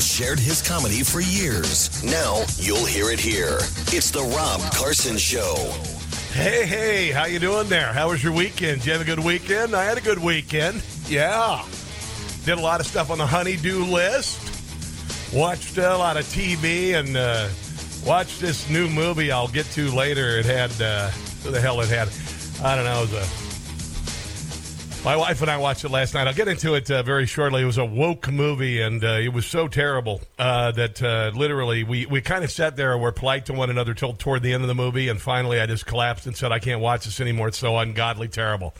Shared his comedy for years. Now you'll hear it here. It's the Rob Carson Show. Hey, hey, how you doing there? How was your weekend? Did you have a good weekend? I had a good weekend. Yeah. Did a lot of stuff on the honeydew list. Watched a lot of TV and uh, watched this new movie I'll get to later. It had, uh, who the hell it had? I don't know. It was a my wife and I watched it last night. I'll get into it uh, very shortly. It was a woke movie, and uh, it was so terrible uh, that uh, literally we, we kind of sat there and were polite to one another till toward the end of the movie, and finally I just collapsed and said, I can't watch this anymore. It's so ungodly terrible.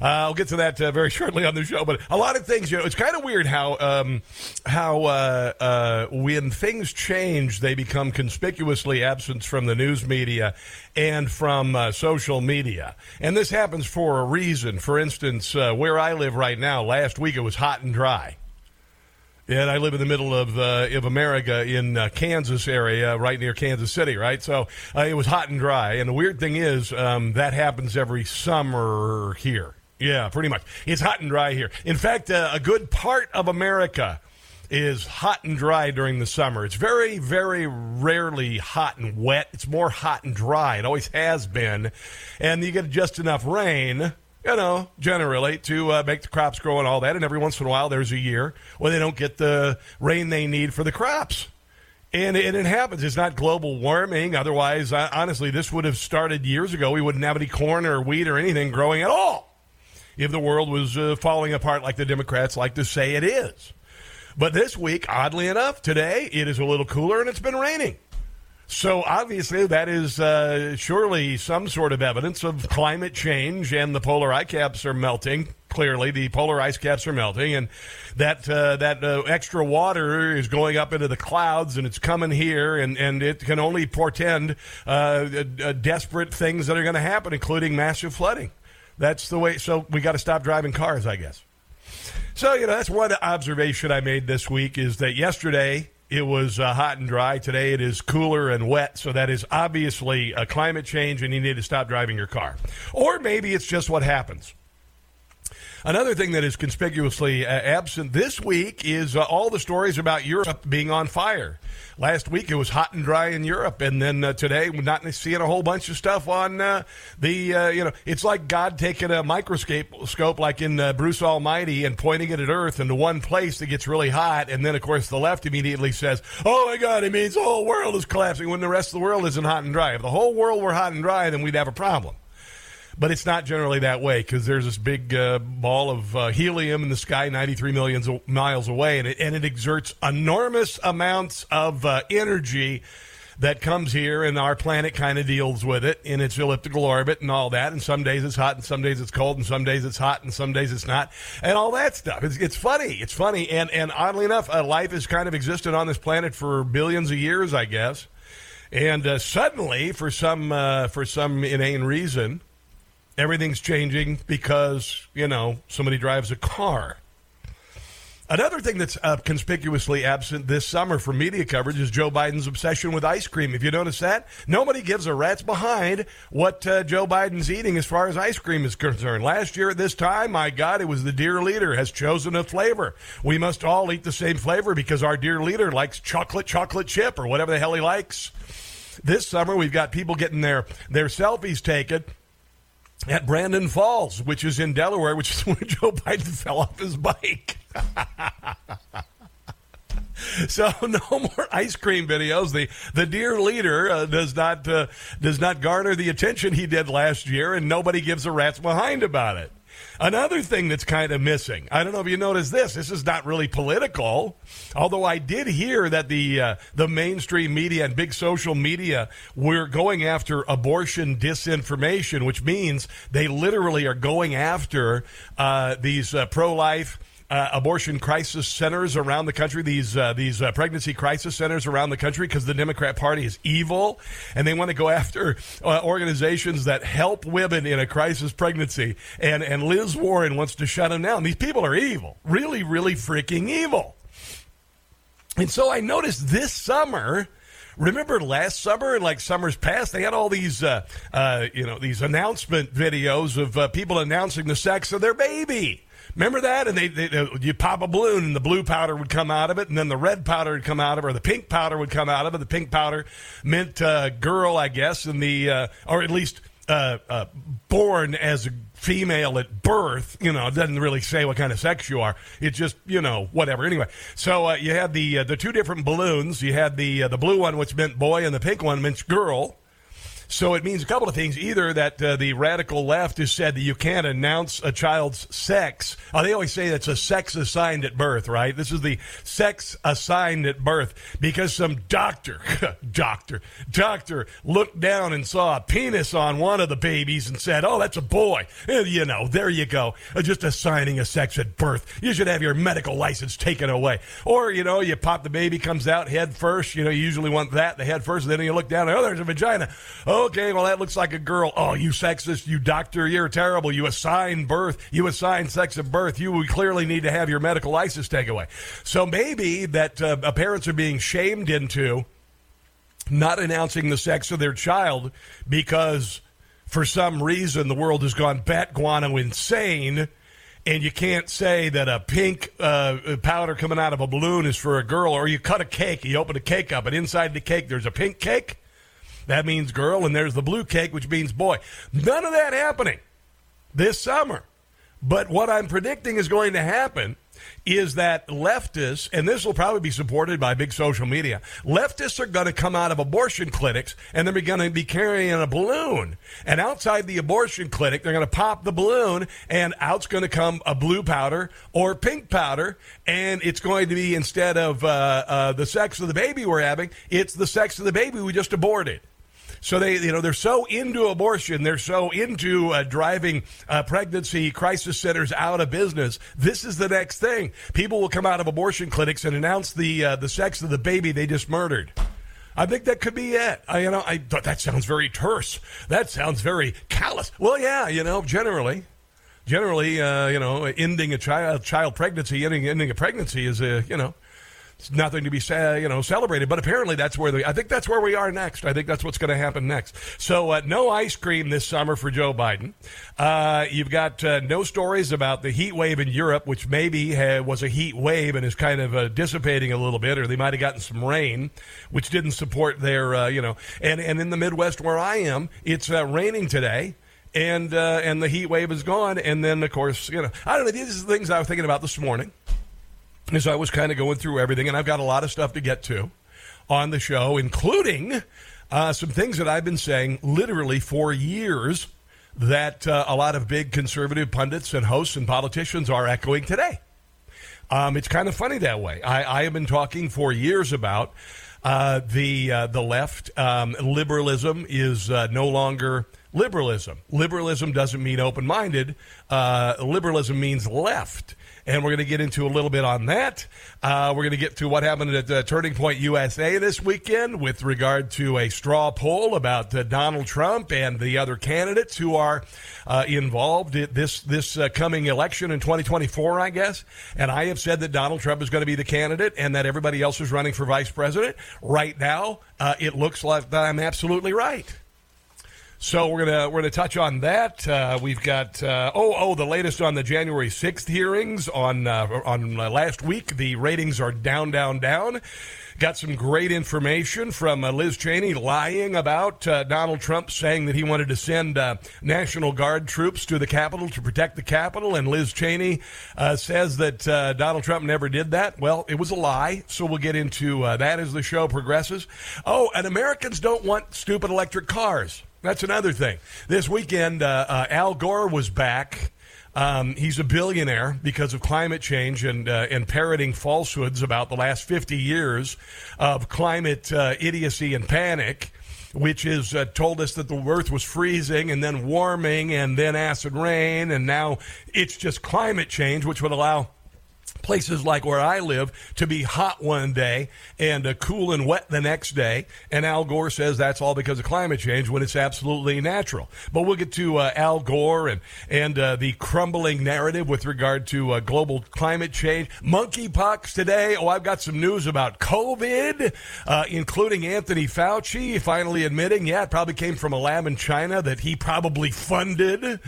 Uh, I'll get to that uh, very shortly on the show, but a lot of things, you know, it's kind of weird how um, how when things change, they become conspicuously absent from the news media and from social media. And this happens for a reason. For instance, uh, where I live right now, last week it was hot and dry. And I live in the middle of uh, of America in uh, Kansas area, right near Kansas City, right? So uh, it was hot and dry. And the weird thing is, um, that happens every summer here. Yeah, pretty much. It's hot and dry here. In fact, uh, a good part of America is hot and dry during the summer. It's very, very rarely hot and wet. It's more hot and dry. It always has been. And you get just enough rain you know, generally to uh, make the crops grow and all that. And every once in a while, there's a year where they don't get the rain they need for the crops. And, and it happens. It's not global warming. Otherwise, uh, honestly, this would have started years ago. We wouldn't have any corn or wheat or anything growing at all if the world was uh, falling apart like the Democrats like to say it is. But this week, oddly enough, today it is a little cooler and it's been raining. So obviously, that is uh, surely some sort of evidence of climate change, and the polar ice caps are melting. Clearly, the polar ice caps are melting, and that uh, that uh, extra water is going up into the clouds, and it's coming here, and, and it can only portend uh, desperate things that are going to happen, including massive flooding. That's the way. So we got to stop driving cars, I guess. So you know, that's one observation I made this week is that yesterday it was uh, hot and dry. Today it is cooler and wet. So that is obviously a climate change, and you need to stop driving your car. Or maybe it's just what happens. Another thing that is conspicuously uh, absent this week is uh, all the stories about Europe being on fire. Last week it was hot and dry in Europe, and then uh, today we're not seeing a whole bunch of stuff on uh, the. Uh, you know, it's like God taking a microscope, scope like in uh, Bruce Almighty, and pointing it at Earth into one place that gets really hot, and then of course the left immediately says, "Oh my God, it means the whole world is collapsing." When the rest of the world isn't hot and dry. If the whole world were hot and dry, then we'd have a problem but it's not generally that way because there's this big uh, ball of uh, helium in the sky 93 million miles away, and it, and it exerts enormous amounts of uh, energy that comes here, and our planet kind of deals with it in its elliptical orbit and all that. And some days it's hot, and some days it's cold, and some days it's hot, and some days it's not, and all that stuff. It's, it's funny. It's funny, and and oddly enough, uh, life has kind of existed on this planet for billions of years, I guess. And uh, suddenly, for some uh, for some inane reason, everything's changing because, you know, somebody drives a car. Another thing that's uh, conspicuously absent this summer from media coverage is Joe Biden's obsession with ice cream. If you notice that, nobody gives a rat's behind what uh, Joe Biden's eating as far as ice cream is concerned. Last year at this time, my God, it was the dear leader has chosen a flavor. We must all eat the same flavor because our dear leader likes chocolate chocolate chip or whatever the hell he likes. This summer, we've got people getting their, their selfies taken at Brandon Falls, which is in Delaware, which is where Joe Biden fell off his bike. so no more ice cream videos. The the dear leader uh, does not uh, does not garner the attention he did last year, and nobody gives a rat's behind about it. Another thing that's kind of missing. I don't know if you noticed this. This is not really political, although I did hear that the uh, the mainstream media and big social media were going after abortion disinformation, which means they literally are going after uh, these uh, pro life uh, abortion crisis centers around the country, these uh, these uh, pregnancy crisis centers around the country, because the Democrat Party is evil, and they want to go after uh, organizations that help women in a crisis pregnancy. And and Liz Warren wants to shut them down. These people are evil, really, really freaking evil. And so I noticed this summer. Remember last summer and like summers past, they had all these, uh, uh, you know, these announcement videos of people announcing the sex of their baby Remember that? And they, they, they, you pop a balloon, and the blue powder would come out of it, and then the red powder would come out of it, or the pink powder would come out of it. The pink powder meant uh, girl, I guess, and the uh, or at least uh, uh, born as a female at birth. You know, it doesn't really say what kind of sex you are. It's just you know whatever. Anyway, so uh, you had the uh, the two different balloons. You had the uh, the blue one, which meant boy, and the pink one meant girl. So it means a couple of things. Either that uh, the radical left has said that you can't announce a child's sex. Oh, they always say that's a sex assigned at birth, right? This is the sex assigned at birth because some doctor, doctor, doctor looked down and saw a penis on one of the babies and said, oh, that's a boy. And, you know, there you go. Uh, just assigning a sex at birth. You should have your medical license taken away. Or, you know, you pop the baby, comes out head first. You know, you usually want that, the head first. And then you look down, oh, there's a vagina. Okay, well, that looks like a girl. Oh, you sexist, you doctor, you're terrible. You assign birth, you assign sex at birth. You would clearly need to have your medical license taken away. So maybe that uh, parents are being shamed into not announcing the sex of their child because for some reason the world has gone bat guano insane and you can't say that a pink uh, powder coming out of a balloon is for a girl, or you cut a cake, you open a cake up, and inside the cake there's a pink cake. That means girl, and there's the blue cake, which means boy. None of that happening this summer. But what I'm predicting is going to happen is that leftists, and this will probably be supported by big social media, leftists are going to come out of abortion clinics and they're going to be carrying a balloon. And outside the abortion clinic, they're going to pop the balloon, and out's going to come a blue powder or pink powder. And it's going to be instead of uh, uh, the sex of the baby we're having, it's the sex of the baby we just aborted. So they, you know, they're so into abortion, they're so into uh, driving uh, pregnancy crisis centers out of business. This is the next thing. People will come out of abortion clinics and announce the uh, the sex of the baby they just murdered. I think that could be it. I, you know, I thought that sounds very terse. That sounds very callous. Well, yeah, you know, generally, generally, uh, you know, ending a child child pregnancy, ending ending a pregnancy is a you know nothing to be you know celebrated. But apparently, that's where the, I think that's where we are next. I think that's what's going to happen next. So, uh, no ice cream this summer for Joe Biden. Uh, you've got uh, no stories about the heat wave in Europe, which maybe was a heat wave and is kind of uh, dissipating a little bit, or they might have gotten some rain, which didn't support their, uh, you know. And and in the Midwest where I am, it's uh, raining today and uh, and the heat wave is gone. And then, of course, you know, I don't know. These are the things I was thinking about this morning as I was kind of going through everything, and I've got a lot of stuff to get to on the show, including uh, some things that I've been saying literally for years that uh, a lot of big conservative pundits and hosts and politicians are echoing today. Um, it's kind of funny that way. I, I, have been talking for years about uh, the uh, the left. Um, liberalism is uh, no longer liberalism. Liberalism doesn't mean open minded. Uh, liberalism means left and we're going to get into a little bit on that. Uh, we're going to get to what happened at uh, Turning Point USA this weekend with regard to a straw poll about uh, Donald Trump and the other candidates who are uh, involved in this this uh, coming election in 2024, I guess. And I have said that Donald Trump is going to be the candidate and that everybody else is running for vice president. Right now, uh, it looks like I'm absolutely right. So we're gonna we're gonna touch on that. Uh, we've got uh, oh oh the latest on the January sixth hearings on uh, on uh, last week. The ratings are down down down. Got some great information from uh, Liz Cheney lying about uh, Donald Trump saying that he wanted to send National Guard troops to the Capitol to protect the Capitol, and Liz Cheney says that Donald Trump never did that. Well, it was a lie. So we'll get into that as the show progresses. Oh, and Americans don't want stupid electric cars. That's another thing. This weekend, uh, uh, Al Gore was back. Um, he's a billionaire because of climate change and uh, and parroting falsehoods about the last 50 years of climate uh, idiocy and panic, which has uh, told us that the Earth was freezing and then warming and then acid rain, and now it's just climate change, which would allow places like where I live to be hot one day and uh, cool and wet the next day. And Al Gore says that's all because of climate change when it's absolutely natural. But we'll get to uh, Al Gore and and uh, the crumbling narrative with regard to uh, global climate change, monkeypox today. Oh, I've got some news about COVID, uh, including Anthony Fauci finally admitting, yeah, it probably came from a lab in China that he probably funded.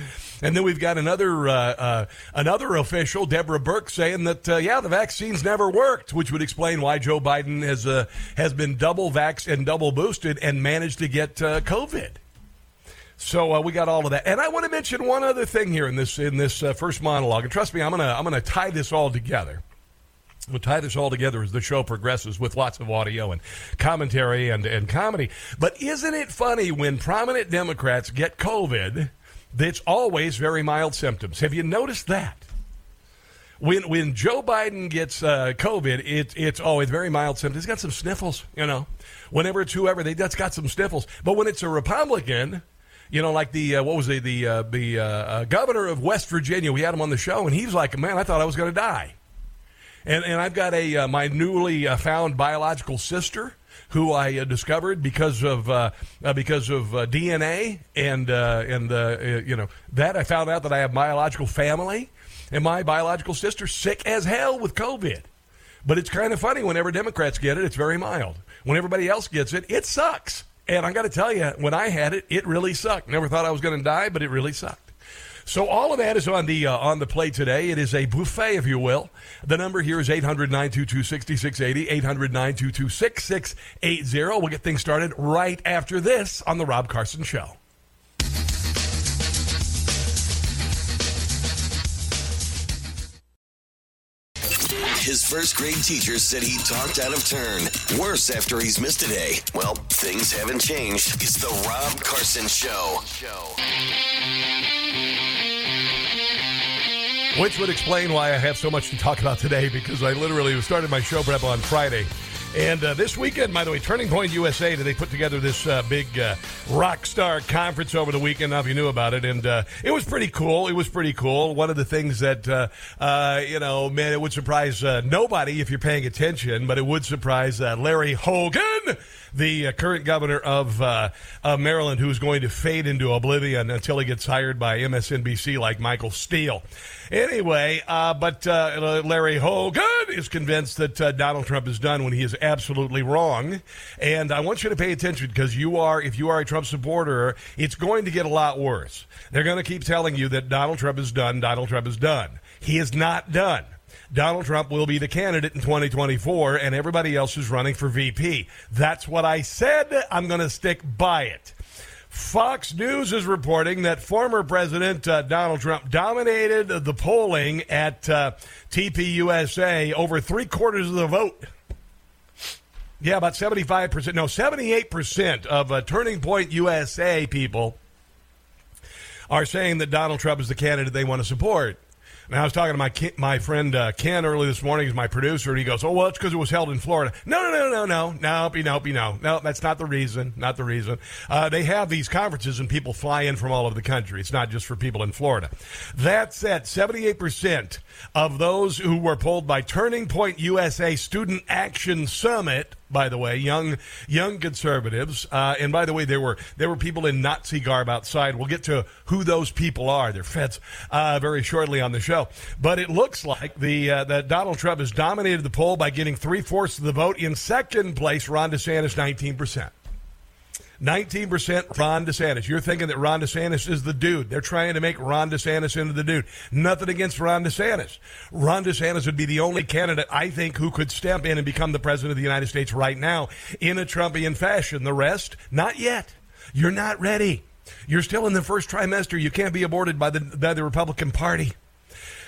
And then we've got another uh, uh, another official, Deborah Birx, saying that uh, yeah, the vaccines never worked, which would explain why Joe Biden has uh, has been double vaxxed and double boosted and managed to get uh, COVID. So uh, we got all of that, and I want to mention one other thing here in this in this first monologue. And trust me, I'm gonna I'm gonna tie this all together. We'll tie this all together as the show progresses with lots of audio and commentary and, and comedy. But isn't it funny when prominent Democrats get COVID? It's always very mild symptoms. Have you noticed that? When when Joe Biden gets uh, COVID, it, it's always very mild symptoms. He's got some sniffles, you know. Whenever it's whoever, they that's got some sniffles. But when it's a Republican, you know, like the uh, what was it, the uh, the uh, uh, governor of West Virginia, we had him on the show, and he's like, "Man, I thought I was going to die." And and I've got a uh, my newly found biological sister who I uh, discovered because of uh, uh, because of DNA and and you know that I found out that I have biological family and my biological sister sick as hell with COVID. But it's kind of funny whenever Democrats get it, it's very mild. When everybody else gets it, it sucks. And I got to tell you, when I had it, it really sucked. Never thought I was going to die, but it really sucked. So all of that is on the uh, on the plate today. It is a buffet, if you will. The number here is 800-922-6680, 800-922-6680. We'll get things started right after this on the Rob Carson Show. His first grade teacher said he talked out of turn. Worse after he's missed a day. Well, things haven't changed. It's the Rob Carson Show. Which would explain why I have so much to talk about today because I literally started my show prep on Friday. And uh, this weekend, by the way, Turning Point USA, they put together this uh, big uh, rock star conference over the weekend. Now, if you knew about it, and uh, it was pretty cool. It was pretty cool. One of the things that uh, uh, you know, man, it would surprise nobody if you're paying attention, but it would surprise Larry Hogan the uh, current governor of, uh, of Maryland, who's going to fade into oblivion until he gets hired by MSNBC like Michael Steele. Anyway, uh, but uh, Larry Hogan is convinced that uh, Donald Trump is done when he is absolutely wrong. And I want you to pay attention because you are, if you are a Trump supporter, it's going to get a lot worse. They're going to keep telling you that Donald Trump is done, Donald Trump is done. He is not done. Donald Trump will be the candidate in 2024 and everybody else is running for VP. That's what I said. I'm going to stick by it. Fox News is reporting that former President uh, Donald Trump dominated the polling at uh, TPUSA over three quarters of the vote. Yeah, about 75%, no, 78% of uh, Turning Point USA people are saying that Donald Trump is the candidate they want to support. And I was talking to my my friend uh, Ken early this morning. He's my producer, and he goes, "Oh, well, it's because it was held in Florida." No, no, no, no, no, no, no, no, no. That's not the reason. Not the reason. Uh, they have these conferences, and people fly in from all over the country. It's not just for people in Florida. That said, seventy-eight percent of those who were polled by Turning Point USA Student Action Summit by the way, young young conservatives. Uh, and by the way, there were there were people in Nazi garb outside. We'll get to who those people are. They're feds uh, very shortly on the show. But it looks like the uh, that Donald Trump has dominated the poll by getting three fourths of the vote. In second place, Ron DeSantis, nineteen percent. 19% Ron DeSantis. You're thinking that Ron DeSantis is the dude. They're trying to make Ron DeSantis into the dude. Nothing against Ron DeSantis. Ron DeSantis would be the only candidate, I think, who could step in and become the president of the United States right now in a Trumpian fashion. The rest, not yet. You're not ready. You're still in the first trimester. You can't be aborted by the, by the Republican Party.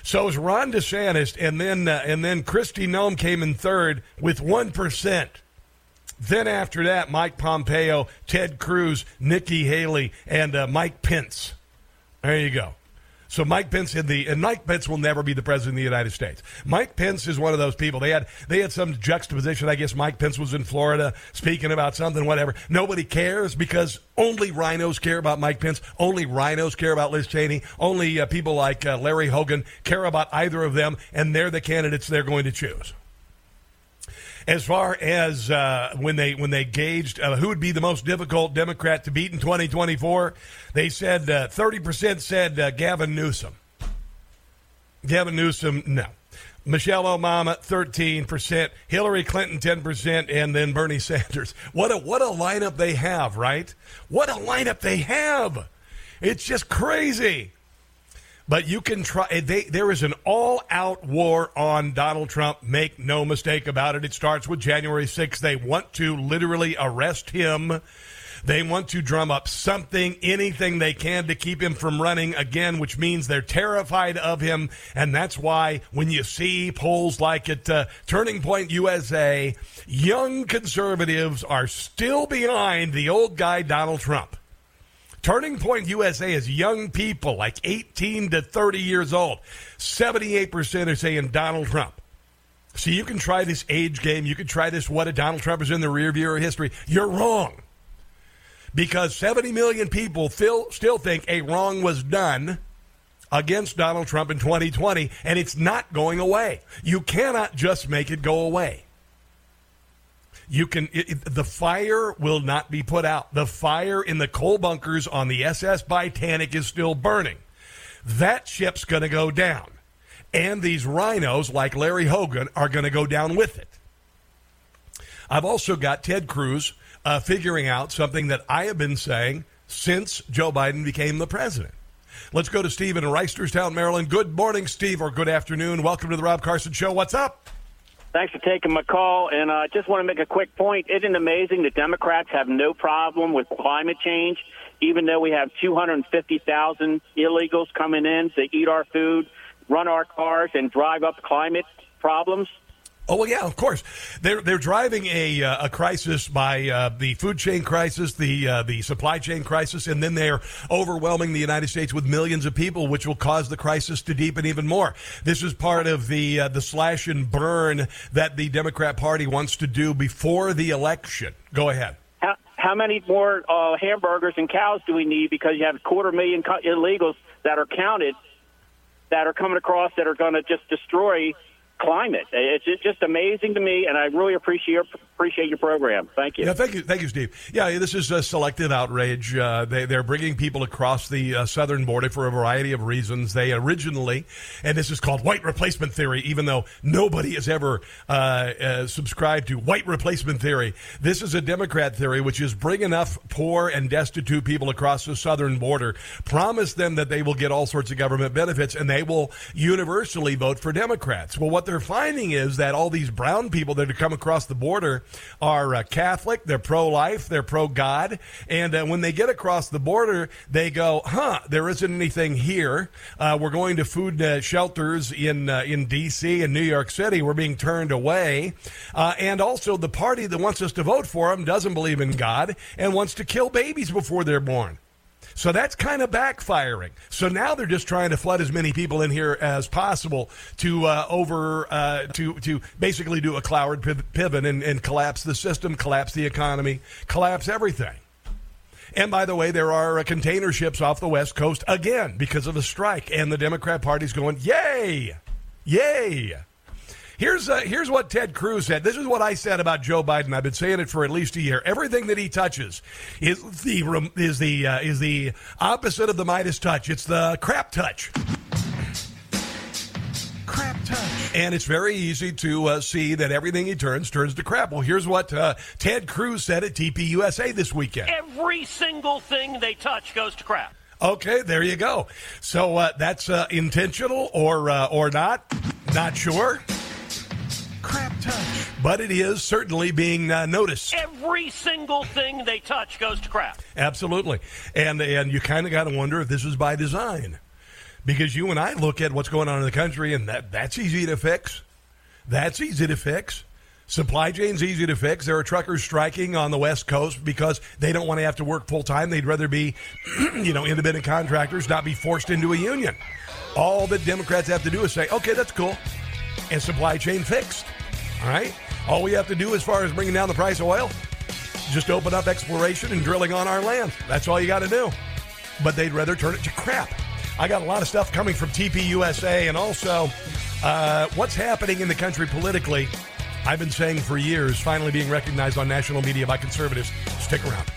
So was Ron DeSantis, and then uh, and then Kristi Noem came in third with one percent. Then after that, Mike Pompeo, Ted Cruz, Nikki Haley, and uh, Mike Pence. There you go. So Mike Pence in the and Mike Pence will never be the president of the United States. Mike Pence is one of those people. They had they had some juxtaposition. I guess Mike Pence was in Florida speaking about something, whatever. Nobody cares because only rhinos care about Mike Pence. Only rhinos care about Liz Cheney. Only uh, people like uh, Larry Hogan care about either of them, and they're the candidates they're going to choose as far as uh, when they when they gauged uh, who would be the most difficult Democrat to beat in 2024, they said uh, 30 percent said uh, Gavin Newsom. Gavin Newsom, no. Michelle Obama, 13%, Hillary Clinton, 10%, and then Bernie Sanders. What a, what a lineup they have, right? What a lineup they have. It's just crazy. But you can try. Eh, they, there is an all-out war on Donald Trump. Make no mistake about it. It starts with January 6th. They want to literally arrest him. They want to drum up something, anything they can to keep him from running again, which means they're terrified of him. And that's why when you see polls like at uh, Turning Point USA, young conservatives are still behind the old guy, Donald Trump. Turning Point USA is young people, like 18 to 30 years old. 78% are saying Donald Trump. So you can try this age game. You can try this what a Donald Trump is in the rear view of history. You're wrong. Because 70 million people still, still think a wrong was done against Donald Trump in 2020, and it's not going away. You cannot just make it go away. You can it, it, the fire will not be put out. The fire in the coal bunkers on the SS Titanic is still burning. That ship's going to go down. And these rhinos like Larry Hogan are going to go down with it. I've also got Ted Cruz uh, figuring out something that I have been saying since Joe Biden became the president. Let's go to Steve in Reisterstown, Maryland. Good morning, Steve, or good afternoon. Welcome to the Rob Carson Show. What's up? Thanks for taking my call. And I uh, just want to make a quick point. Isn't it amazing that Democrats have no problem with climate change, even though we have 250,000 illegals coming in to eat our food, run our cars, and drive up climate problems? Oh well, yeah, of course. They're they're driving a uh, a crisis by uh, the food chain crisis, the uh, the supply chain crisis, and then they're overwhelming the United States with millions of people, which will cause the crisis to deepen even more. This is part of the uh, the slash and burn that the Democrat Party wants to do before the election. Go ahead. How, how many more uh, hamburgers and cows do we need? Because you have a quarter million illegals that are counted that are coming across that are going to just destroy climate. It's just amazing to me, and I really appreciate your, appreciate your program. Thank you. Yeah, thank you, thank you, Steve. Yeah, this is a selective outrage. Uh, they, they're bringing people across the uh, southern border for a variety of reasons. They originally, and this is called white replacement theory, even though nobody has ever uh, uh subscribed to white replacement theory. This is a Democrat theory, which is bring enough poor and destitute people across the southern border, promise them that they will get all sorts of government benefits, and they will universally vote for Democrats. Well, what they're finding is that all these brown people that have come across the border are uh, Catholic, they're pro life, they're pro God. And uh, when they get across the border, they go, huh, there isn't anything here. Uh, we're going to food uh, shelters in, uh, in D.C. and New York City. We're being turned away. Uh, and also, the party that wants us to vote for them doesn't believe in God and wants to kill babies before they're born. So that's kind of backfiring. So now they're just trying to flood as many people in here as possible to uh, over uh, to to basically do a cloud pivot and, and collapse the system, collapse the economy, collapse everything. And by the way, there are uh, container ships off the West Coast again because of the strike, and the Democrat Party's going, yay, yay. Here's uh, here's what Ted Cruz said. This is what I said about Joe Biden. I've been saying it for at least a year. Everything that he touches is the is the uh, is the opposite of the Midas touch. It's the crap touch. Crap touch. And it's very easy to uh, see that everything he turns turns to crap. Well, here's what uh, Ted Cruz said at TPUSA this weekend. Every single thing they touch goes to crap. Okay, there you go. So uh, that's uh, intentional or uh, or not? Not sure crap touch. But it is certainly being uh, noticed. Every single thing they touch goes to crap. Absolutely. And, and you kind of got to wonder if this is by design. Because you and I look at what's going on in the country, and that, that's easy to fix. That's easy to fix. Supply chain's easy to fix. There are truckers striking on the West Coast because they don't want to have to work full time. They'd rather be, you know, independent contractors, not be forced into a union. All that Democrats have to do is say, okay, that's cool. And supply chain fixed. All right? All we have to do as far as bringing down the price of oil, just open up exploration and drilling on our land. That's all you got to do. But they'd rather turn it to crap. I got a lot of stuff coming from TPUSA and also uh, what's happening in the country politically. I've been saying for years, finally being recognized on national media by conservatives. Stick around.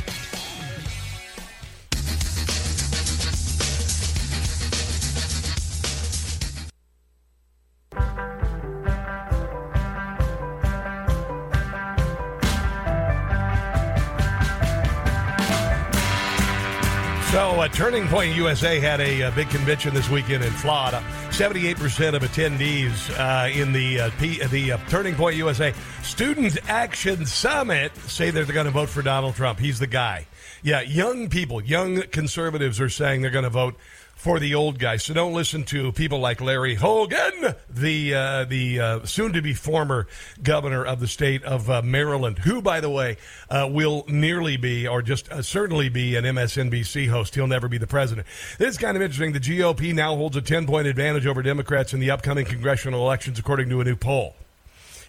Uh, Turning Point USA had a, uh, big convention this weekend in Florida. 78% of attendees uh, in the uh, P- the uh, Turning Point USA Student Action Summit say they're going to vote for Donald Trump. He's the guy. Yeah, young people, young conservatives are saying they're going to vote for the old guys. So don't listen to people like Larry Hogan, the uh, the uh, soon to be former governor of the state of uh, Maryland, who, by the way, uh, will nearly be or just uh, certainly be an MSNBC host. He'll never be the president. Is kind of interesting. The GOP now holds a 10 point advantage over Democrats in the upcoming congressional elections, according to a new poll.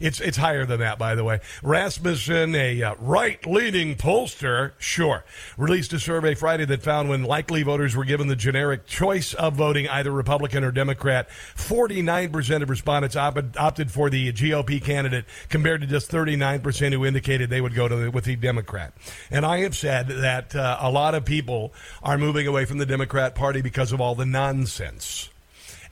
It's it's higher than that, by the way. Rasmussen, a uh, right-leaning pollster, sure, released a survey Friday that found when likely voters were given the generic choice of voting either Republican or Democrat, 49% of respondents opted, opted for the GOP candidate, compared to just 39% who indicated they would go to the, with the Democrat. And I have said that uh, a lot of people are moving away from the Democrat Party because of all the nonsense.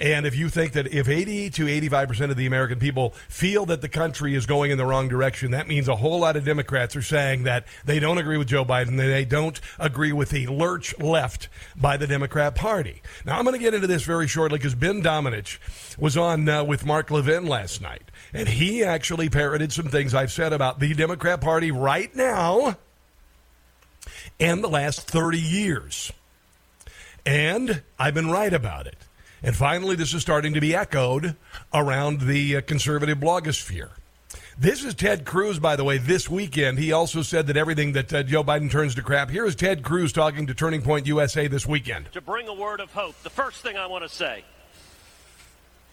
And if you think that if 80 to 85% of the American people feel that the country is going in the wrong direction, that means a whole lot of Democrats are saying that they don't agree with Joe Biden, they don't agree with the lurch left by the Democrat Party. Now, I'm going to get into this very shortly because Ben Domenech was on uh, with Mark Levin last night, and he actually parroted some things I've said about the Democrat Party right now and the last 30 years. And I've been right about it. And finally, this is starting to be echoed around the uh, conservative blogosphere. This is Ted Cruz, by the way, this weekend. He also said that everything that uh, Joe Biden turns to crap. Here is Ted Cruz talking to Turning Point USA this weekend. To bring a word of hope, the first thing I want to say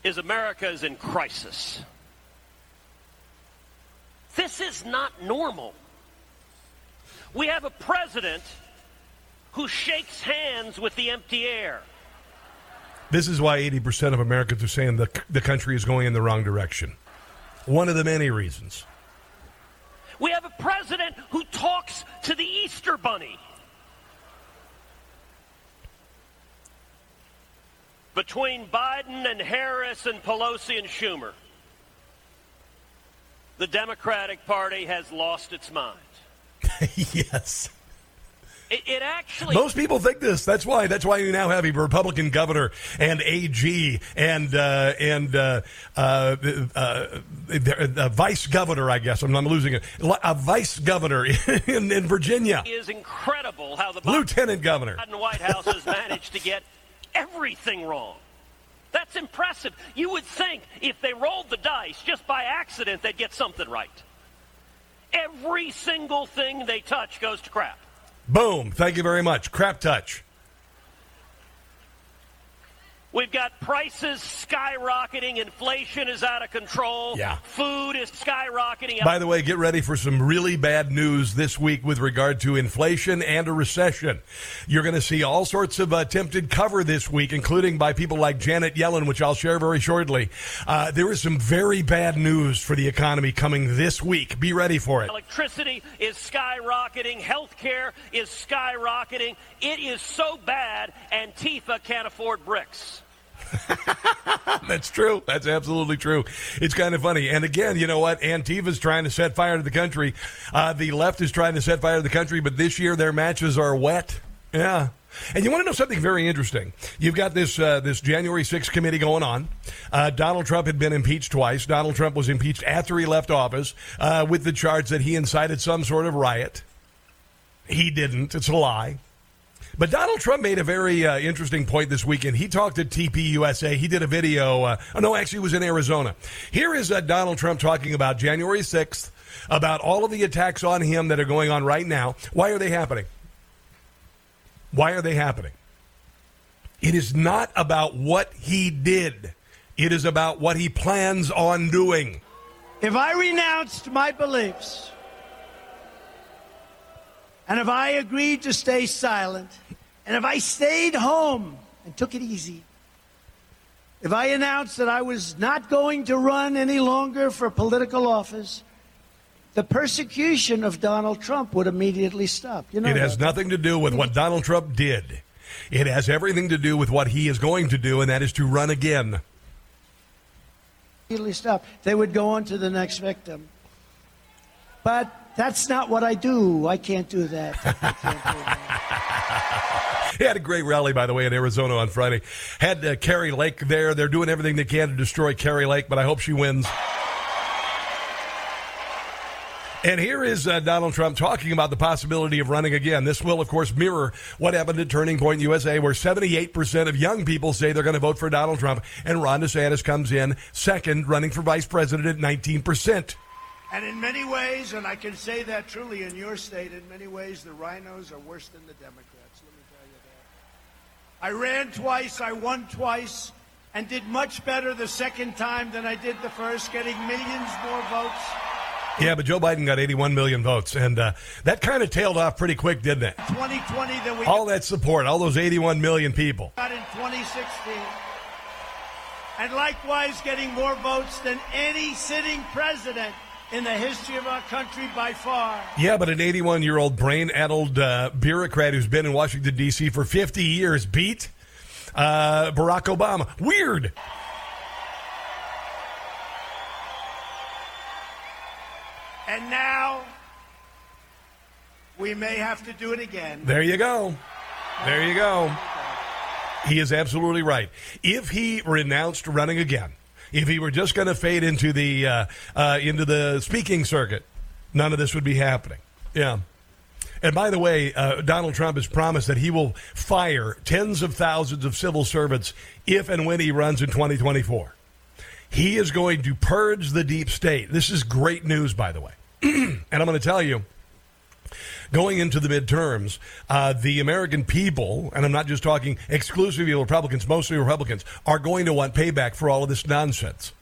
is America is in crisis. This is not normal. We have a president who shakes hands with the empty air. This is why 80% of Americans are saying the, the country is going in the wrong direction. One of the many reasons. We have a president who talks to the Easter Bunny. Between Biden and Harris and Pelosi and Schumer, the Democratic Party has lost its mind. yes. It, it, actually. Most people think this. That's why. That's why you now have a Republican governor and AG and uh, and uh, uh, uh vice governor. I guess I'm, I'm, losing it. A vice governor in, in Virginia. It is incredible how the lieutenant governor Biden White House has managed to get everything wrong. That's impressive. You would think if they rolled the dice just by accident, they'd get something right. Every single thing they touch goes to crap. Boom. Thank you very much. Crap touch. We've got prices skyrocketing. Inflation is out of control. Yeah. Food is skyrocketing. By the way, get ready for some really bad news this week with regard to inflation and a recession. You're going to see all sorts of attempted cover this week, including by people like Janet Yellen, which I'll share very shortly. Uh, there is some very bad news for the economy coming this week. Be ready for it. Electricity is skyrocketing. Healthcare is skyrocketing. It is so bad, Antifa can't afford bricks. That's true. That's absolutely true. It's kind of funny. And again, you know what? Antifa's trying to set fire to the country. Uh, the left is trying to set fire to the country, but this year their matches are wet. Yeah. And you want to know something very interesting? You've got this uh, this January 6th committee going on. Uh, Donald Trump had been impeached twice. Donald Trump was impeached after he left office uh, with the charge that he incited some sort of riot. He didn't. It's a lie. But Donald Trump made a very uh, interesting point this weekend. He talked at TPUSA. He did a video. Uh, oh, no, actually, it was in Arizona. Here is uh, Donald Trump talking about January 6th, about all of the attacks on him that are going on right now. Why are they happening? Why are they happening? It is not about what he did, it is about what he plans on doing. If I renounced my beliefs, and if I agreed to stay silent, and if I stayed home and took it easy, if I announced that I was not going to run any longer for political office, the persecution of Donald Trump would immediately stop. You know it has that. nothing to do with what Donald Trump did. It has everything to do with what he is going to do, and that is to run again. Immediately stop. They would go on to the next victim. But that's not what I do. I can't do that. I can't do that. He had a great rally, by the way, in Arizona on Friday. Had uh, Kari Lake there. They're doing everything they can to destroy Kari Lake, but I hope she wins. And here is uh, Donald Trump talking about the possibility of running again. This will, of course, mirror what happened at Turning Point USA, where 78% of young people say they're going to vote for Donald Trump, and Ron DeSantis comes in second, running for vice president at 19%. And in many ways, and I can say that truly in your state, in many ways, the rhinos are worse than the Democrats. Let me tell you that. I ran twice, I won twice, and did much better the second time than I did the first, getting millions more votes. Yeah, but Joe Biden got 81 million votes, and uh, that kind of tailed off pretty quick, didn't it? 2020 than we All that support, all those 81 million people. got in 2016. And likewise, getting more votes than any sitting president in the history of our country by far. Yeah, but an 81 year old brain addled uh, bureaucrat who's been in Washington, D.C. for 50 years beat uh, Barack Obama. Weird. And now, we may have to do it again. There you go. There you go. He is absolutely right. If he renounced running again, if he were just going to fade into the uh, uh, into the speaking circuit, none of this would be happening. Yeah. And by the way, uh, Donald Trump has promised that he will fire tens of thousands of civil servants if and when he runs in 2024. He is going to purge the deep state. This is great news, by the way. and I'm going to tell you, going into the midterms, uh, the American people, and I'm not just talking exclusively Republicans, mostly Republicans, are going to want payback for all of this nonsense.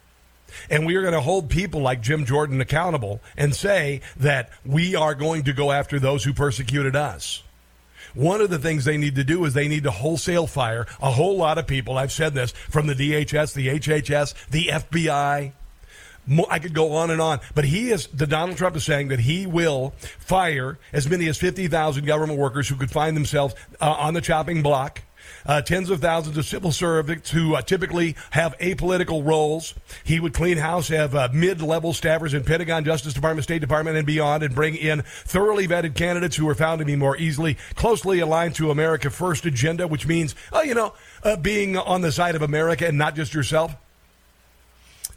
And we are going to hold people like Jim Jordan accountable and say that we are going to go after those who persecuted us. One of the things they need to do is they need to wholesale fire a whole lot of people. I've said this from the DHS, the HHS, the FBI. I could go on and on, but he is the Donald Trump is saying that he will fire as many as fifty thousand government workers who could find themselves uh, on the chopping block. Uh, tens of thousands of civil servants who uh, typically have apolitical roles. He would clean house, have uh, mid-level staffers in Pentagon, Justice Department, State Department, and beyond, and bring in thoroughly vetted candidates who are found to be more easily closely aligned to America First agenda, which means, oh, you know, uh, being on the side of America and not just yourself.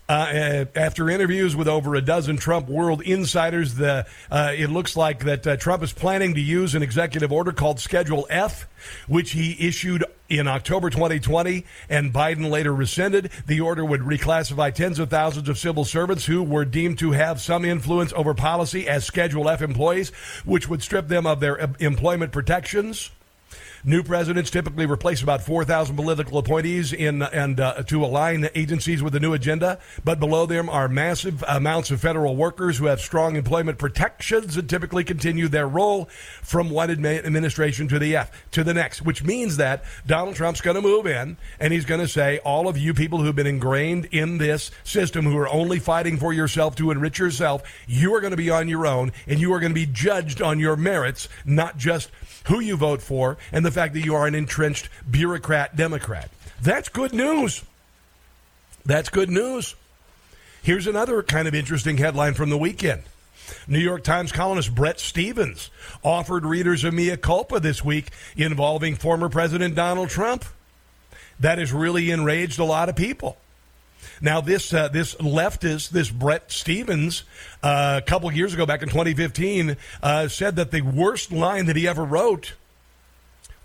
Uh, after interviews with over a dozen Trump world insiders, the, uh, it looks like that uh, Trump is planning to use an executive order called Schedule F, which he issued in October 2020, and Biden later rescinded. The order would reclassify tens of thousands of civil servants who were deemed to have some influence over policy as Schedule F employees, which would strip them of their uh, employment protections. New presidents typically replace about 4,000 political appointees in and uh, to align the agencies with the new agenda. But below them are massive amounts of federal workers who have strong employment protections and typically continue their role from one admi- administration to the F to the next. Which means that Donald Trump's going to move in and he's going to say, all of you people who've been ingrained in this system, who are only fighting for yourself to enrich yourself, you are going to be on your own and you are going to be judged on your merits, not just who you vote for, and the fact that you are an entrenched bureaucrat Democrat. That's good news. That's good news. Here's another kind of interesting headline from the weekend. New York Times columnist Bret Stephens offered readers a mea culpa this week involving former President Donald Trump. That has really enraged a lot of people. Now, this uh, this leftist, this Bret Stephens, uh, a couple years ago, back in 2015, uh, said that the worst line that he ever wrote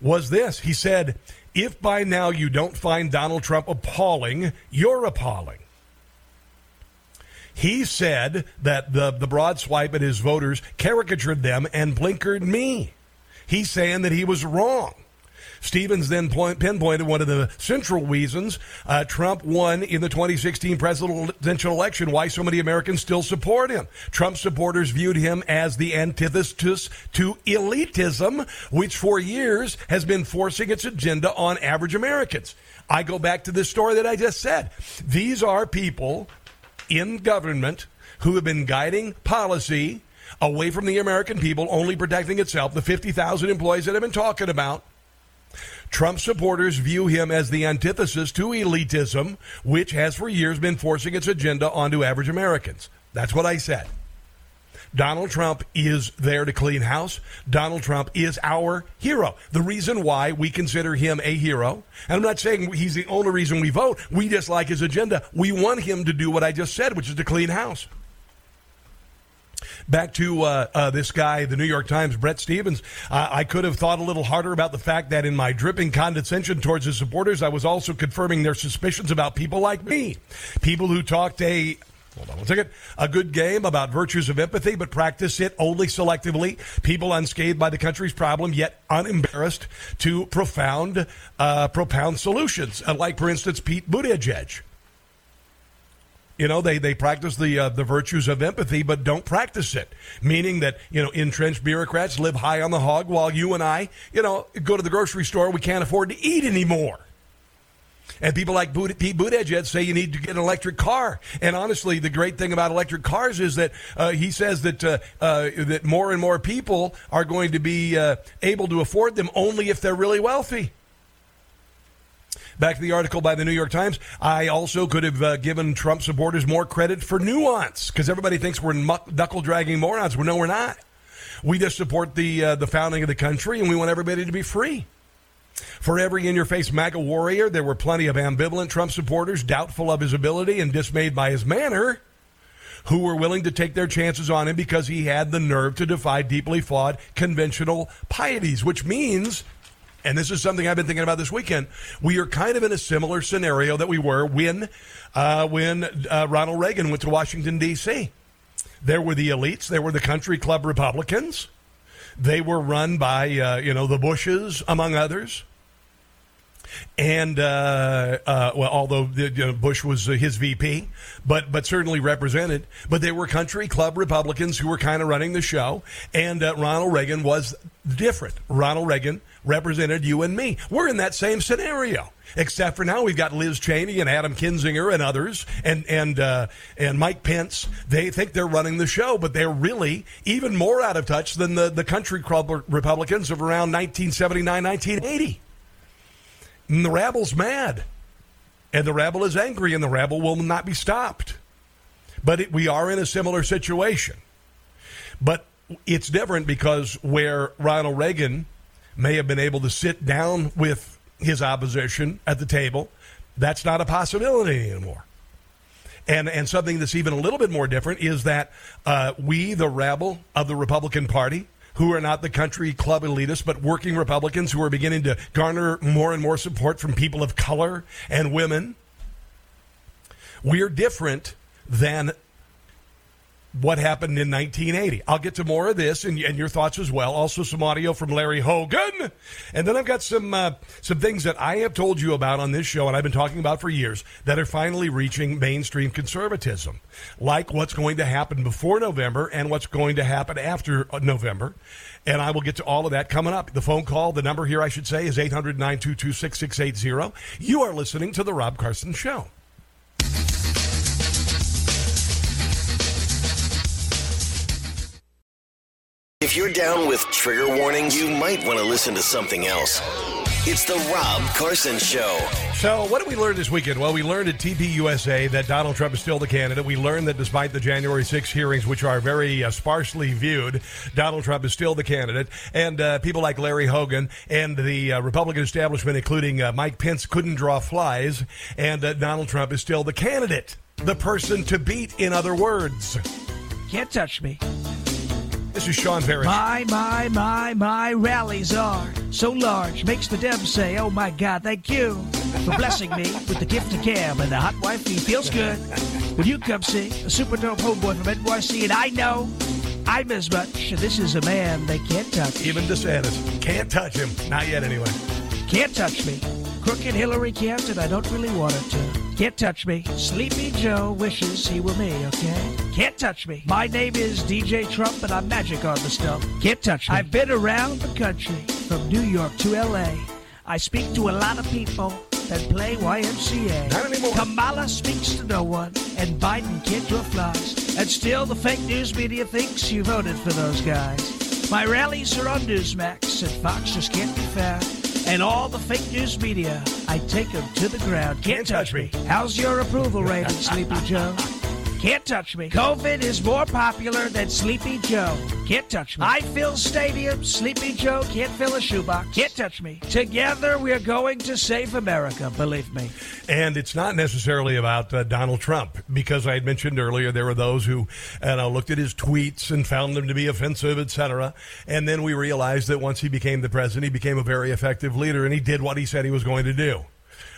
was this. He said, If by now you don't find Donald Trump appalling, you're appalling. He said that the, the broad swipe at his voters caricatured them and blinkered me. He's saying that he was wrong. Stephens then point, pinpointed one of the central reasons uh, Trump won in the 2016 presidential election, why so many Americans still support him. Trump supporters viewed him as the antithesis to elitism, which for years has been forcing its agenda on average Americans. I go back to this story that I just said. These are people in government who have been guiding policy away from the American people, only protecting itself, the 50,000 employees that I've been talking about. Trump supporters view him as the antithesis to elitism, which has for years been forcing its agenda onto average Americans. That's what I said. Donald Trump is there to clean house. Donald Trump is our hero. The reason why we consider him a hero, and I'm not saying he's the only reason we vote, we just like his agenda. We want him to do what I just said, which is to clean house. Back to uh, uh, this guy, the New York Times, Bret Stephens. I could have thought a little harder about the fact that in my dripping condescension towards his supporters, I was also confirming their suspicions about people like me. People who talked a Hold on one second. A good game about virtues of empathy, but practice it only selectively. People unscathed by the country's problem, yet unembarrassed to profound, uh, propound solutions. Uh, like, for instance, Pete Buttigieg. You know, they, they practice the uh, the virtues of empathy, but don't practice it. Meaning that you know entrenched bureaucrats live high on the hog, while you and I, you know, go to the grocery store. We can't afford to eat anymore. And people like Pete Buttigieg say you need to get an electric car. And honestly, the great thing about electric cars is that uh, he says that uh, uh, that more and more people are going to be uh, able to afford them only if they're really wealthy. Back to the article by the New York Times. I also could have uh, given Trump supporters more credit for nuance because everybody thinks we're knuckle dragging morons. Well, no, we're not. We just support the uh, the founding of the country, and we want everybody to be free. For every in your face MAGA warrior, there were plenty of ambivalent Trump supporters, doubtful of his ability and dismayed by his manner, who were willing to take their chances on him because he had the nerve to defy deeply flawed conventional pieties, which means and this is something I've been thinking about this weekend. We are kind of in a similar scenario that we were when uh, when uh, Ronald Reagan went to Washington D.C. There were the elites. There were the country club Republicans. They were run by uh, you know the Bushes among others. And uh, uh, well, although you know, Bush was his VP, but but certainly represented. But they were country club Republicans who were kind of running the show, and uh, Ronald Reagan was different. Ronald Reagan represented you and me. We're in that same scenario, except for now we've got Liz Cheney and Adam Kinzinger and others, and and uh, and Mike Pence. They think they're running the show, but they're really even more out of touch than the the country club Republicans of around 1979, 1980. And the rabble's mad, and the rabble is angry, and the rabble will not be stopped. But it, we are in a similar situation. But it's different because where Ronald Reagan may have been able to sit down with his opposition at the table. That's not a possibility anymore. And, and something that's even a little bit more different is that uh, we, the rabble of the Republican Party, who are not the country club elitists, but working Republicans who are beginning to garner more and more support from people of color and women, we're different than what happened in 1980. I'll get to more of this and, and, your thoughts as well. Also, some audio from Larry Hogan, and then I've got some uh, some things that I have told you about on this show, and I've been talking about for years that are finally reaching mainstream conservatism, like what's going to happen before November and what's going to happen after uh, November. And I will get to all of that coming up. The phone call, the number here, I should say, is 800 922 6680. You are listening to The Rob Carson Show. If you're down with trigger warnings, you might want to listen to something else. It's the Rob Carson Show. So, what did we learn this weekend? Well, we learned at TPUSA that Donald Trump is still the candidate. We learned that despite the January 6 hearings, which are very uh, sparsely viewed, Donald Trump is still the candidate. And uh, people like Larry Hogan and the uh, Republican establishment, including uh, Mike Pence, couldn't draw flies. And uh, Donald Trump is still the candidate, the person to beat, in other words. Can't touch me. This is Sean Parrish. My, my, my, my rallies are so large, makes the Debs say, oh my God, thank you for blessing me with the gift of cab and the hot wife." wifey feels good. When you come see a super dope homeboy from NYC, and I know I'm as much, this is a man they can't touch. Even DeSantis. Can't touch him. Not yet, anyway. Can't touch me. Crooked Hillary can't, and I don't really want her to. Can't touch me. Sleepy Joe wishes he were me, okay? Can't touch me. My name is DJ Trump, and I'm magic on the stump. Can't touch me. I've been around the country, from New York to L.A. I speak to a lot of people that play YMCA. Not anymore. Kamala speaks to no one, and Biden can't draw flies. And still, the fake news media thinks you voted for those guys. My rallies are on Newsmax, and Fox just can't be found. And all the fake news media, I take them to the ground. Can't touch me. How's your approval rating, Sleepy Joe? Can't touch me. COVID is more popular than Sleepy Joe. Can't touch me. I fill stadiums. Sleepy Joe can't fill a shoebox. Can't touch me. Together, we're going to save America, believe me. And it's not necessarily about uh, Donald Trump, because I had mentioned earlier there were those who and I looked at his tweets and found them to be offensive, etc. And then we realized that once he became the president, he became a very effective leader, and he did what he said he was going to do.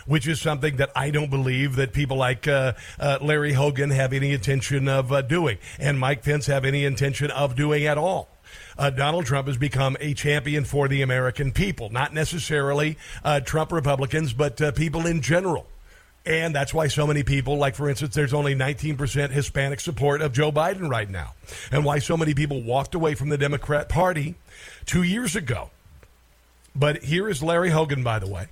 Which is something that I don't believe that people like uh, uh, Larry Hogan have any intention of uh, doing, and Mike Pence have any intention of doing at all uh, Donald Trump has become a champion for the American people, not necessarily uh, Trump Republicans, but uh, people in general. And that's why so many people, like for instance, there's only 19% Hispanic support of Joe Biden right now. And why so many people walked away from the Democrat Party two years ago. But here is Larry Hogan, by the way.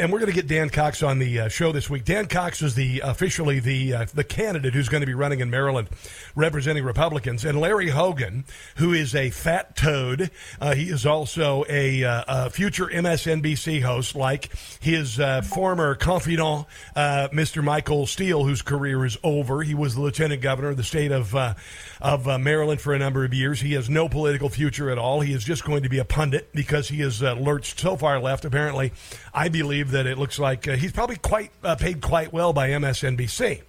And we're going to get Dan Cox on the uh, show this week. Dan Cox is the officially the uh, the candidate who's going to be running in Maryland, representing Republicans. And Larry Hogan, who is a fat toad, uh, he is also a, uh, a, future MSNBC host, like his uh, former confidant, uh, Mr. Michael Steele, whose career is over. He was the lieutenant governor of the state of of Maryland for a number of years. He has no political future at all. He is just going to be a pundit because he has lurched so far left. Apparently, I believe that it looks like uh, he's probably quite uh, paid quite well by MSNBC.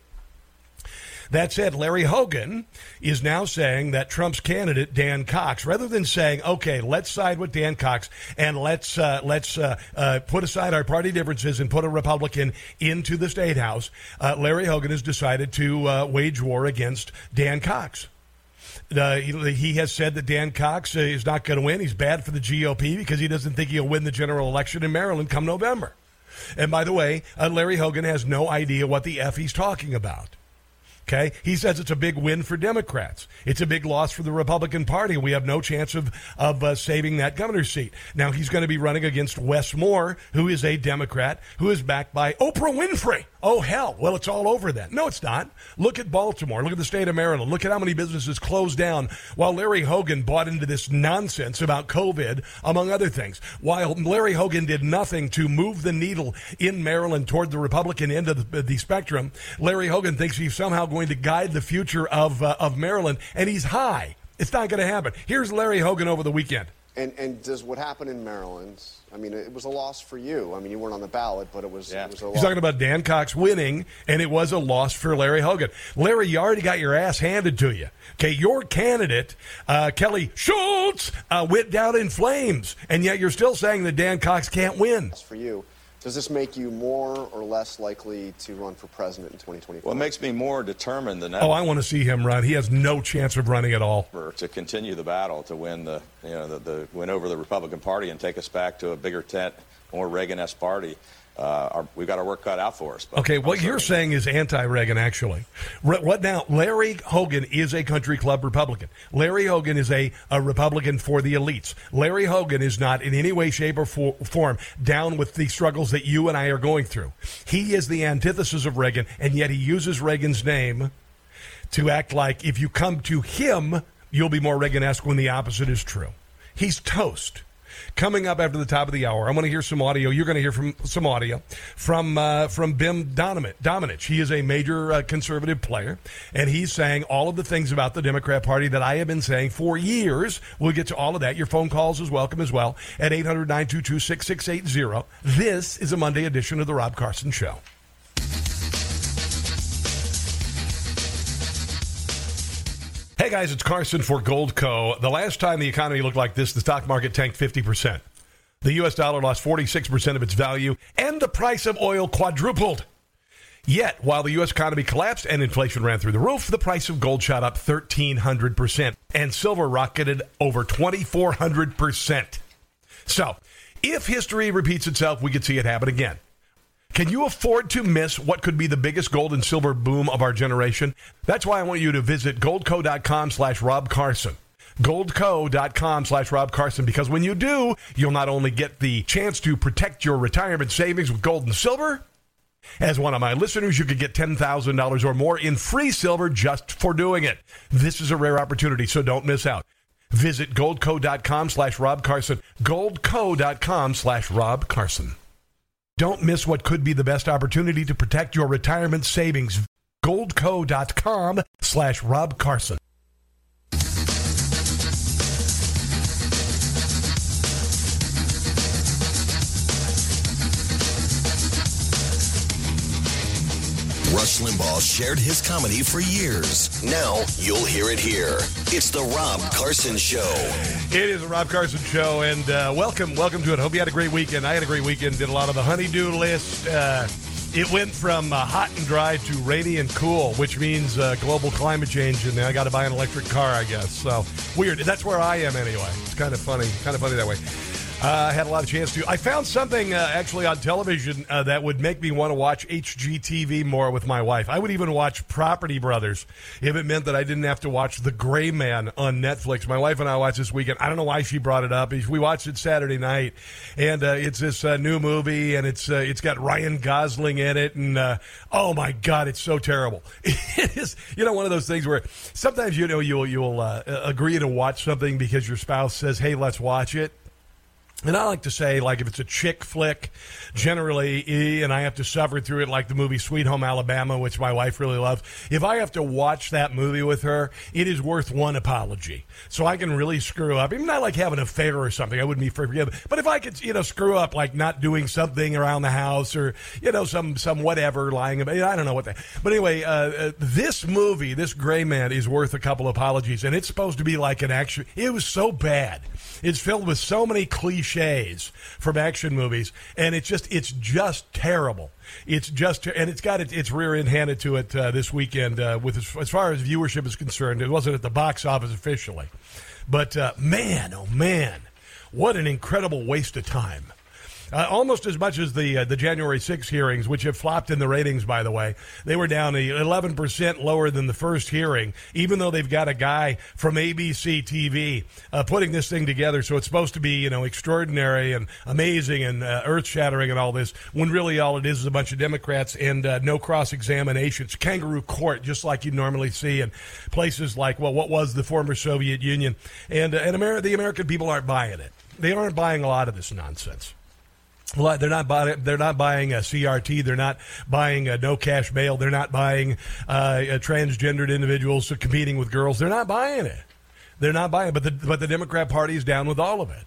That said, Larry Hogan is now saying that Trump's candidate Dan Cox, rather than saying, "Okay, let's side with Dan Cox and let's uh, let's uh, uh, put aside our party differences and put a Republican into the state house," uh, Larry Hogan has decided to uh, wage war against Dan Cox. Uh, he, he, has said that Dan Cox is not going to win. He's bad for the GOP because he doesn't think he'll win the general election in Maryland come November. And by the way, uh, Larry Hogan has no idea what the F he's talking about. Okay. He says it's a big win for Democrats. It's a big loss for the Republican Party. We have no chance of, of uh, saving that governor's seat. Now, he's going to be running against Wes Moore, who is a Democrat, who is backed by Oprah Winfrey. Oh, hell. Well, it's all over then. No, it's not. Look at Baltimore. Look at the state of Maryland. Look at how many businesses closed down while Larry Hogan bought into this nonsense about COVID, among other things. While Larry Hogan did nothing to move the needle in Maryland toward the Republican end of the, the spectrum, Larry Hogan thinks he's somehow going to guide the future of, uh, of Maryland, and he's high. It's not going to happen. Here's Larry Hogan over the weekend. And, and does what happened in Maryland I mean, it was a loss for you. I mean, you weren't on the ballot, but it was, yeah. it was a loss. He's talking about Dan Cox winning, and it was a loss for Larry Hogan. Larry, you already got your ass handed to you. Okay, your candidate, uh, Kelly Schulz, uh, went down in flames, and yet you're still saying that Dan Cox can't win. For you. Does this make you more or less likely to run for president in 2024? Well, it makes me more determined than ever. Oh, I want to see him run. He has no chance of running at all. To continue the battle, to win the, you know, the, the win over the Republican Party and take us back to a bigger tent, more Reagan-esque party uh, our, we've got our work cut out for us. Okay, what you're saying is anti-Reagan, actually. What now? Larry Hogan is a country club Republican. Larry Hogan is a, a Republican for the elites. Larry Hogan is not in any way, shape, or for, form down with the struggles that you and I are going through. He is the antithesis of Reagan, and yet he uses Reagan's name to act like if you come to him, you'll be more Reagan-esque when the opposite is true. He's toast. Coming up after the top of the hour, I want to hear some audio. You're going to hear from some audio from uh, from Ben Domenech. He is a major uh, conservative player, and he's saying all of the things about the Democrat Party that I have been saying for years. We'll get to all of that. Your phone calls is welcome as well at 800 922 6680. This is a Monday edition of The Rob Carson Show. Hey, guys, it's Carson for Goldco. The last time the economy looked like this, the stock market tanked 50%. The U.S. dollar lost 46% of its value, and the price of oil quadrupled. Yet, while the U.S. economy collapsed and inflation ran through the roof, the price of gold shot up 1,300%, and silver rocketed over 2,400%. So, if history repeats itself, we could see it happen again. Can you afford to miss what could be the biggest gold and silver boom of our generation? That's why I want you to visit goldco.com slash Rob Carson. Goldco.com slash Rob Carson, because when you do, you'll not only get the chance to protect your retirement savings with gold and silver, as one of my listeners, you could get $10,000 or more in free silver just for doing it. This is a rare opportunity, so don't miss out. Visit goldco.com slash Rob Carson. Goldco.com slash Rob Carson. Don't miss what could be the best opportunity to protect your retirement savings. Goldco.com slash Rob Carson. Rush Limbaugh shared his comedy for years. Now you'll hear it here. It's the Rob Carson Show. It is the Rob Carson Show, and uh, welcome, welcome to it. Hope you had a great weekend. I had a great weekend. Did a lot of the honeydew list. Uh, it went from uh, hot and dry to rainy and cool, which means uh, global climate change, and I got to buy an electric car, I guess. So weird. That's where I am anyway. It's kind of funny, kind of funny that way. Uh, I had a lot of chance to. I found something uh, actually on television uh, that would make me want to watch HGTV more with my wife. I would even watch Property Brothers if it meant that I didn't have to watch The Gray Man on Netflix. My wife and I watched this weekend. I don't know why she brought it up. We watched it Saturday night, and uh, it's this uh, new movie, and it's uh, it's got Ryan Gosling in it, and oh my god, it's so terrible. it is, you know, one of those things where sometimes you know you'll you'll agree to watch something because your spouse says, "Hey, let's watch it." And I like to say, like, if it's a chick flick, generally, and I have to suffer through it, like the movie Sweet Home Alabama, which my wife really loves. If I have to watch that movie with her, it is worth one apology. So I can really screw up. Even not like having an affair or something, I wouldn't be forgiven. But if I could, you know, screw up, like not doing something around the house or, you know, some, some whatever, lying about, I don't know what that. But anyway, uh, uh, this movie, this Gray Man, is worth a couple apologies. And it's supposed to be like an action. It was so bad. It's filled with so many cliches from action movies, and it's just it's just terrible. It's just and it's got its, its rear end handed to it uh, this weekend. Uh, with as, as, far as viewership is concerned, it wasn't at the box office officially, but uh, man, oh man, what an incredible waste of time. Uh, almost as much as the uh, the January 6 hearings, which have flopped in the ratings, by the way. They were down 11% lower than the first hearing, even though they've got a guy from ABC TV uh, putting this thing together. So it's supposed to be, you know, extraordinary and amazing and uh, earth shattering and all this, when really all it is is a bunch of Democrats and uh, no cross examinations. Kangaroo court, just like you normally see in places like, well, what was the former Soviet Union. And, uh, and Amer- the American people aren't buying it. They aren't buying a lot of this nonsense. They're not buying. They're not buying a CRT. They're not buying a no cash bail. They're not buying uh, transgendered individuals competing with girls. They're not buying it. They're not buying it. But the but the Democrat Party is down with all of it.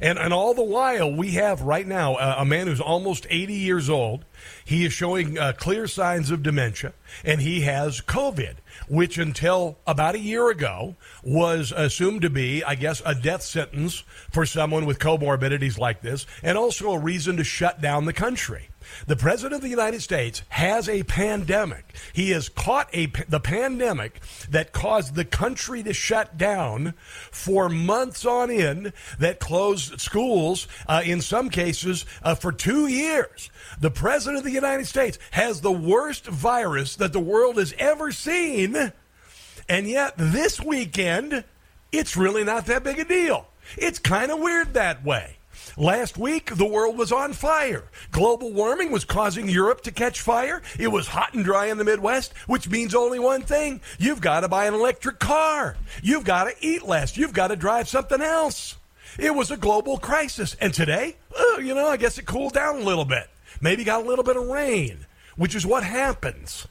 And and all the while we have right now uh, a man who's almost 80 years old. He is showing uh, clear signs of dementia, and he has COVID which until about a year ago was assumed to be, I guess, a death sentence for someone with comorbidities like this, and also a reason to shut down the country. The president of the United States has a pandemic. He has caught a the pandemic that caused the country to shut down for months on end. That closed schools uh, in some cases uh, for two years. The president of the United States has the worst virus that the world has ever seen, and yet this weekend it's really not that big a deal. It's kind of weird that way. Last week, the world was on fire. Global warming was causing Europe to catch fire. It was hot and dry in the Midwest, which means only one thing you've got to buy an electric car. You've got to eat less. You've got to drive something else. It was a global crisis. And today, uh, you know, I guess it cooled down a little bit. Maybe got a little bit of rain, which is what happens.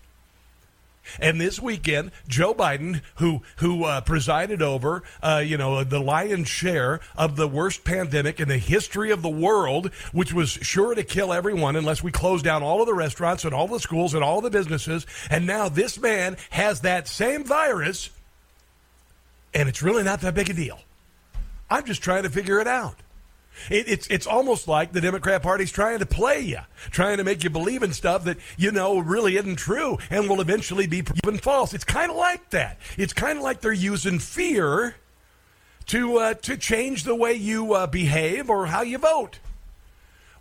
And this weekend, Joe Biden, who who uh, presided over, uh, you know, the lion's share of the worst pandemic in the history of the world, which was sure to kill everyone unless we closed down all of the restaurants and all the schools and all the businesses, and now this man has that same virus And it's really not that big a deal. I'm just trying to figure it out. It, it's it's almost like the Democrat Party's trying to play you, trying to make you believe in stuff that you know really isn't true and will eventually be proven false. It's kind of like that. It's kind of like they're using fear to uh, to change the way you uh, behave or how you vote.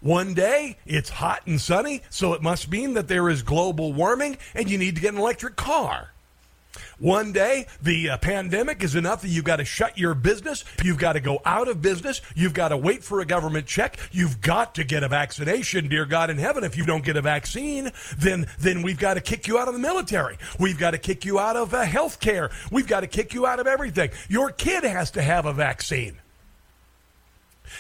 One day it's hot and sunny, so it must mean that there is global warming and you need to get an electric car. One day, the uh, pandemic is enough that you've got to shut your business. You've got to go out of business. You've got to wait for a government check. You've got to get a vaccination, dear God in heaven. If you don't get a vaccine, then, then we've got to kick you out of the military. We've got to kick you out of uh, health care. We've got to kick you out of everything. Your kid has to have a vaccine.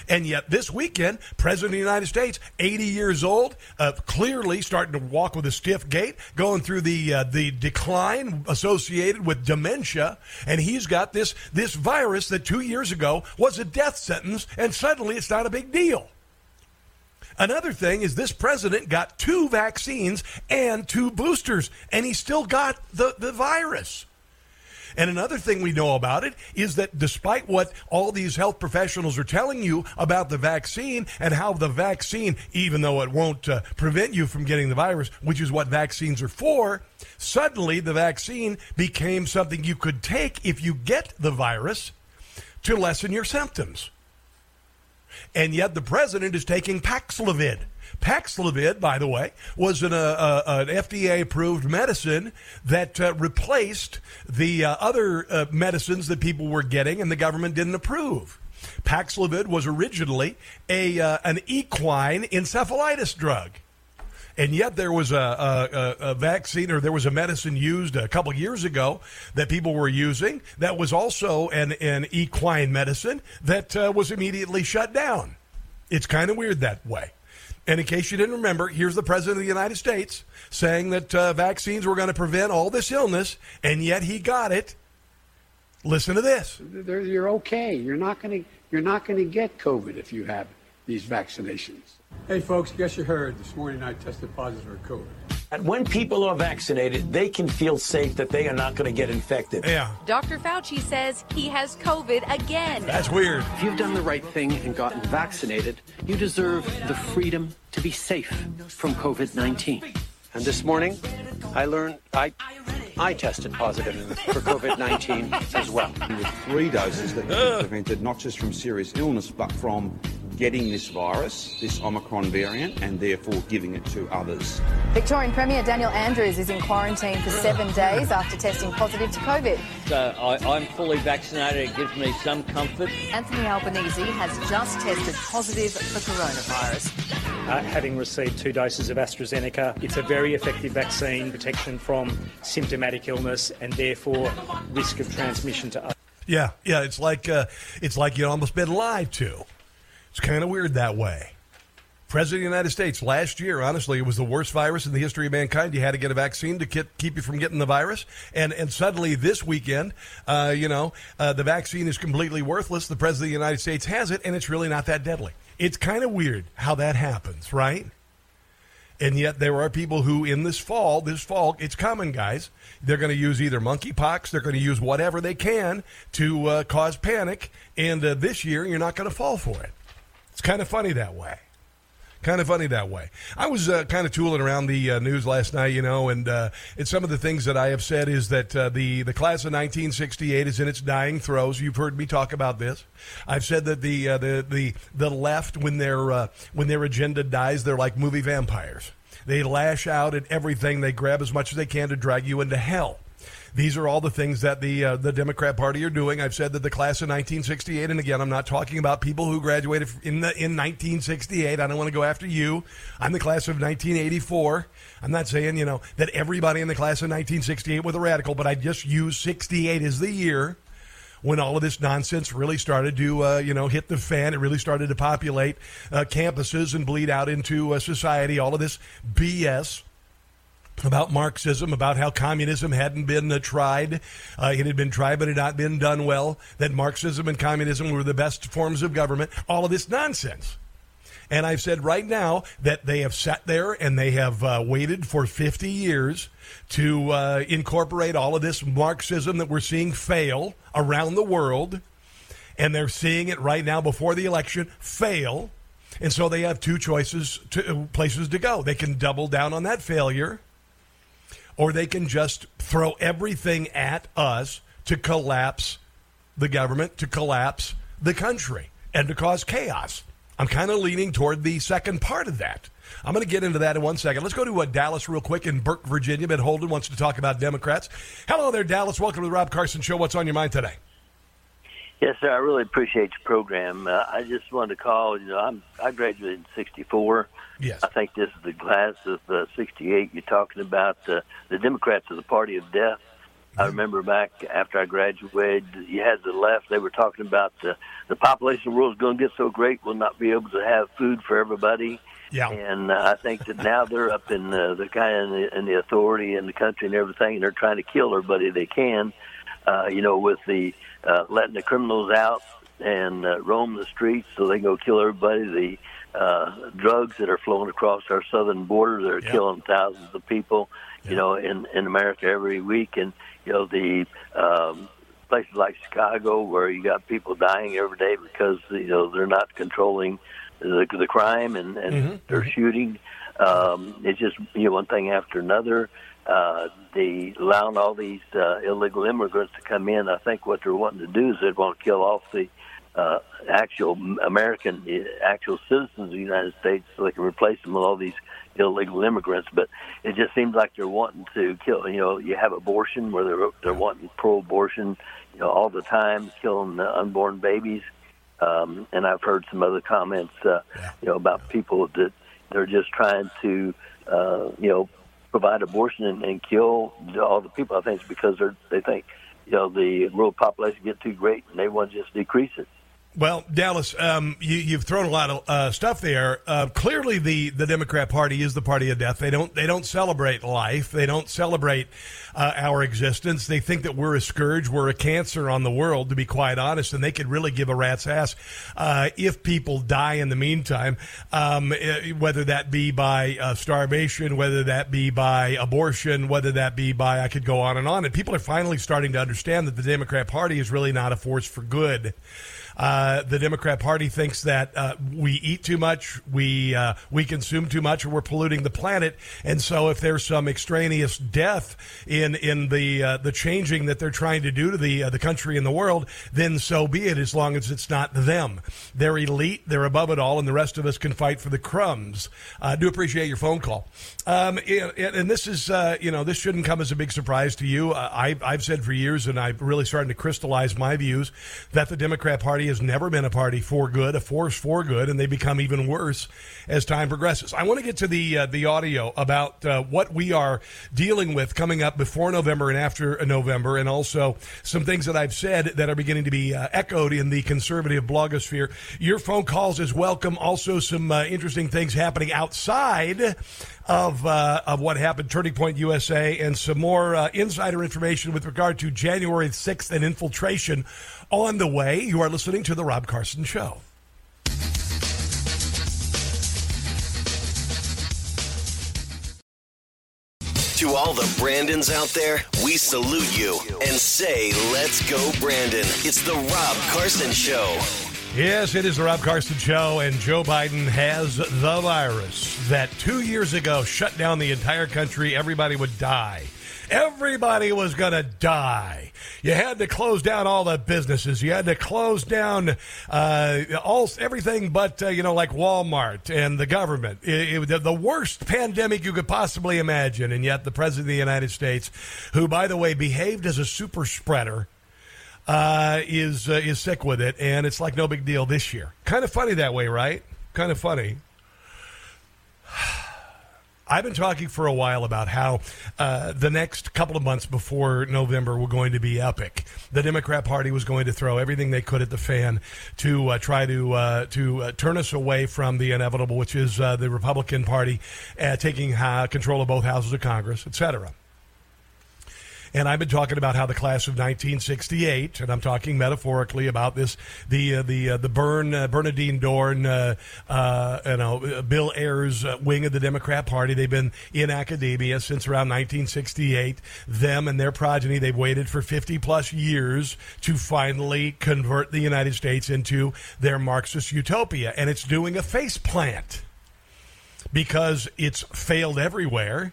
And yet, this weekend, President of the United States, 80 years old, uh, clearly starting to walk with a stiff gait, going through the uh, the decline associated with dementia, and he's got this this virus that two years ago was a death sentence, and suddenly it's not a big deal. Another thing is this president got two vaccines and two boosters, and he still got the, the virus. And another thing we know about it is that despite what all these health professionals are telling you about the vaccine and how the vaccine, even though it won't uh, prevent you from getting the virus, which is what vaccines are for, suddenly the vaccine became something you could take if you get the virus to lessen your symptoms. And yet the president is taking Paxlovid Paxlovid, by the way, was an, uh, uh, an FDA approved medicine that uh, replaced the uh, other uh, medicines that people were getting and the government didn't approve. Paxlovid was originally a, uh, an equine encephalitis drug. And yet, there was a, a, a, vaccine or there was a medicine used a couple years ago that people were using that was also an, an equine medicine that was immediately shut down. It's kind of weird that way. And in case you didn't remember, here's the President of the United States saying that uh, vaccines were going to prevent all this illness, and yet he got it. Listen to this. You're okay. You're not going to you're not going to get COVID if you have these vaccinations. Hey, folks, guess you heard this morning I tested positive for COVID. And when people are vaccinated, they can feel safe that they are not going to get infected. Yeah. Dr. Fauci says he has COVID again. That's weird. If you've done the right thing and gotten vaccinated, you deserve the freedom to be safe from COVID 19. And this morning, I learned I I tested positive for COVID 19 as well. With three doses that have prevented not just from serious illness, but from getting this virus, this Omicron variant, and therefore giving it to others. Victorian Premier Daniel Andrews is in quarantine for seven days after testing positive to COVID. So I, am fully vaccinated. It gives me some comfort. Anthony Albanese has just tested positive for coronavirus. Uh, having received two doses of AstraZeneca, it's a very effective vaccine, protection from symptomatic illness and therefore risk of transmission to others. Yeah, yeah, it's like uh, it's like you almost been lied to. It's kind of weird that way. President of the United States last year, honestly, it was the worst virus in the history of mankind. You had to get a vaccine to keep you from getting the virus, and and suddenly this weekend, uh, you know, uh, the vaccine is completely worthless. The president of the United States has it, and it's really not that deadly. It's kind of weird how that happens, right? And yet there are people who, in this fall, this fall, it's common, guys. They're going to use either monkeypox, they're going to use whatever they can to uh, cause panic, and uh, this year you're not going to fall for it. It's kind of funny that way. Kind of funny that way. I was uh, kind of tooling around the uh, news last night, you know, and uh, and some of the things that I have said is that uh, the the class of 1968 is in its dying throes. You've heard me talk about this. I've said that the uh, the the the left when their uh, when their agenda dies, they're like movie vampires. They lash out at everything. They grab as much as they can to drag you into hell. These are all the things that the uh, the Democrat Party are doing. I've said that the class of 1968, and again, I'm not talking about people who graduated in the in 1968. I don't want to go after you. I'm the class of 1984. I'm not saying you know that everybody in the class of 1968 was a radical, but I just use 68 as the year when all of this nonsense really started to, uh, you know, hit the fan. It really started to populate uh, campuses and bleed out into uh, society. All of this BS about Marxism, about how communism hadn't been uh, tried. Uh, it had been tried, but it had not been done well. That Marxism and communism were the best forms of government. All of this nonsense. And I've said right now that they have sat there and they have uh, waited for 50 years to uh, incorporate all of this Marxism that we're seeing fail around the world. And they're seeing it right now before the election fail. And so they have two choices, to, places to go. They can double down on that failure, or they can just throw everything at us to collapse the government, to collapse the country, and to cause chaos. I'm kind of leaning toward the second part of that. I'm going to get into that in one second. Let's go to uh, Dallas real quick in Burke, Virginia. Ben Holden wants to talk about Democrats. Hello there, Dallas. Welcome to the Rob Carson Show. What's on your mind today? Yes, sir. I really appreciate your program. Uh, I just wanted to call. You know, I'm I graduated in '64. Yes. I think this is the class of uh, '68. You're talking about uh, the Democrats are the party of death. I remember back after I graduated, you had the left. They were talking about the the population of the world is going to get so great, we'll not be able to have food for everybody. Yeah. And uh, I think that now they're up in uh, the kind of in the, in the authority in the country and everything, and they're trying to kill everybody they can. Uh, you know, with the uh, letting the criminals out and uh, roam the streets so they can go kill everybody. The uh, drugs that are flowing across our southern border that are Yeah. killing thousands of people, you know, in in America every week, and you know the um, places like Chicago where you got people dying every day because you know they're not controlling the the crime and and Mhm. they're shooting. Um, it's just you know one thing after another. Uh, the allowing all these uh, illegal immigrants to come in. I think what they're wanting to do is they want to kill off the uh, actual American, uh, actual citizens of the United States, so they can replace them with all these illegal immigrants. But it just seems like they're wanting to kill. You know, you have abortion where they're they're wanting pro-abortion, you know, all the time, killing the unborn babies. Um, and I've heard some other comments, uh, you know, about people that they're just trying to, uh, you know, provide abortion and, and kill all the people. I think it's because they're they think, you know, the world population get too great and they want to just decrease it. Well, Dallas, um, you, you've thrown a lot of uh, stuff there. Uh, clearly, the, the Democrat Party is the party of death. They don't they don't celebrate life. They don't celebrate uh, our existence. They think that we're a scourge, we're a cancer on the world. To be quite honest, and they could really give a rat's ass uh, if people die in the meantime, um, eh, whether that be by uh, starvation, whether that be by abortion, whether that be by I could go on and on. And people are finally starting to understand that the Democrat Party is really not a force for good. Uh, the Democrat Party thinks that uh, we eat too much, we uh, we consume too much, we're polluting the planet. And so, if there's some extraneous death in in the uh, the changing that they're trying to do to the uh, the country and the world, then so be it. As long as it's not them, they're elite, they're above it all, and the rest of us can fight for the crumbs. I do appreciate your phone call. Um, and, and this is you know this shouldn't come as a big surprise to you. I, I've said for years, and I'm really starting to crystallize my views that the Democrat Party has never been a party for good, a force for good, and they become even worse as time progresses. I want to get to the uh, the audio about uh, what we are dealing with coming up before November and after November, and also some things that I've said that are beginning to be uh, echoed in the conservative blogosphere. Your phone calls is welcome. Also, some uh, interesting things happening outside of uh, of what happened, Turning Point USA, and some more uh, insider information with regard to January 6th and infiltration on the way. You are listening to The Rob Carson Show. To all the Brandons out there, we salute you and say, let's go, Brandon. It's the Rob Carson Show. Yes, it is the Rob Carson Show, and Joe Biden has the virus that two years ago shut down the entire country. Everybody would die. Everybody was going to die. You had to close down all the businesses. You had to close down uh, all everything, but uh, you know, like Walmart and the government. It, it, the worst pandemic you could possibly imagine, and yet the president of the United States, who, by the way, behaved as a super spreader uh, is uh, is sick with it, and it's like no big deal this year. Kind of funny that way, right? Kind of funny. I've been talking for a while about how uh, the next couple of months before November were going to be epic. The Democrat Party was going to throw everything they could at the fan to uh, try to uh, to uh, turn us away from the inevitable, which is uh, the Republican Party uh, taking control of both houses of Congress, et cetera. And I've been talking about how the class of 1968, and I'm talking metaphorically about this, the uh, the uh, the Bern uh, Bernardine Dohrn, uh, uh, you know, Bill Ayers uh, wing of the Democrat Party. They've been in academia since around 1968. Them and their progeny, they've waited for 50 plus years to finally convert the United States into their Marxist utopia, and it's doing a face plant because it's failed everywhere.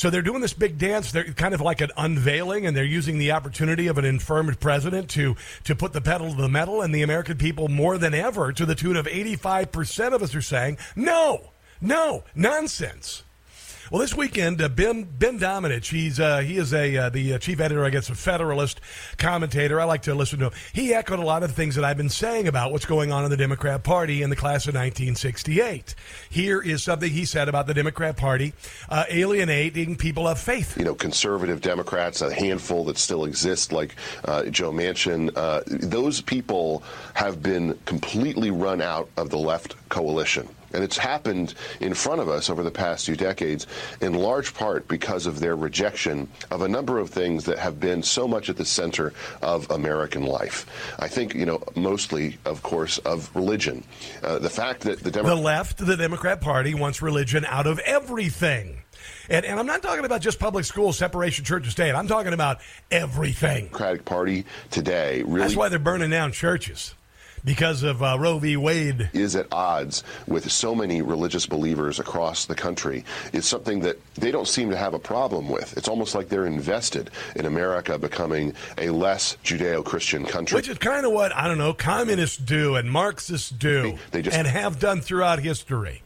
So they're doing this big dance. They're kind of like an unveiling, and they're using the opportunity of an infirmed president to to put the pedal to the metal. And the American people, more than ever, to the tune of eighty five percent of us, are saying no, no, nonsense. Well, this weekend, uh, Ben Ben Domenech, he's uh, he is a uh, the uh, chief editor, I guess, a Federalist commentator. I like to listen to him. He echoed a lot of the things that I've been saying about what's going on in the Democrat Party in the class of 1968. Here is something he said about the Democrat Party uh, alienating people of faith. You know, conservative Democrats, a handful that still exist, like uh, Joe Manchin. those people have been completely run out of the left coalition. And it's happened in front of us over the past few decades, in large part because of their rejection of a number of things that have been so much at the center of American life. I think, you know, mostly, of course, of religion. Uh, the fact that the, Demo- the left, the Democrat Party, wants religion out of everything. And, and, I'm not talking about just public schools, separation church and state. I'm talking about everything. Democratic Party today really. That's why they're burning down churches because of uh, Roe v. Wade. Is at odds with so many religious believers across the country. It's something that they don't seem to have a problem with. It's almost like they're invested in America becoming a less Judeo Christian country. Which is kind of what, I don't know, communists do and Marxists do they just, and have done throughout history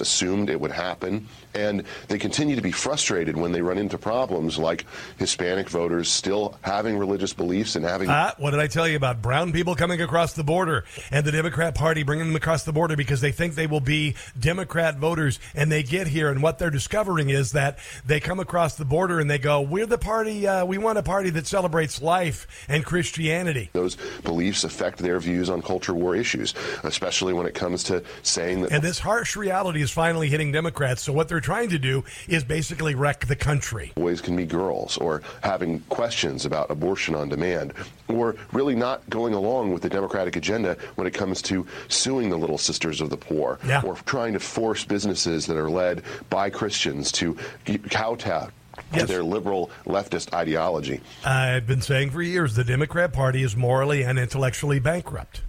assumed it would happen. And they continue to be frustrated when they run into problems like Hispanic voters still having religious beliefs and having. Uh, what did I tell you about brown people coming across the border and the Democrat Party bringing them across the border because they think they will be Democrat voters and they get here and what they're discovering is that they come across the border and they go, We're the party, uh, we want a party that celebrates life and Christianity. Those beliefs affect their views on culture war issues, especially when it comes to saying that. And this harsh reality is finally hitting Democrats. So what they're trying to do is basically wreck the country. Boys can be girls, or having questions about abortion on demand, or really not going along with the Democratic agenda when it comes to suing the Little Sisters of the Poor, yeah. or trying to force businesses that are led by Christians to kowtow Yes. to their liberal leftist ideology. I've been saying for years the Democrat Party is morally and intellectually bankrupt.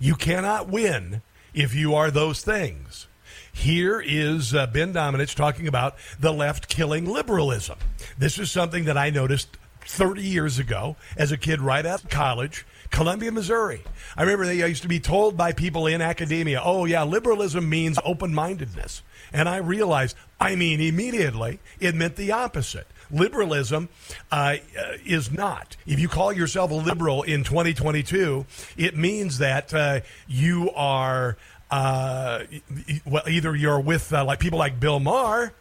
You cannot win if you are those things. Here is uh, Ben Domenech talking about the left killing liberalism. This is something that I noticed 30 years ago as a kid right out of college. Columbia, Missouri. I remember they used to be told by people in academia, oh, yeah, liberalism means open mindedness. And I realized, I mean, immediately, it meant the opposite. Liberalism uh, is not. If you call yourself a liberal in 2022, it means that uh, you are uh, well, either you're with uh, like people like Bill Maher,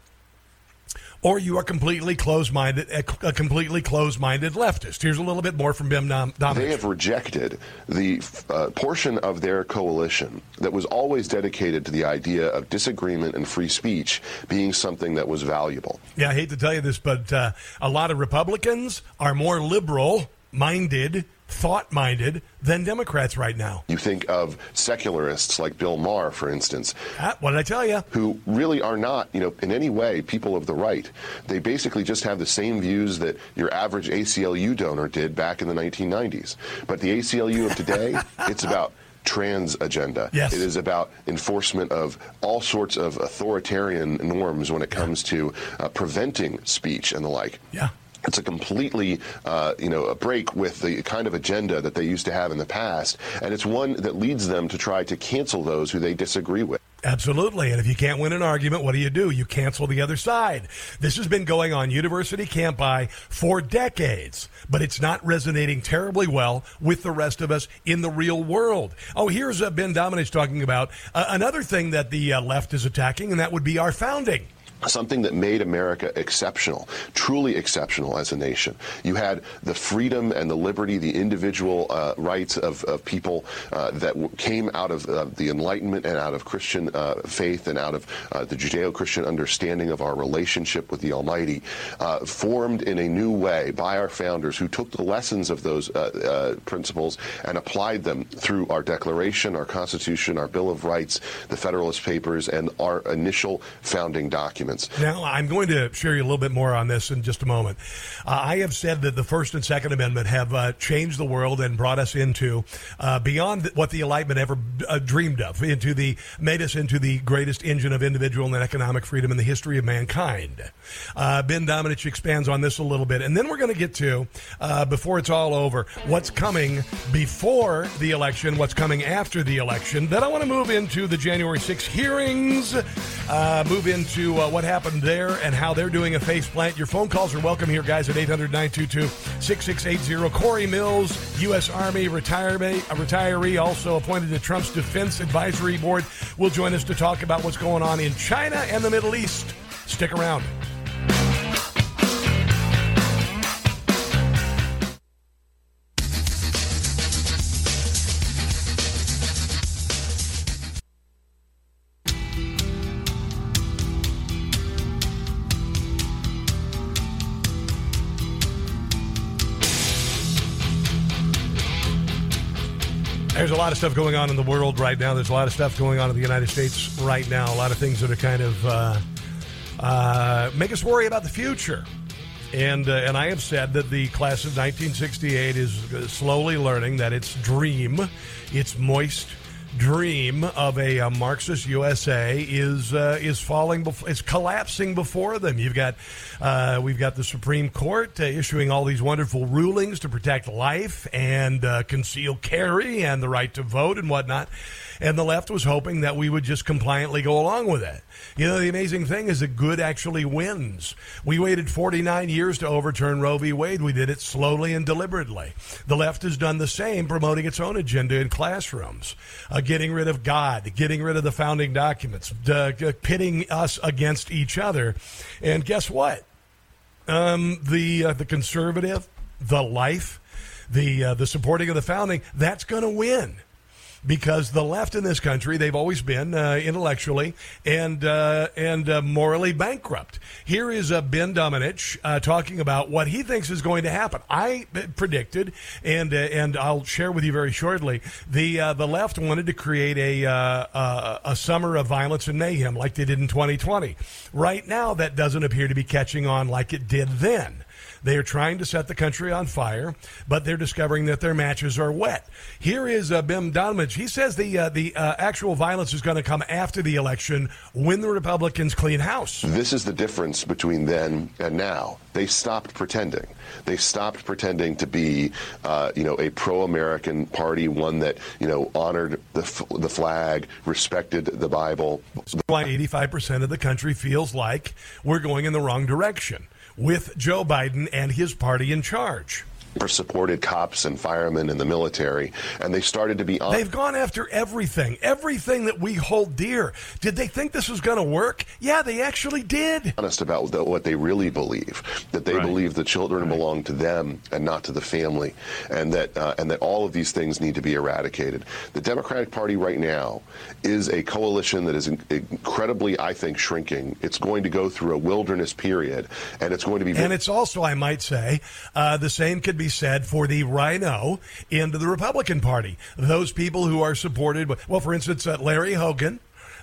or you are completely closed-minded, a, completely closed-minded leftist. Here's a little bit more from Ben Dom- They have rejected the uh, portion of their coalition that was always dedicated to the idea of disagreement and free speech being something that was valuable. Yeah, I hate to tell you this, but uh, a lot of Republicans are more liberal-minded thought minded than Democrats right now. You think of secularists like Bill Maher, for instance. Ah, what did I tell you? Who really are not, you know, in any way people of the right. They basically just have the same views that your average ACLU donor did back in the 1990s. But the ACLU of today, it's about trans agenda. Yes. It is about enforcement of all sorts of authoritarian norms when it comes to uh, preventing speech and the like. Yeah. It's a completely, uh, you know, a break with the kind of agenda that they used to have in the past, and it's one that leads them to try to cancel those who they disagree with. Absolutely. And if you can't win an argument, what do you do? You cancel the other side. This has been going on University Campi for decades, but it's not resonating terribly well with the rest of us in the real world. Oh, here's uh, Ben Domenech talking about uh, another thing that the uh, left is attacking, and that would be our founding. Something that made America exceptional, truly exceptional as a nation. You had the freedom and the liberty, the individual uh, rights of, of people uh, that w- came out of uh, the Enlightenment and out of Christian uh, faith and out of uh, the Judeo Christian understanding of our relationship with the Almighty, uh, formed in a new way by our founders who took the lessons of those principles and applied them through our Declaration, our Constitution, our Bill of Rights, the Federalist Papers, and our initial founding documents. Now, I'm going to share you a little bit more on this in just a moment. Uh, I have said that the First and Second Amendment have uh, changed the world and brought us into uh, beyond what the Enlightenment ever uh, dreamed of, into the made us into the greatest engine of individual and economic freedom in the history of mankind. Uh, ben Domenech expands on this a little bit, and then we're going to get to uh, before it's all over what's coming before the election, what's coming after the election. Then I want to move into the January 6 hearings, move into what happened there and how they're doing a face plant. Your phone calls are welcome here, guys, at 800 922 6680. Corey Mills, U.S. Army retiree, a retiree, also appointed to Trump's Defense Advisory Board, will join us to talk about what's going on in China and the Middle East. Stick around. Lot of stuff going on in the world right now. There's a lot of stuff going on in the United States right now. A lot of things that are kind of uh, uh, make us worry about the future. And uh, and I have said that the class of 1968 is slowly learning that its dream, its moist dream of a, a Marxist USA is uh, is falling, before, is collapsing before them. You've got uh, we've got the Supreme Court uh, issuing all these wonderful rulings to protect life and uh, conceal carry and the right to vote and whatnot and the left was hoping that we would just compliantly go along with it. You know, the amazing thing is that good actually wins. We waited 49 years to overturn Roe v. Wade. We did it slowly and deliberately. The left has done the same, promoting its own agenda in classrooms, uh, getting rid of God, getting rid of the founding documents, uh, pitting us against each other. And guess what? Um, the uh, the conservative, the life, the uh, the supporting of the founding, that's going to win because the left in this country they've always been uh, intellectually and uh, and uh, morally bankrupt. Here is uh, Ben Domenech uh, talking about what he thinks is going to happen. I predicted, and uh, and I'll share with you very shortly. The the left wanted to create a a summer of violence and mayhem like they did in 2020. Right now, that doesn't appear to be catching on like it did then. They are trying to set the country on fire, but they're discovering that their matches are wet. Here is uh, Ben Domenech. He says the uh, the uh, actual violence is going to come after the election when the Republicans clean house. This is the difference between then and now. They stopped pretending. They stopped pretending to be, uh, you know, a pro-American party, one that you know honored the f- the flag, respected the Bible. Why 85% of the country feels like we're going in the wrong direction with Joe Biden and his party in charge supported cops and firemen in the military, and they started to be. On- They've gone after everything, everything that we hold dear. Did they think this was going to work? Yeah, they actually did. Honest about what they really believe, that they right. believe the children right. belong to them and not to the family, and that uh, and that all of these things need to be eradicated. The Democratic Party right now is a coalition that is incredibly, I think, shrinking. It's going to go through a wilderness period, and it's going to be. And it's also, I might say, uh, the same could be be said for the rhino into the Republican Party. Those people who are supported, well, for instance, uh, Larry Hogan,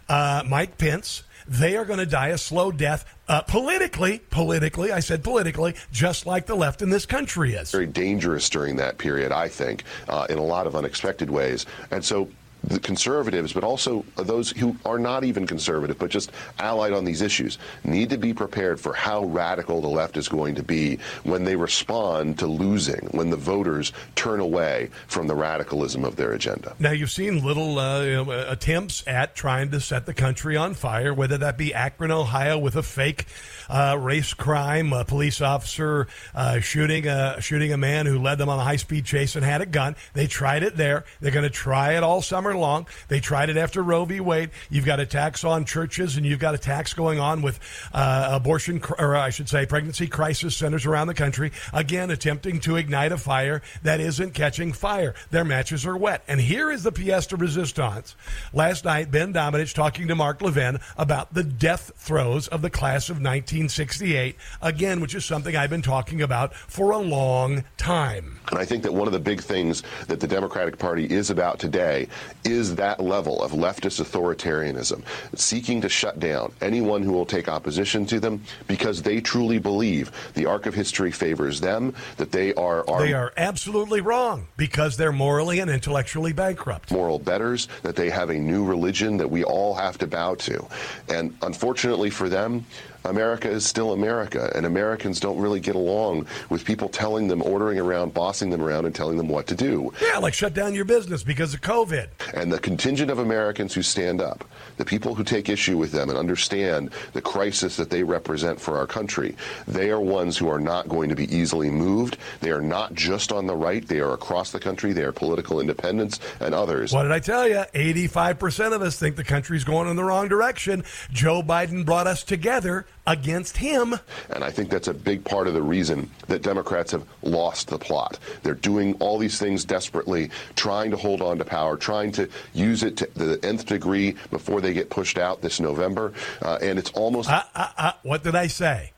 uh, Mike Pence, they are going to die a slow death uh, politically. Politically, I said politically, just like the left in this country is. Very dangerous during that period, I think, uh, in a lot of unexpected ways. And so the conservatives, but also those who are not even conservative, but just allied on these issues, need to be prepared for how radical the left is going to be when they respond to losing, when the voters turn away from the radicalism of their agenda. Now, you've seen little uh, attempts at trying to set the country on fire, whether that be Akron, Ohio, with a fake uh, race crime, a police officer uh, shooting a shooting a man who led them on a high speed chase and had a gun. They tried it there. They're going to try it all summer long. They tried it after Roe v. Wade. You've got attacks on churches, and you've got attacks going on with uh, abortion, or I should say, pregnancy crisis centers around the country. Again, attempting to ignite a fire that isn't catching fire. Their matches are wet. And here is the pièce de resistance. Last night, Ben Domenech talking to Mark Levin about the death throes of the class of 1968, again, which is something I've been talking about for a long time. And I think that one of the big things that the Democratic Party is about today is that level of leftist authoritarianism, seeking to shut down anyone who will take opposition to them because they truly believe the arc of history favors them, that they are, are They are absolutely wrong because they're morally and intellectually bankrupt. moral betters, that they have a new religion that we all have to bow to. And unfortunately for them, America is still America, and Americans don't really get along with people telling them, ordering around, bossing them around, and telling them what to do. Yeah, like shut down your business because of COVID. And the contingent of Americans who stand up, the people who take issue with them and understand the crisis that they represent for our country, they are ones who are not going to be easily moved. They are not just on the right, they are across the country, they are political independents and others. What did I tell you? 85% of us think the country's going in the wrong direction. Joe Biden brought us together against him. And I think that's a big part of the reason that Democrats have lost the plot. They're doing all these things desperately, trying to hold on to power, trying to use it to the nth degree before they get pushed out this November. Uh, and it's almost. Uh, uh, uh, what did I say?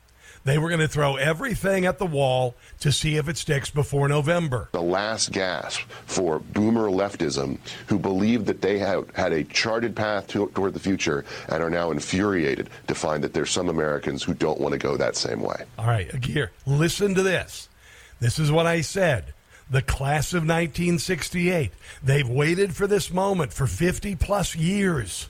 They were going to throw everything at the wall to see if it sticks before November. the last gasp for boomer leftism who believed that they had, had a charted path to, toward the future and are now infuriated to find that there's some Americans who don't want to go that same way. All right, here, listen to this. This is what I said. The class of 1968. They've waited for this moment for 50 plus years,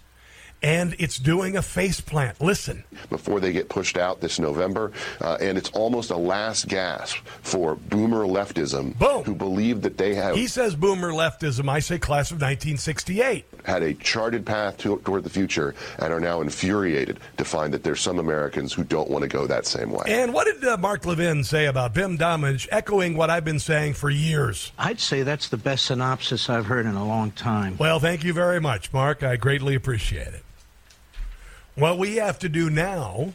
and it's doing a faceplant. Listen. Before they get pushed out this November, uh, and it's almost a last gasp for boomer leftism who believe that they have He says boomer leftism. I say class of 1968. had a charted path to, toward the future and are now infuriated to find that there's some Americans who don't want to go that same way. And what did uh, Mark Levin say about Ben Domenech, echoing what I've been saying for years? I'd say that's the best synopsis I've heard in a long time. Well, thank you very much, Mark. I greatly appreciate it. What we have to do now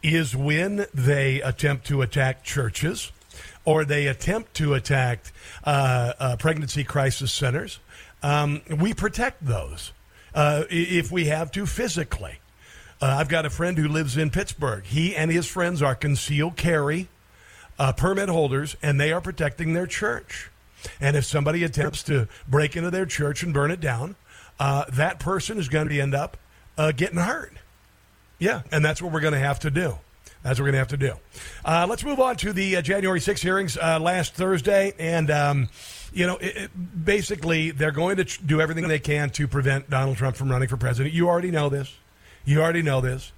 is when they attempt to attack churches or they attempt to attack uh, uh, pregnancy crisis centers, um, we protect those uh, if we have to physically. Uh, I've got a friend who lives in Pittsburgh. He and his friends are concealed carry uh, permit holders, and they are protecting their church. And if somebody attempts to break into their church and burn it down, uh, that person is going to end up getting hurt. Yeah, and that's what we're going to have to do. That's what we're going to have to do. Uh, let's move on to the uh, January 6 hearings uh, last Thursday. And, um, you know, it, it- basically, they're going to do everything they can to prevent Donald Trump from running for president. You already know this. You already know this.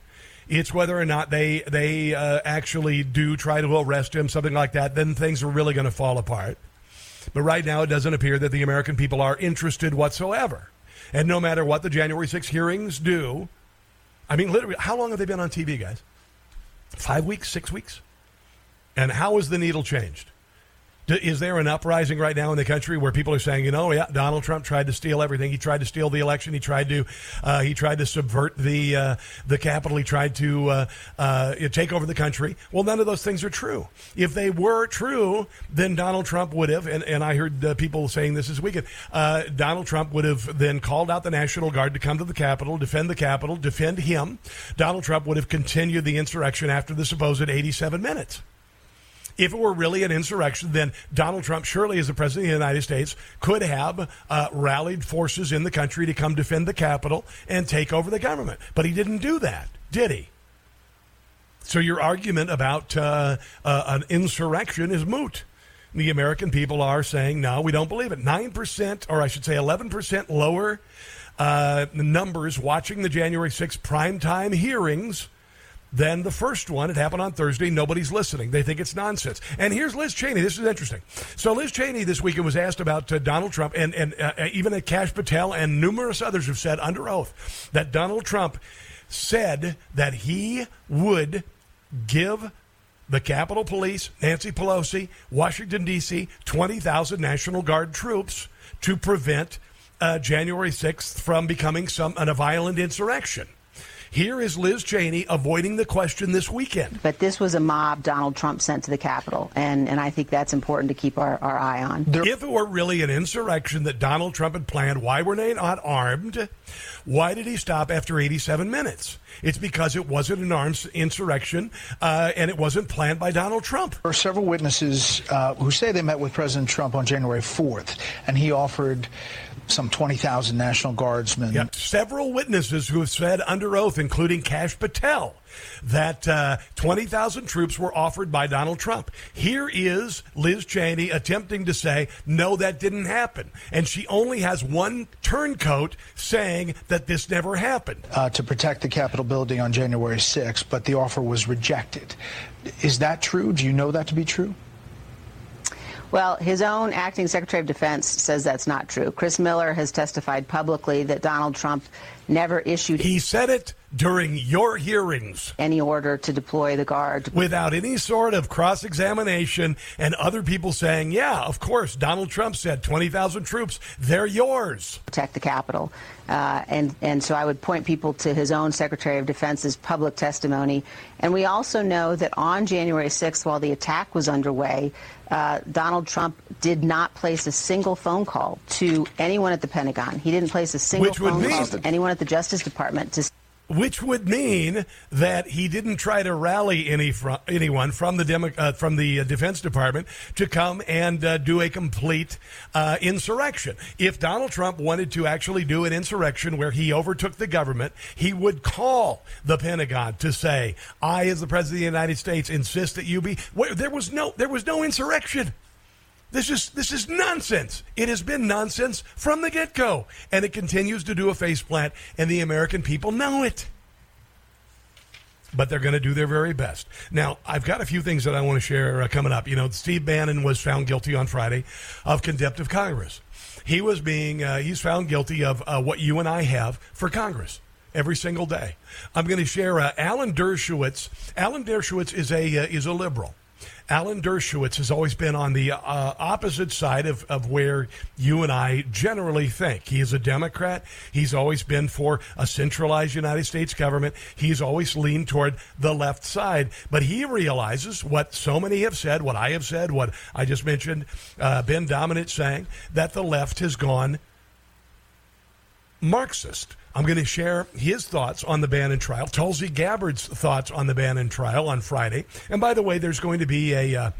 It's whether or not they they uh, actually do try to arrest him, something like that. Then things are really going to fall apart. But right now, it doesn't appear that the American people are interested whatsoever. And no matter what the January 6 hearings do, I mean, literally, how long have they been on TV, guys? Five weeks, six weeks? And how has the needle changed? Is there an uprising right now in the country where people are saying, you know, yeah, Donald Trump tried to steal everything. He tried to steal the election. He tried to, uh, he tried to subvert the uh, the Capitol. He tried to uh, uh, take over the country. Well, none of those things are true. If they were true, then Donald Trump would have, and, and I heard uh, people saying this this weekend, uh, Donald Trump would have then called out the National Guard to come to the Capitol, defend the Capitol, defend him. Donald Trump would have continued the insurrection after the supposed 87 minutes. If it were really an insurrection, then Donald Trump, surely as the president of the United States, could have uh, rallied forces in the country to come defend the Capitol and take over the government. But he didn't do that, did he? So your argument about uh, uh, an insurrection is moot. The American people are saying, no, we don't believe it. 9%, or I should say 11% lower uh, numbers watching the January 6th primetime hearings than the first one. It happened on Thursday. Nobody's listening. They think it's nonsense. And here's Liz Cheney. This is interesting. So Liz Cheney this weekend was asked about uh, Donald Trump, and and uh, even Kash Patel and numerous others have said under oath that Donald Trump said that he would give the Capitol Police, Nancy Pelosi, Washington, D.C., 20,000 National Guard troops to prevent uh, January 6th from becoming some a violent insurrection. Here is Liz Cheney avoiding the question this weekend. But this was a mob Donald Trump sent to the Capitol, and, and I think that's important to keep our, our eye on. If it were really an insurrection that Donald Trump had planned, why were they not armed? Why did he stop after 87 minutes? It's because it wasn't an armed insurrection uh, and it wasn't planned by Donald Trump. There are several witnesses uh, who say they met with President Trump on January 4th, and he offered some 20,000 National Guardsmen. Yep. Several witnesses who have said under oath, including Kash Patel, that uh, 20,000 troops were offered by Donald Trump. Here is Liz Cheney attempting to say, no, that didn't happen. And she only has one turncoat saying that this never happened. Uh, to protect the Capitol building on January 6th, but the offer was rejected. Is that true? Do you know that to be true? Well, his own acting Secretary of Defense says that's not true. Chris Miller has testified publicly that Donald Trump never issued. He said it during your hearings. Any order to deploy the guard. Without any sort of cross examination and other people saying, yeah, of course, Donald Trump said 20,000 troops, they're yours. Protect the Capitol. Uh, and, and so I would point people to his own Secretary of Defense's public testimony. And we also know that on January 6th, while the attack was underway, uh, Donald Trump did not place a single phone call to anyone at the Pentagon. He didn't place a single Which phone call to anyone at the Justice Department to which would mean that he didn't try to rally any anyone from the Demo- uh, from the uh, Defense Department to come and uh, do a complete uh, insurrection. If Donald Trump wanted to actually do an insurrection where he overtook the government, he would call the Pentagon to say, "I, as the President of the United States, insist that you be." There was no there was no insurrection. This is this is nonsense. It has been nonsense from the get go, and it continues to do a faceplant, and the American people know it. But they're going to do their very best. Now, I've got a few things that I want to share uh, coming up. You know, Steve Bannon was found guilty on Friday of contempt of Congress. He was being uh, he's found guilty of uh, what you and I have for Congress every single day. I'm going to share uh, Alan Dershowitz. Alan Dershowitz is a uh, is a liberal. Alan Dershowitz has always been on the uh, opposite side of, of where you and I generally think. He is a Democrat. He's always been for a centralized United States government. He's always leaned toward the left side. But he realizes what so many have said, what I have said, what I just mentioned, uh, Ben Domenech saying, that the left has gone Marxist. I'm going to share his thoughts on the Bannon trial, Tulsi Gabbard's thoughts on the Bannon trial on Friday. And by the way, there's going to be a. Uh,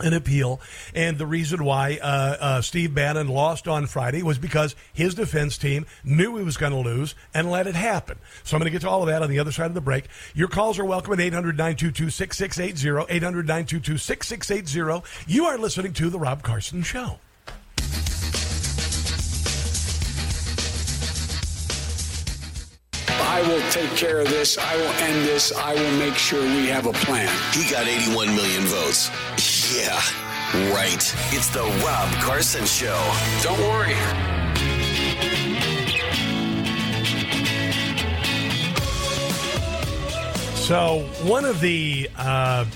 an appeal, and the reason why uh, uh, Steve Bannon lost on Friday was because his defense team knew he was going to lose and let it happen. So I'm going to get to all of that on the other side of the break. Your calls are welcome at 800 922 6680. 800 922 6680. You are listening to The Rob Carson Show. I will take care of this. I will end this. I will make sure we have a plan. He got 81 million votes. Yeah, right. It's the Rob Carson Show. Don't worry. So, one of the uh,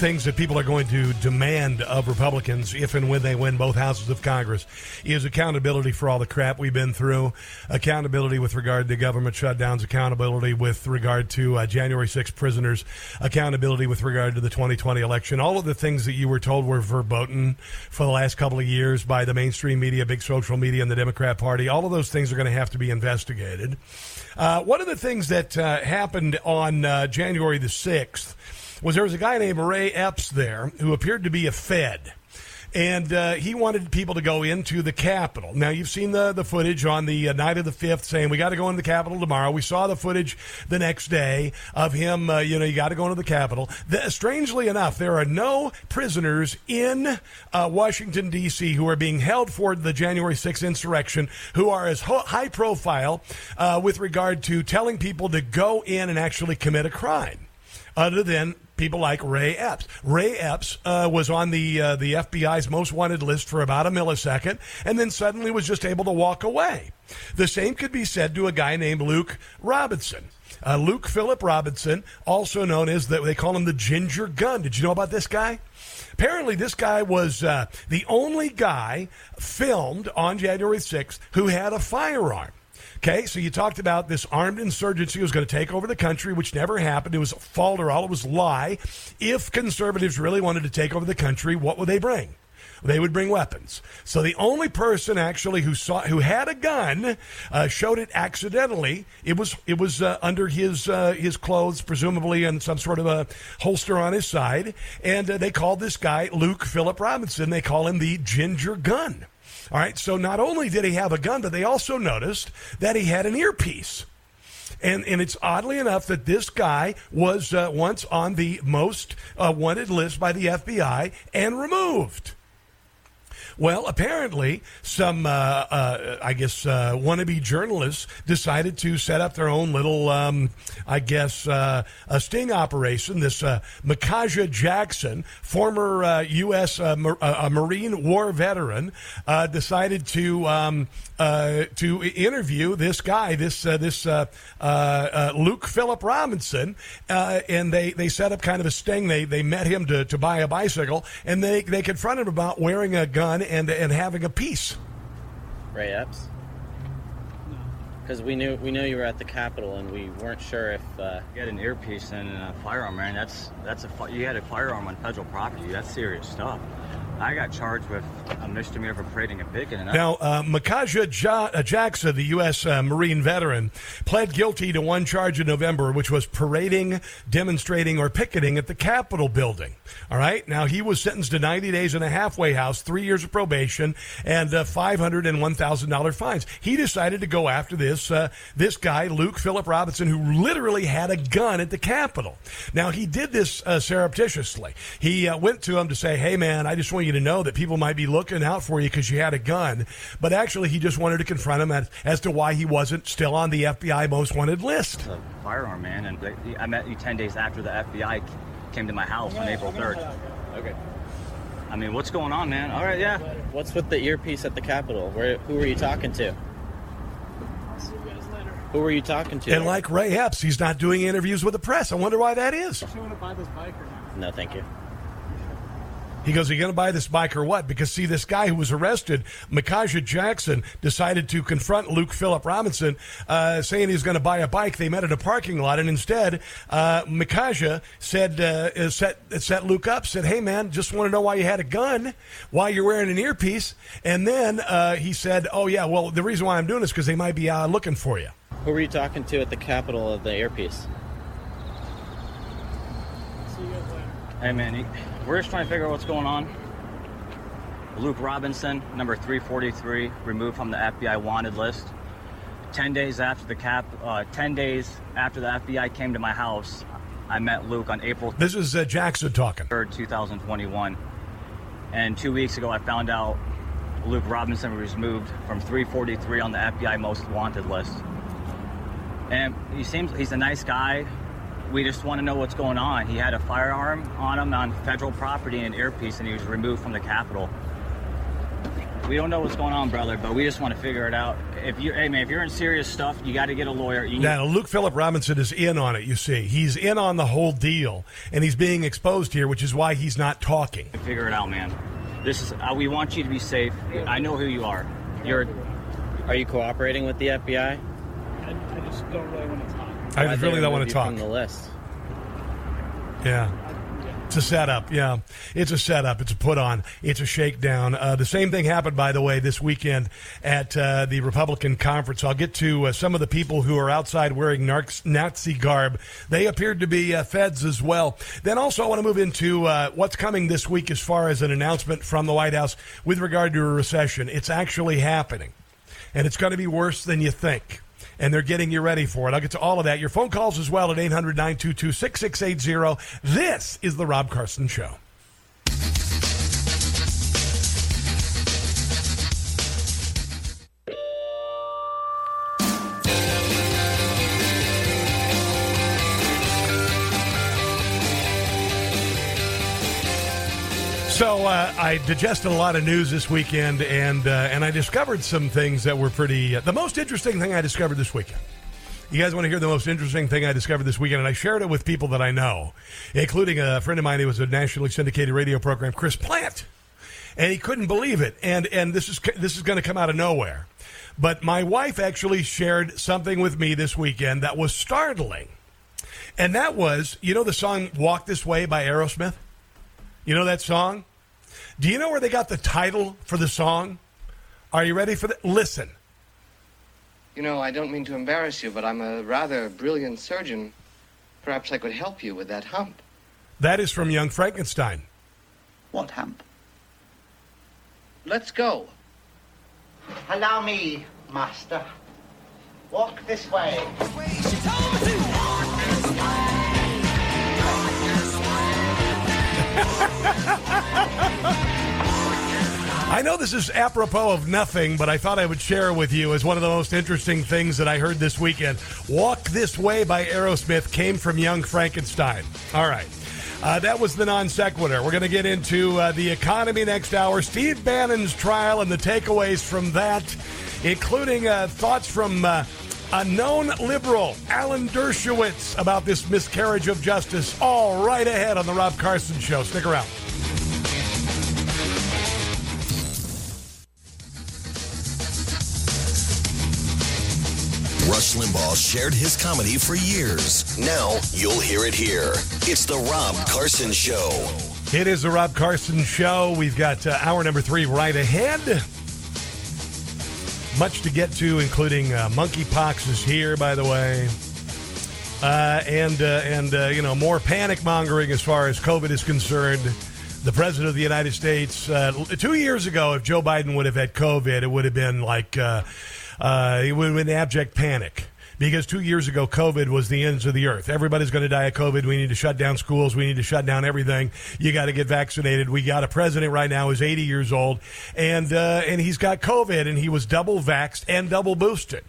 things that people are going to demand of Republicans if and when they win both houses of Congress is accountability for all the crap we've been through, accountability with regard to government shutdowns, accountability with regard to uh, January 6 prisoners, accountability with regard to the 2020 election. All of the things that you were told were verboten for the last couple of years by the mainstream media, big social media, and the Democrat Party, all of those things are going to have to be investigated. Uh, one of the things that uh, happened on uh, January the 6th was there was a guy named Ray Epps there who appeared to be a Fed. And uh, he wanted people to go into the Capitol. Now, you've seen the, the footage on the uh, night of the 5th saying, we got to go into the Capitol tomorrow. We saw the footage the next day of him, uh, you know, you got to go into the Capitol. The, strangely enough, there are no prisoners in uh, Washington, D.C., who are being held for the January 6th insurrection who are as ho- high profile uh, with regard to telling people to go in and actually commit a crime other than people like Ray Epps. Ray Epps uh, was on the uh, the FBI's most wanted list for about a millisecond, and then suddenly was just able to walk away. The same could be said to a guy named Luke Robinson. Uh, Luke Philip Robinson, also known as the, they call him the Ginger Gun. Did you know about this guy? Apparently, this guy was uh, the only guy filmed on January 6th who had a firearm. Okay, so you talked about this armed insurgency was going to take over the country, which never happened. It was falderall. It was lie. If conservatives really wanted to take over the country, what would they bring? they would bring weapons. So the only person actually who saw who had a gun uh, showed it accidentally. It was it was uh, under his uh, his clothes, presumably, in some sort of a holster on his side. And uh, they called this guy Luke Philip Robinson. They call him the Ginger Gun. All right, so not only did he have a gun, but they also noticed that he had an earpiece. And, and it's oddly enough that this guy was uh, once on the most uh, wanted list by the FBI and removed. Well, apparently, some, uh, uh, I guess, uh, wannabe journalists decided to set up their own little, um, I guess, uh, a sting operation. This uh, Micajah Jackson, former U.S. Uh, Mar- Marine War veteran, decided to um, Uh, to interview this guy, this uh, this uh, Luke Philip Robinson, and they, they set up kind of a sting. They they met him to, to buy a bicycle, and they they confronted him about wearing a gun and and having a piece. Ray Epps. Because we knew we knew you were at the Capitol, and we weren't sure if uh, you had an earpiece and a firearm, man. That's that's a you had a firearm on federal property. That's serious stuff. I got charged with a misdemeanor for parading and picking. And now, uh, Micajah ja- uh, Jackson, the U.S. Uh, Marine veteran, pled guilty to one charge in November, which was parading, demonstrating, or picketing at the Capitol building. All right. Now, he was sentenced to 90 days in a halfway house, three years of probation, and uh, $501,000 fines. He decided to go after this uh, this guy, Luke Philip Robinson, who literally had a gun at the Capitol. Now, he did this uh, surreptitiously. He went to him to say, "Hey, man, I just want you." You to know that people might be looking out for you because you had a gun. But actually, he just wanted to confront him as, as to why he wasn't still on the FBI most wanted list. a firearm, man. And I met you 10 days after the FBI came to my house on April 3rd. Okay. I mean, what's going on, man? All right, yeah. What's with the earpiece at the Capitol? Where, who were you talking to? Who were you talking to? And like Ray Epps, he's not doing interviews with the press. I wonder why that is. want to buy this bike or not? No, thank you. He goes, Are you going to buy this bike or what? Because, see, this guy who was arrested, Micajah Jackson, decided to confront Luke Philip Robinson, uh, saying he's going to buy a bike. They met at a parking lot, and instead, uh, Micajah said, uh, set, set Luke up, said, Hey, man, just want to know why you had a gun, why you're wearing an earpiece. And then uh, he said, Oh, yeah, well, the reason why I'm doing this is because they might be uh, looking for you. Who were you talking to at the Capitol of the earpiece? Hey, man. He- we're just trying to figure out what's going on. Luke Robinson, number 343, removed from the FBI wanted list. Ten days after the cap, uh, ten days after the FBI came to my house, I met Luke on April. This is uh, Jackson talking. Third, 2021, and two weeks ago, I found out Luke Robinson was removed from 343 on the FBI most wanted list. And he seems he's a nice guy we just want to know what's going on. He had a firearm on him on federal property and an earpiece, and he was removed from the Capitol. We don't know what's going on, brother, but we just want to figure it out. If you, hey man, if you're in serious stuff, you got to get a lawyer. You now, Luke Philip Robinson is in on it. You see, he's in on the whole deal, and he's being exposed here, which is why he's not talking. Figure it out, man. This is. Uh, we want you to be safe. I know who you are. You're. Are you cooperating with the FBI? I, I just don't really want to I really don't want to talk. From the list. Yeah. It's a setup, yeah. It's a setup. It's a put on. It's a shakedown. Uh, the same thing happened, by the way, this weekend at uh, the Republican conference. I'll get to uh, some of the people who are outside wearing Nazi garb. They appeared to be uh, feds as well. Then also, I want to move into uh, what's coming this week as far as an announcement from the White House with regard to a recession. It's actually happening, and it's going to be worse than you think and they're getting you ready for it. I'll get to all of that. Your phone calls as well at 800 922 6680. This is The Rob Carson Show. So uh, I digested a lot of news this weekend, and uh, and I discovered some things that were pretty. Uh, the most interesting thing I discovered this weekend You guys want to hear the most interesting thing I discovered this weekend? And I shared it with people that I know, including a friend of mine who was a nationally syndicated radio program, Chris Plante. And he couldn't believe it. And, and this is, this is going to come out of nowhere. But my wife actually shared something with me this weekend that was startling. And that was, you know, the song Walk This Way by Aerosmith? You know that song? Do you know where they got the title for the song? Are you ready for that? Listen. You know, I don't mean to embarrass you, but I'm a rather brilliant surgeon. Perhaps I could help you with that hump. That is from Young Frankenstein. What hump? Let's go. Allow me, master. Walk this way. I know this is apropos of nothing, but I thought I would share with you as one of the most interesting things that I heard this weekend. Walk This Way by Aerosmith came from Young Frankenstein. All right. Uh, that was the non sequitur. We're going to get into uh, the economy next hour, Steve Bannon's trial and the takeaways from that, including uh, thoughts from uh, a known liberal, Alan Dershowitz, about this miscarriage of justice. All right ahead on The Rob Carson Show. Stick around. Rush Limbaugh shared his comedy for years. Now you'll hear it here. It's the Rob Carson Show. It is the Rob Carson Show. We've got uh, hour number three right ahead. Much to get to, including uh, monkeypox is here, by the way, uh, and uh, and uh, you know more panic mongering as far as COVID is concerned. The president of the United States, uh, two years ago, if Joe Biden would have had COVID, it would have been like uh, have abject panic because two years ago, COVID was the ends of the earth. Everybody's going to die of COVID. We need to shut down schools. We need to shut down everything. You got to get vaccinated. We got a president right now who's 80 years old, and uh, and he's got COVID, and he was double vaxxed and double boosted.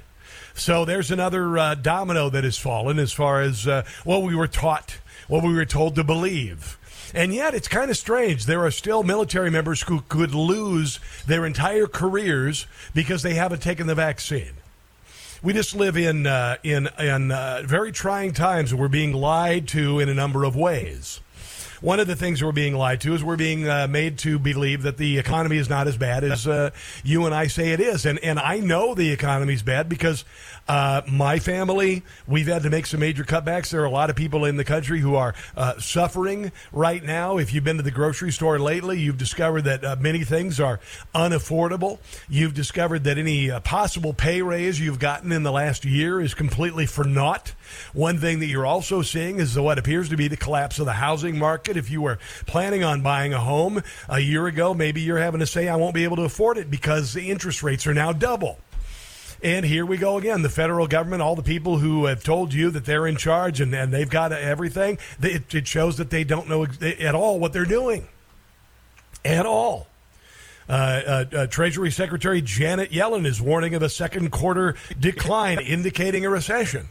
So there's another uh, domino that has fallen as far as uh, what we were taught, what we were told to believe. And yet, it's kind of strange. There are still military members who could lose their entire careers because they haven't taken the vaccine we just live in uh, in in uh, very trying times. We're being lied to in a number of ways. One of the things we're being lied to is we're being uh, made to believe that the economy is not as bad as uh, you and I say it is, and and I know the economy is bad because uh, my family, we've had to make some major cutbacks. There are a lot of people in the country who are uh, suffering right now. If you've been to the grocery store lately, you've discovered that uh, many things are unaffordable. You've discovered that any uh, possible pay raise you've gotten in the last year is completely for naught. One thing that you're also seeing is what appears to be the collapse of the housing market. If you were planning on buying a home a year ago, maybe you're having to say, I won't be able to afford it because the interest rates are now double. And here we go again. The federal government, all the people who have told you that they're in charge and, and they've got everything, it, it shows that they don't know at all what they're doing. At all. Uh, uh, uh, Treasury Secretary Janet Yellen is warning of a second quarter decline, indicating a recession.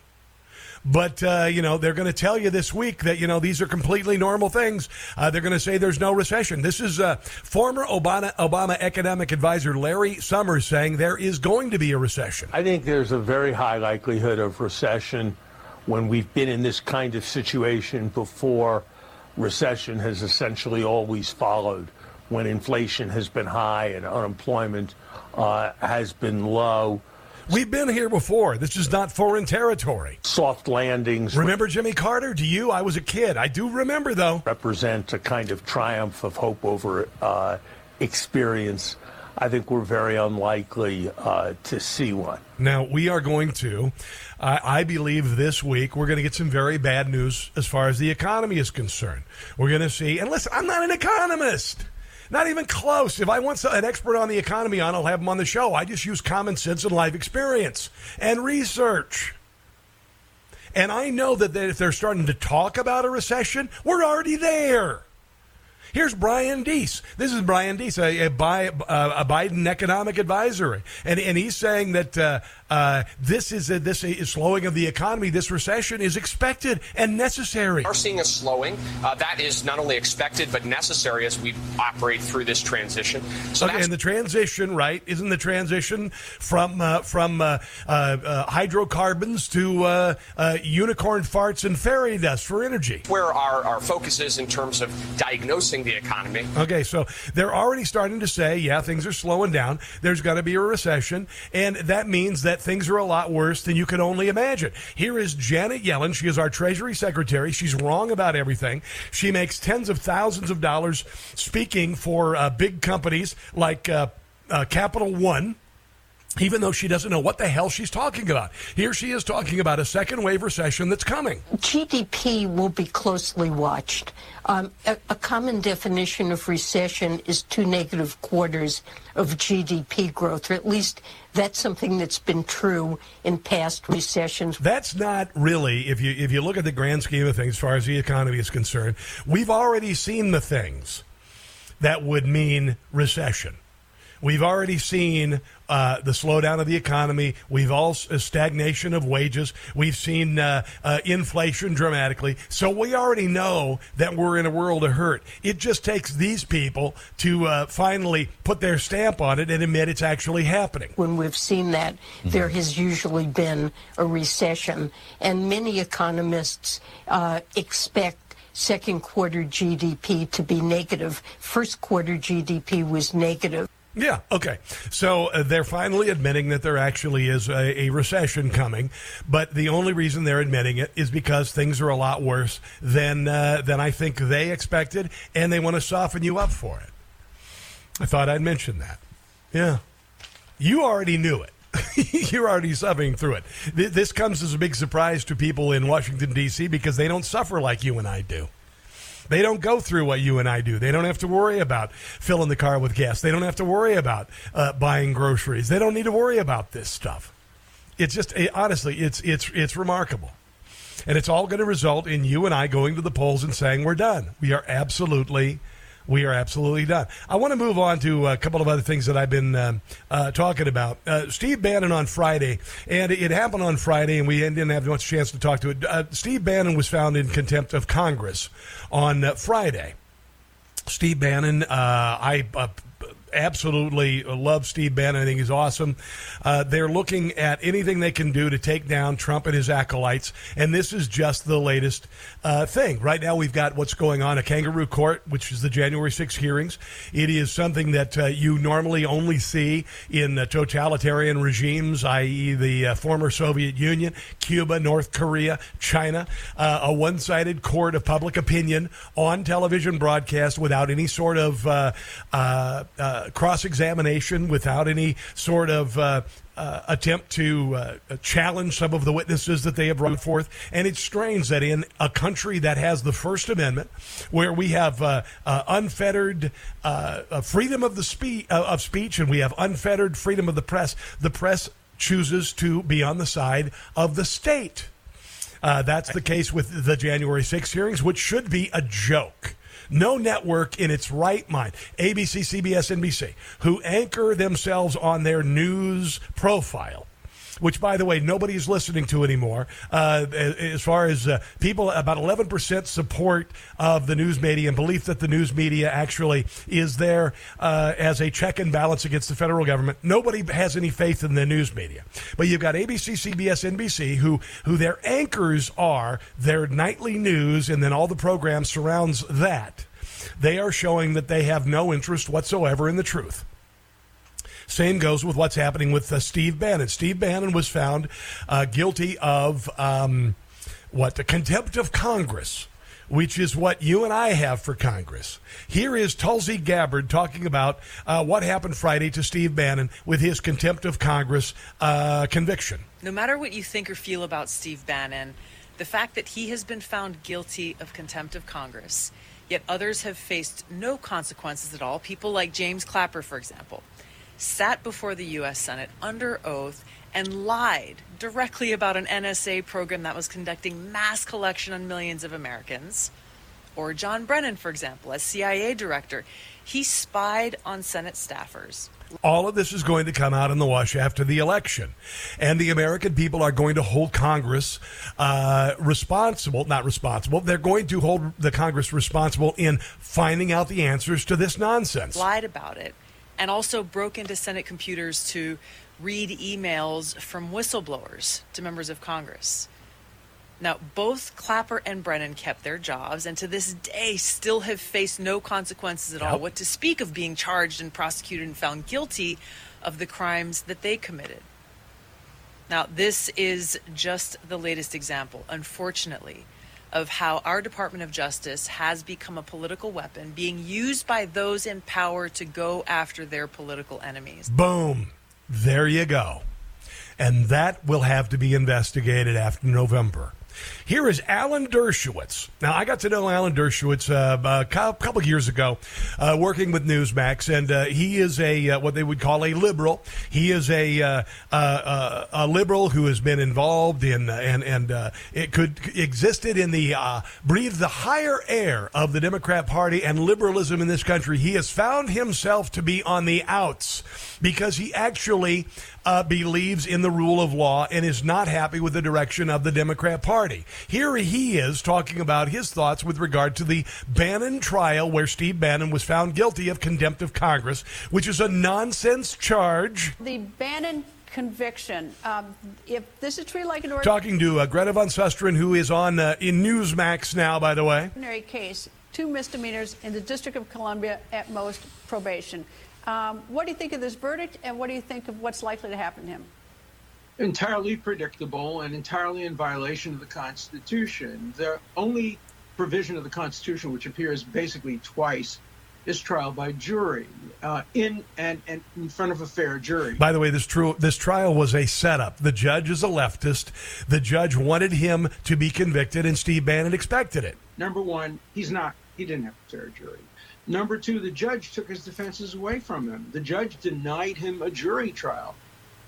But, uh, you know, they're going to tell you this week that, you know, these are completely normal things. Uh, they're going to say there's no recession. This is uh, former Obama, Obama economic advisor Larry Summers saying there is going to be a recession. I think there's a very high likelihood of recession when we've been in this kind of situation before. Recession has essentially always followed when inflation has been high and unemployment uh, has been low. We've been here before. This is not foreign territory. Soft landings. Remember Jimmy Carter? Do you? I was a kid. I do remember, though. Represent a kind of triumph of hope over uh, experience. I think we're very unlikely uh, to see one. Now, we are going to, uh, I believe this week, we're going to get some very bad news as far as the economy is concerned. We're going to see, and listen, I'm not an economist. Not even close. If I want an expert on the economy on, I'll have them on the show. I just use common sense and life experience and research. And I know that if they're starting to talk about a recession, we're already there. Here's Brian Deese. This is Brian Deese, a, a, a Biden economic advisory, and and he's saying that uh, uh, this is a, this is slowing of the economy. This recession is expected and necessary. We are seeing a slowing. Uh, that is not only expected but necessary as we operate through this transition. So okay, and the transition, right? Isn't the transition from uh, from uh, uh, uh, hydrocarbons to uh, uh, unicorn farts and fairy dust for energy? where our, our focus is in terms of diagnosing the economy. Okay, so they're already starting to say, yeah, things are slowing down. There's going to be a recession, and that means that things are a lot worse than you can only imagine. Here is Janet Yellen. She is our Treasury Secretary. She's wrong about everything. She makes tens of thousands of dollars speaking for uh, big companies like uh, uh, Capital One even though she doesn't know what the hell she's talking about. Here she is talking about a second wave recession that's coming. GDP will be closely watched. Um, a, a common definition of recession is two negative quarters of GDP growth, or at least that's something that's been true in past recessions. That's not really, if you if you look at the grand scheme of things, as far as the economy is concerned, we've already seen the things that would mean recession. We've already seen uh, the slowdown of the economy. We've all a stagnation of wages. We've seen uh, uh, inflation dramatically. So we already know that we're in a world of hurt. It just takes these people to uh, finally put their stamp on it and admit it's actually happening. When we've seen that, there has usually been a recession, and many economists uh, expect second quarter GDP to be negative. First quarter GDP was negative. Yeah, okay. So uh, they're finally admitting that there actually is a, a, recession coming, but the only reason they're admitting it is because things are a lot worse than uh, than I think they expected, and they want to soften you up for it. I thought I'd mention that. Yeah, you already knew it. You're already suffering through it. Th- this comes as a big surprise to people in Washington D.C. because they don't suffer like you and I do. They don't go through what you and I do. They don't have to worry about filling the car with gas. They don't have to worry about uh, buying groceries. They don't need to worry about this stuff. It's just it, honestly, it's it's it's remarkable, and it's all going to result in you and I going to the polls and saying we're done. We are absolutely we are absolutely done. I want to move on to a couple of other things that I've been uh, uh, talking about. Uh, Steve Bannon on Friday, and it happened on Friday, and we didn't have much chance to talk to it. Uh, Steve Bannon was found in contempt of Congress on uh, Friday. Steve Bannon, uh, I absolutely love Steve Bannon. I think he's awesome. Uh, they're looking at anything they can do to take down Trump and his acolytes, and this is just the latest uh, thing. Right now, we've got what's going on a kangaroo court, which is the January 6 hearings. It is something that uh, you normally only see in uh, totalitarian regimes, i.e., the uh, former Soviet Union, Cuba, North Korea, China. Uh, a one sided court of public opinion on television broadcast without any sort of cross examination, without any sort of uh, uh, attempt to uh, challenge some of the witnesses that they have brought forth. And it's strange that in a country that has the First Amendment, where we have uh, uh, unfettered uh, freedom of the of speech and we have unfettered freedom of the press, the press chooses to be on the side of the state. that's the case with the January 6 hearings, which should be a joke no network in its right mind, ABC, CBS, NBC, who anchor themselves on their news profile which, by the way, nobody is listening to anymore. Uh, as far as uh, people, about 11% support of the news media and belief that the news media actually is there uh, as a check and balance against the federal government. Nobody has any faith in the news media. But you've got ABC, CBS, NBC, who, who their anchors are their nightly news, and then all the program surrounds that. They are showing that they have no interest whatsoever in the truth. Same goes with what's happening with uh, Steve Bannon. Steve Bannon was found uh, guilty of um, what the contempt of Congress, which is what you and I have for Congress. Here is Tulsi Gabbard talking about uh, what happened Friday to Steve Bannon with his contempt of Congress uh, conviction. No matter what you think or feel about Steve Bannon, the fact that he has been found guilty of contempt of Congress, yet others have faced no consequences at all, people like James Clapper, for example sat before the U.S. Senate under oath and lied directly about an NSA program that was conducting mass collection on millions of Americans. Or John Brennan, for example, as CIA director, he spied on Senate staffers. All of this is going to come out in the wash after the election. And the American people are going to hold Congress uh, responsible, not responsible, they're going to hold the Congress responsible in finding out the answers to this nonsense. Lied about it and also broke into Senate computers to read emails from whistleblowers to members of Congress. Now, both Clapper and Brennan kept their jobs and to this day still have faced no consequences at all. What to speak of being charged and prosecuted and found guilty of the crimes that they committed. Now, this is just the latest example, unfortunately, of how our Department of Justice has become a political weapon being used by those in power to go after their political enemies. Boom. There you go. And that will have to be investigated after November. Here is Alan Dershowitz. Now, I got to know Alan Dershowitz uh, a couple of years ago, uh, working with Newsmax, and uh, he is a uh, what they would call a liberal. He is a uh, uh, uh, a liberal who has been involved in uh, and and uh, it could existed in the uh, breathed the higher air of the Democrat Party and liberalism in this country. He has found himself to be on the outs because he actually uh, believes in the rule of law and is not happy with the direction of the Democrat Party. Here he is talking about his thoughts with regard to the Bannon trial, where Steve Bannon was found guilty of contempt of Congress, which is a nonsense charge. The Bannon conviction, um, if this is treated like an Talking to uh, Greta Van Susteren, who is on uh, in Newsmax now, by the way. ordinary case, two misdemeanors in the District of Columbia, at most probation. Um, what do you think of this verdict, and what do you think of what's likely to happen to him? Entirely predictable and entirely in violation of the Constitution. The only provision of the Constitution which appears basically twice is trial by jury uh, in and, and in front of a fair jury. By the way, this true this trial was a setup. The judge is a leftist. The judge wanted him to be convicted, and Steve Bannon expected it. Number one, he's not. He didn't have a fair jury. Number two, the judge took his defenses away from him. The judge denied him a jury trial.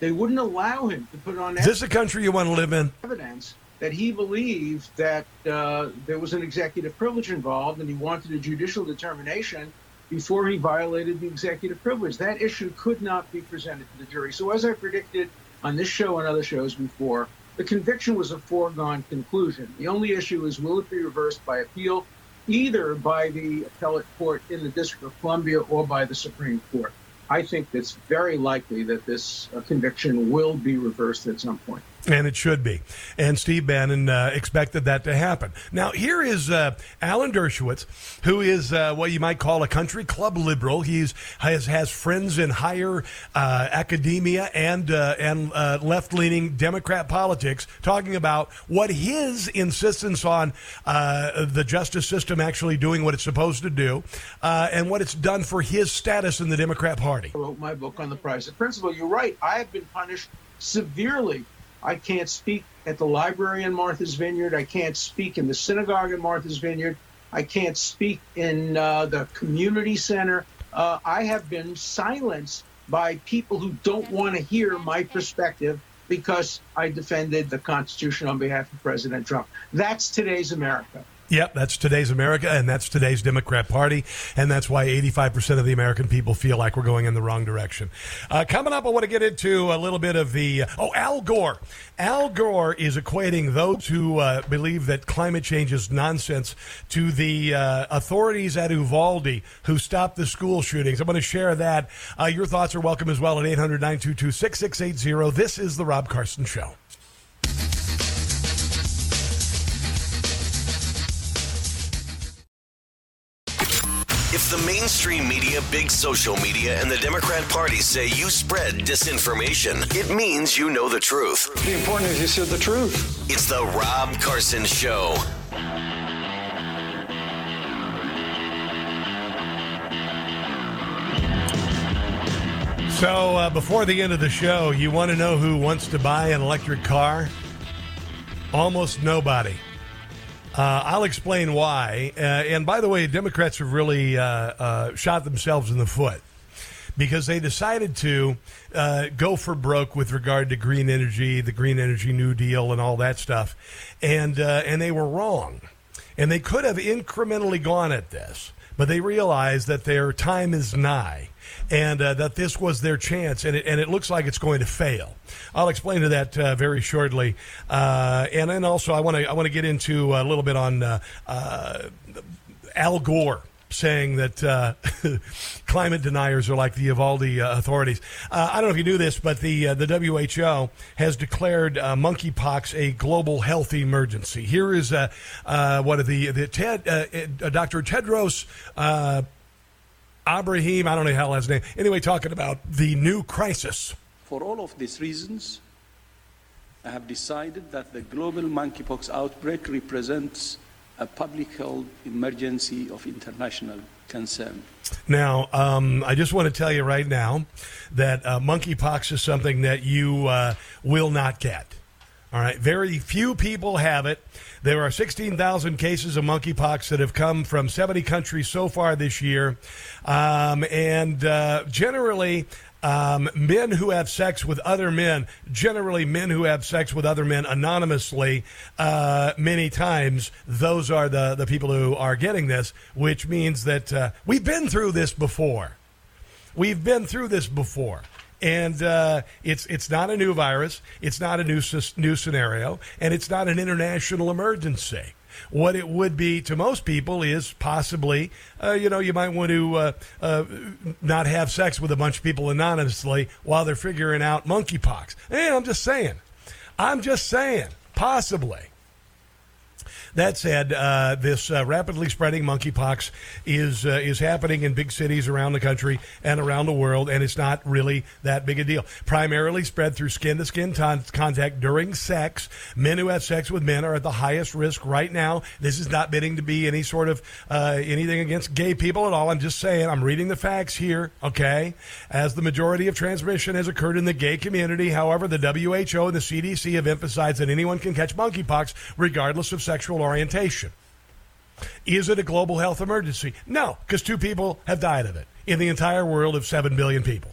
They wouldn't allow him to put on Is this the country you want to live in? evidence that he believed that uh, there was an executive privilege involved and he wanted a judicial determination before he violated the executive privilege. That issue could not be presented to the jury. So, as I predicted on this show and other shows before, the conviction was a foregone conclusion. The only issue is will it be reversed by appeal, either by the appellate court in the District of Columbia or by the Supreme Court. I think it's very likely that this uh, conviction will be reversed at some point. And it should be. And Steve Bannon uh, expected that to happen. Now, here is uh, Alan Dershowitz, who is uh, what you might call a country club liberal. He's has, has friends in higher uh, academia and uh, and uh, left leaning Democrat politics, talking about what his insistence on the justice system actually doing what it's supposed to do, and what it's done for his status in the Democrat Party. I wrote my book on the price of principle. You're right. I have been punished severely. I can't speak at the library in Martha's Vineyard. I can't speak in the synagogue in Martha's Vineyard. I can't speak in uh, the community center. Uh, I have been silenced by people who don't want to hear my perspective because I defended the Constitution on behalf of President Trump. That's today's America. Yep, that's today's America, and that's today's Democrat Party, and that's why 85% of the American people feel like we're going in the wrong direction. Uh, coming up, I want to get into a little bit of the. Oh, Al Gore. Al Gore is equating those who uh, believe that climate change is nonsense to the uh, authorities at Uvalde who stopped the school shootings. I'm going to share that. Uh, your thoughts are welcome as well at 800 922 6680. This is The Rob Carson Show. The mainstream media, big social media, and the Democrat Party say you spread disinformation, it means you know the truth. The important is you said the truth. It's the Rob Carson Show. So, uh, before the end of the show, you want to know who wants to buy an electric car? Almost nobody. Uh, I'll explain why. Uh, and by the way, Democrats have really uh, uh, shot themselves in the foot because they decided to uh, go for broke with regard to green energy, the Green Energy New Deal, and all that stuff, and uh, and they were wrong. And they could have incrementally gone at this, but they realized that their time is nigh and uh, that this was their chance, and it, and it looks like it's going to fail. I'll explain to that uh, very shortly, uh, and then also I want to I want to get into a little bit on uh, uh, Al Gore saying that uh, climate deniers are like the Uvalde uh, authorities. Uh, I don't know if you knew this, but the uh, the WHO has declared monkeypox a global health emergency. Here is what the the Ted Dr. Tedros. Abraham, I don't know how his name. Anyway, talking about the new crisis. For all of these reasons, I have decided that the global monkeypox outbreak represents a public health emergency of international concern. Now, um, I just want to tell you right now that uh, monkeypox is something that you uh, will not get. All right, very few people have it. There are 16,000 cases of monkeypox that have come from 70 countries so far this year. Um, and uh, generally, um, men who have sex with other men, generally men who have sex with other men anonymously, uh, many times, those are the, the people who are getting this, which means that uh, we've been through this before. We've been through this before. And uh, it's it's not a new virus, it's not a new new scenario, and it's not an international emergency. What it would be to most people is possibly, uh, you know, you might want to uh, uh, not have sex with a bunch of people anonymously while they're figuring out monkeypox. And I'm just saying, I'm just saying, possibly. That said, uh, this uh, rapidly spreading monkeypox is uh, is happening in big cities around the country and around the world, and it's not really that big a deal. Primarily spread through skin to skin contact during sex. Men who have sex with men are at the highest risk right now. This is not bidding to be any sort of uh, anything against gay people at all. I'm just saying I'm reading the facts here. Okay, as the majority of transmission has occurred in the gay community. However, the WHO and the CDC have emphasized that anyone can catch monkeypox regardless of sexual orientation. Is it a global health emergency? No, because two people have died of it in the entire world of 7 billion people.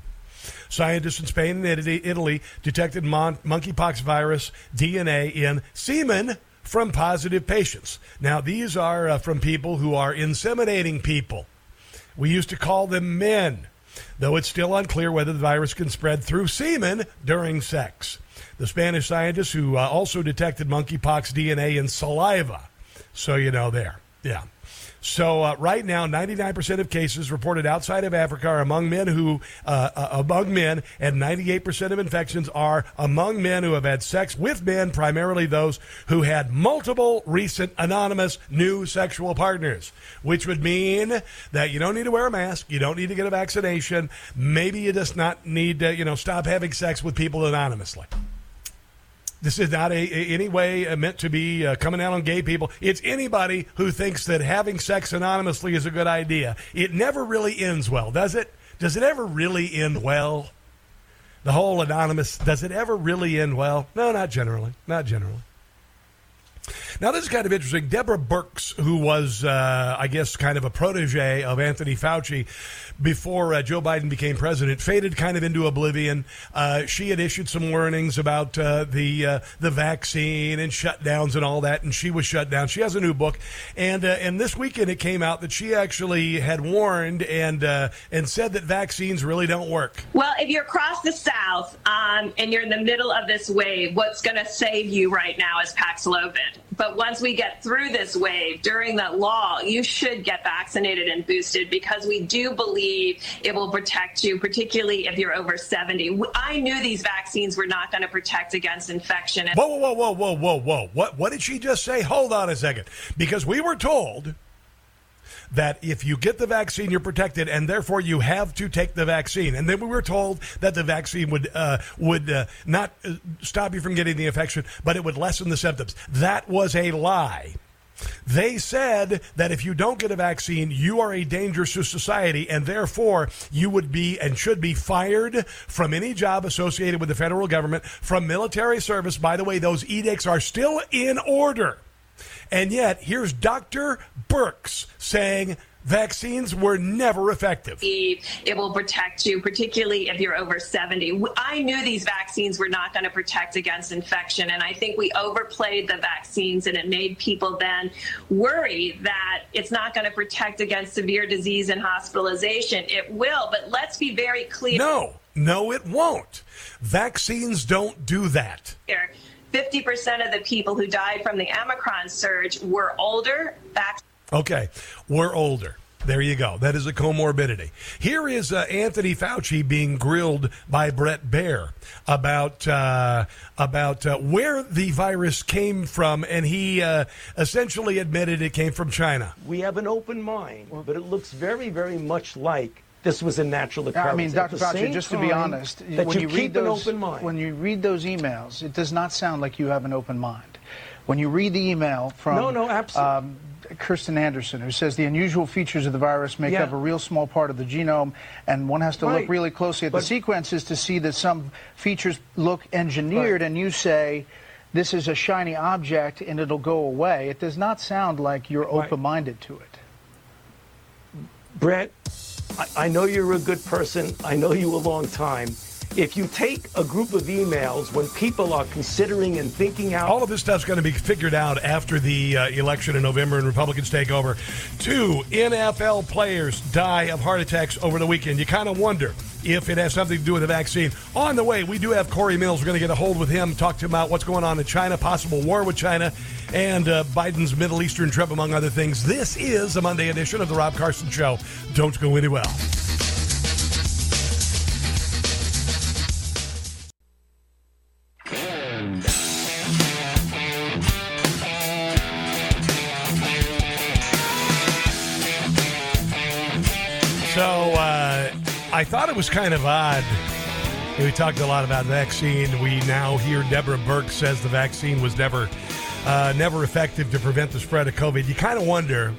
Scientists in Spain and Italy detected mon- monkeypox virus DNA in semen from positive patients. Now, these are uh, from people who are inseminating people. We used to call them men, though it's still unclear whether the virus can spread through semen during sex. The Spanish scientists who uh, also detected monkeypox DNA in saliva so you know there. Yeah. So uh, right now, 99% of cases reported outside of Africa are among men who uh, uh, among men, and 98% of infections are among men who have had sex with men, primarily those who had multiple recent anonymous new sexual partners. Which would mean that you don't need to wear a mask, you don't need to get a vaccination, maybe you just not need to, you know, stop having sex with people anonymously. This is not a, a any way uh, meant to be uh, coming out on gay people. It's anybody who thinks that having sex anonymously is a good idea. It never really ends well, does it? Does it ever really end well? The whole anonymous, does it ever really end well? No, not generally. Not generally. Now, this is kind of interesting. Deborah Birx, who was, uh, I guess, kind of a protege of Anthony Fauci before uh, Joe Biden became president, faded kind of into oblivion. Uh, she had issued some warnings about uh, the uh, the vaccine and shutdowns and all that, and she was shut down. She has a new book, and uh, and this weekend it came out that she actually had warned and and said that vaccines really don't work. Well, if you're across the South um, and you're in the middle of this wave, what's going to save you right now is Paxlovid. But once we get through this wave during that law, you should get vaccinated and boosted because we do believe it will protect you, particularly if you're over 70. I knew these vaccines were not going to protect against infection. Whoa, whoa, whoa, whoa, whoa, whoa. What, what did she just say? Hold on a second. Because we were told that if you get the vaccine, you're protected, and therefore you have to take the vaccine. And then we were told that the vaccine would uh, would uh, not uh, stop you from getting the infection, but it would lessen the symptoms. That was a lie. They said that if you don't get a vaccine, you are a danger to society, and therefore you would be and should be fired from any job associated with the federal government, from military service. By the way, those edicts are still in order. And yet, here's Dr. Birx saying vaccines were never effective. It will protect you, particularly if you're over 70. I knew these vaccines were not going to protect against infection, and I think we overplayed the vaccines, and it made people then worry that it's not going to protect against severe disease and hospitalization. It will, but let's be very clear. No, no, it won't. Vaccines don't do that. Here, 50% of the people who died from the Omicron surge were older. Vac- Okay, we're older. There you go. That is a comorbidity. Here is uh, Anthony Fauci being grilled by Bret Baier about uh, about uh, where the virus came from, and he uh, essentially admitted it came from China. We have an open mind, but it looks very, very much like this was a natural occurrence. I mean, Dr. Fauci, just to be honest, when you, you, read those, open when you read those emails, it does not sound like you have an open mind. When you read the email from No, no, absolutely. Um, Kristian Andersen, who says the unusual features of the virus make Yeah. up a real small part of the genome, and one has to Right. look really closely at But- the sequences to see that some features look engineered, and you say this is a shiny object and it'll go away. It does not sound like you're Right. open-minded to it. Bret, I, know you're a good person. I know you a long time. If you take a group of emails when people are considering and thinking out. All of this stuff's going to be figured out after the uh, election in November and Republicans take over. Two NFL players die of heart attacks over the weekend. You kind of wonder if it has something to do with the vaccine. On the way, we do have Corey Mills. We're going to get a hold with him, talk to him about what's going on in China, possible war with China, and uh, Biden's Middle Eastern trip, among other things. This is a Monday edition of The Rob Carson Show. Don't go anywhere. I thought it was kind of odd. We talked a lot about vaccine. We now hear Deborah Burke says the vaccine was never, uh, never effective to prevent the spread of COVID. You kind of wonder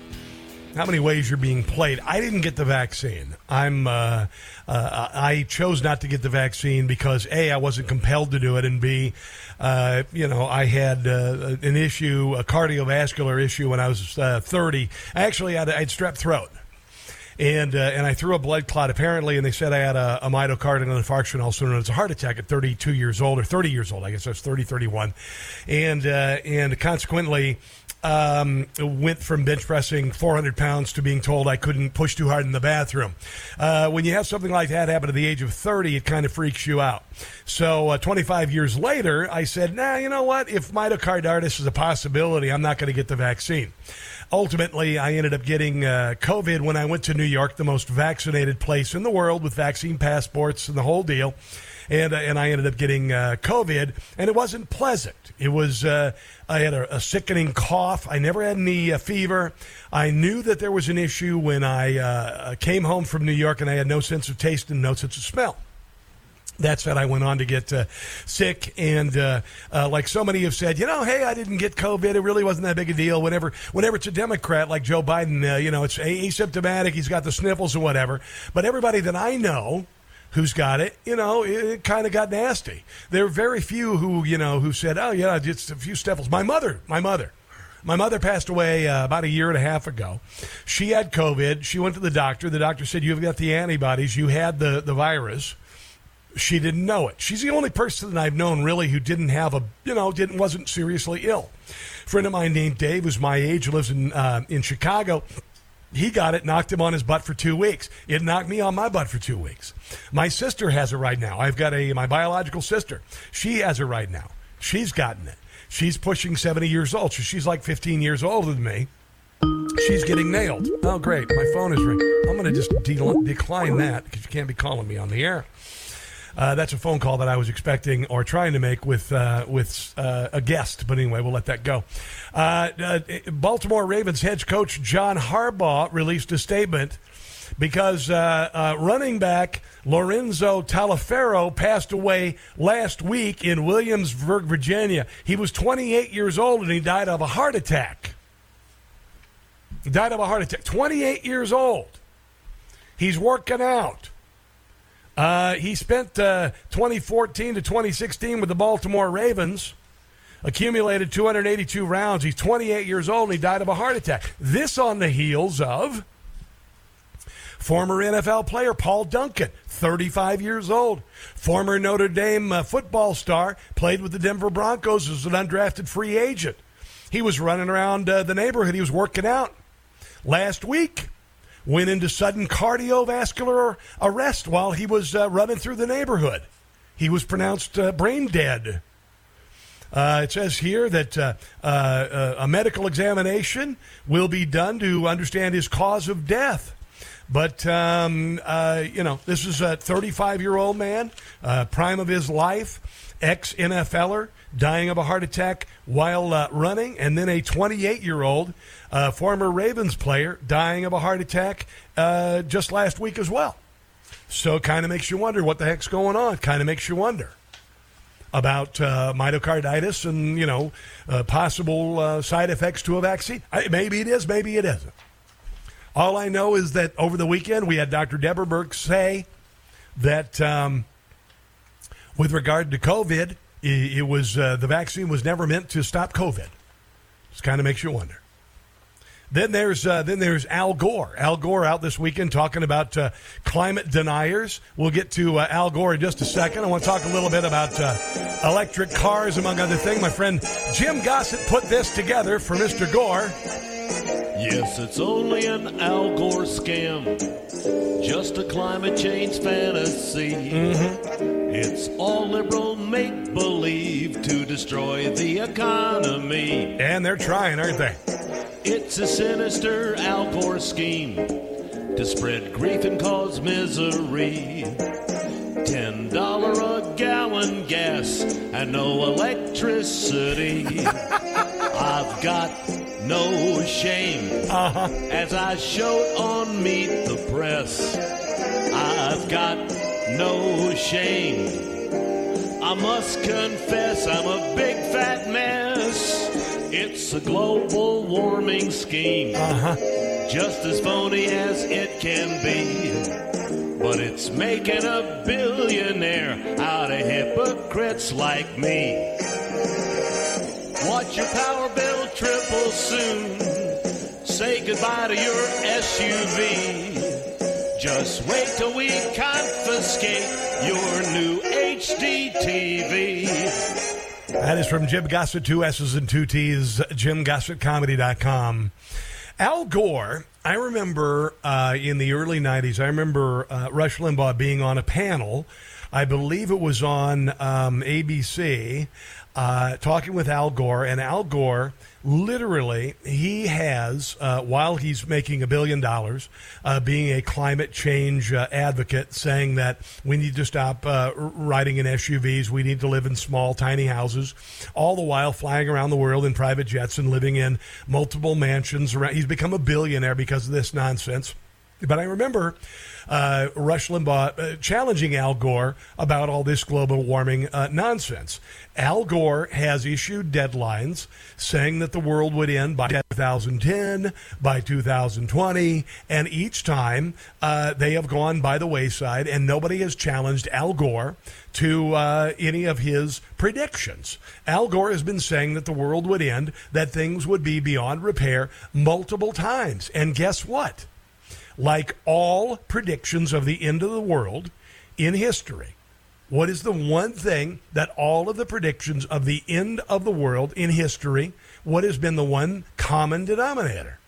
how many ways you're being played. I didn't get the vaccine. I'm. Uh, uh, I chose not to get the vaccine because a I wasn't compelled to do it, and b uh, you know I had uh, an issue, a cardiovascular issue when I was uh, 30. I actually had, I had strep throat and uh, and I threw a blood clot apparently, and they said I had a, a myocardial infarction, also known as a heart attack, at 32 years old or 30 years old. I guess I was 30, 31, and uh, and consequently. Um, went from bench pressing 400 pounds to being told I couldn't push too hard in the bathroom. Uh, when you have something like that happen at the age of 30, it kind of freaks you out. So, uh, 25 years later, I said, nah, you know what? If myocarditis is a possibility, I'm not going to get the vaccine. Ultimately, I ended up getting uh, COVID when I went to New York, the most vaccinated place in the world with vaccine passports and the whole deal. And, uh, and I ended up getting uh, COVID, and it wasn't pleasant. It was, uh, I had a, a sickening cough. I never had any uh, fever. I knew that there was an issue when I uh, came home from New York, and I had no sense of taste and no sense of smell. That said, I went on to get uh, sick, and uh, uh, like so many have said, you know, hey, I didn't get COVID. It really wasn't that big a deal. Whenever, whenever it's a Democrat like Joe Biden, uh, you know, it's asymptomatic. He's got the sniffles and whatever. But everybody that I know who's got it, you know, it, it kind of got nasty. There are very few who, you know, who said, oh yeah, just a few sniffles. My mother, my mother. My mother passed away uh, about a year and a half ago. She had COVID. She went to the doctor. The doctor said, You've got the antibodies. You had the, the virus she didn't know it. She's the only person that I've known really who didn't have a, you know, didn't wasn't seriously ill. A friend of mine named Dave, who's my age, lives in uh, in Chicago. He got it, knocked him on his butt for two weeks. It knocked me on my butt for two weeks. My sister has it right now. I've got a my biological sister. She has it right now. She's gotten it. She's pushing seventy years old, so she's like fifteen years older than me. She's getting nailed. Oh, great! My phone is ringing. I'm going to just de- decline that because you can't be calling me on the air. Uh, that's a phone call that I was expecting or trying to make with uh, with uh, a guest, but anyway, we'll let that go. Uh, uh, Baltimore Ravens head coach John Harbaugh released a statement because uh, running back Lorenzo Taliaferro passed away last week in Williamsburg, Virginia. He was 28 years old and he died of a heart attack. He died of a heart attack. 28 years old. He's working out. Uh, he spent uh, 2014 to 2016 with the Baltimore Ravens, accumulated 282 rounds. He's 28 years old and he died of a heart attack. This on the heels of Former NFL player Paul Duncan, 35 years old. Former Notre Dame uh, football star, played with the Denver Broncos as an undrafted free agent. He was running around uh, the neighborhood. He was working out. Last week, went into sudden cardiovascular arrest while he was uh, running through the neighborhood. He was pronounced uh, brain dead. Uh, it says here that uh, uh, a medical examination will be done to understand his cause of death. But, um, uh, you know, this is a 35 year old man, prime of his life, ex NFLer, dying of a heart attack while running, and then a 28 year old former Ravens player dying of a heart attack just last week as well. So kind of makes you wonder what the heck's going on. Kind of makes you wonder about uh, myocarditis and you know uh, possible uh, side effects to a vaccine. I, maybe it is, maybe it isn't. All I know is that over the weekend we had Dr. Deborah Birx say that um, with regard to COVID, it, it was uh, the vaccine was never meant to stop COVID. Just kind of makes you wonder. Then there's uh, then there's Al Gore. Al Gore out this weekend talking about uh, climate deniers. We'll get to uh, Al Gore in just a second. I want to talk a little bit about uh, electric cars, among other things. My friend Jim Gossett put this together for Mr. Gore. Yes, it's only an Al Gore scam, just a climate change fantasy. Mm-hmm. It's all liberal make believe to destroy the economy. And they're trying, aren't they? It's a sinister Al Gore scheme to spread grief and cause misery. Ten dollar a gallon gas and no electricity. I've got no shame uh-huh. as I showed on Meet the Press. I've got no shame. I must confess I'm a big fat mess. It's a global warming scheme. Uh-huh. Just as phony as it can be. But it's making a billionaire out of hypocrites like me. Watch your power bill triple soon. Say goodbye to your SUV. Just wait till we confiscate your new HD TV. That is from Jim Gossett, two S's and two T's, jimgossettcomedy.com. Al Gore, I remember uh, in the early 90s, I remember uh, Rush Limbaugh being on a panel. I believe it was on um, ABC, uh, talking with Al Gore, and Al Gore literally he has uh, while he's making a billion dollars uh, being a climate change uh, advocate saying that we need to stop uh, riding in SUVs we need to live in small tiny houses all the while flying around the world in private jets and living in multiple mansions around he's become a billionaire because of this nonsense. But I remember uh, Rush Limbaugh uh, challenging Al Gore about all this global warming uh, nonsense. Al Gore has issued deadlines saying that the world would end by 2010, by 2020, and each time uh, they have gone by the wayside, and nobody has challenged Al Gore to uh, any of his predictions. Al Gore has been saying that the world would end, that things would be beyond repair multiple times. And guess what? Like all predictions of the end of the world in history, what is the one thing that all of the predictions of the end of the world in history, what has been the one common denominator?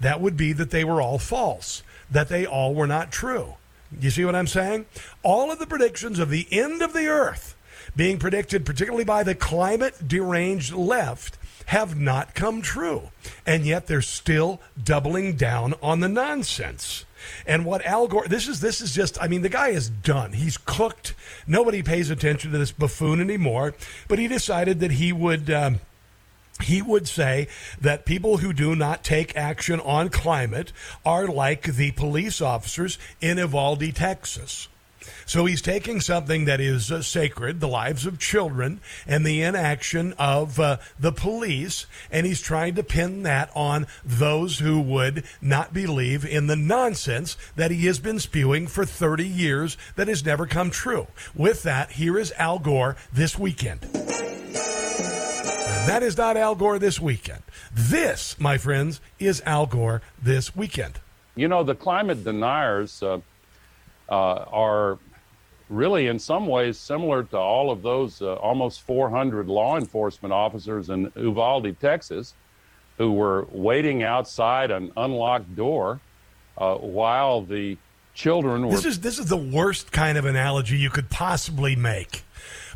That would be that they were all false, that they all were not true. You see what I'm saying? All of the predictions of the end of the earth being predicted, particularly by the climate deranged left, have not come true. And yet they're still doubling down on the nonsense. And what Al Gore, this is this is just, I mean, the guy is done. He's cooked. Nobody pays attention to this buffoon anymore. But he decided that he would. Um, he would say that people who do not take action on climate are like the police officers in Uvalde, Texas. So he's taking something that is uh, sacred, the lives of children, and the inaction of uh, the police, and he's trying to pin that on those who would not believe in the nonsense that he has been spewing for 30 years that has never come true. With that, here is Al Gore this weekend. That is not Al Gore this weekend. This, my friends, is Al Gore this weekend. You know, the climate deniers uh, uh, are really, in some ways, similar to all of those uh, almost 400 law enforcement officers in Uvalde, Texas, who were waiting outside an unlocked door uh, while the children were. This is this is the worst kind of analogy you could possibly make,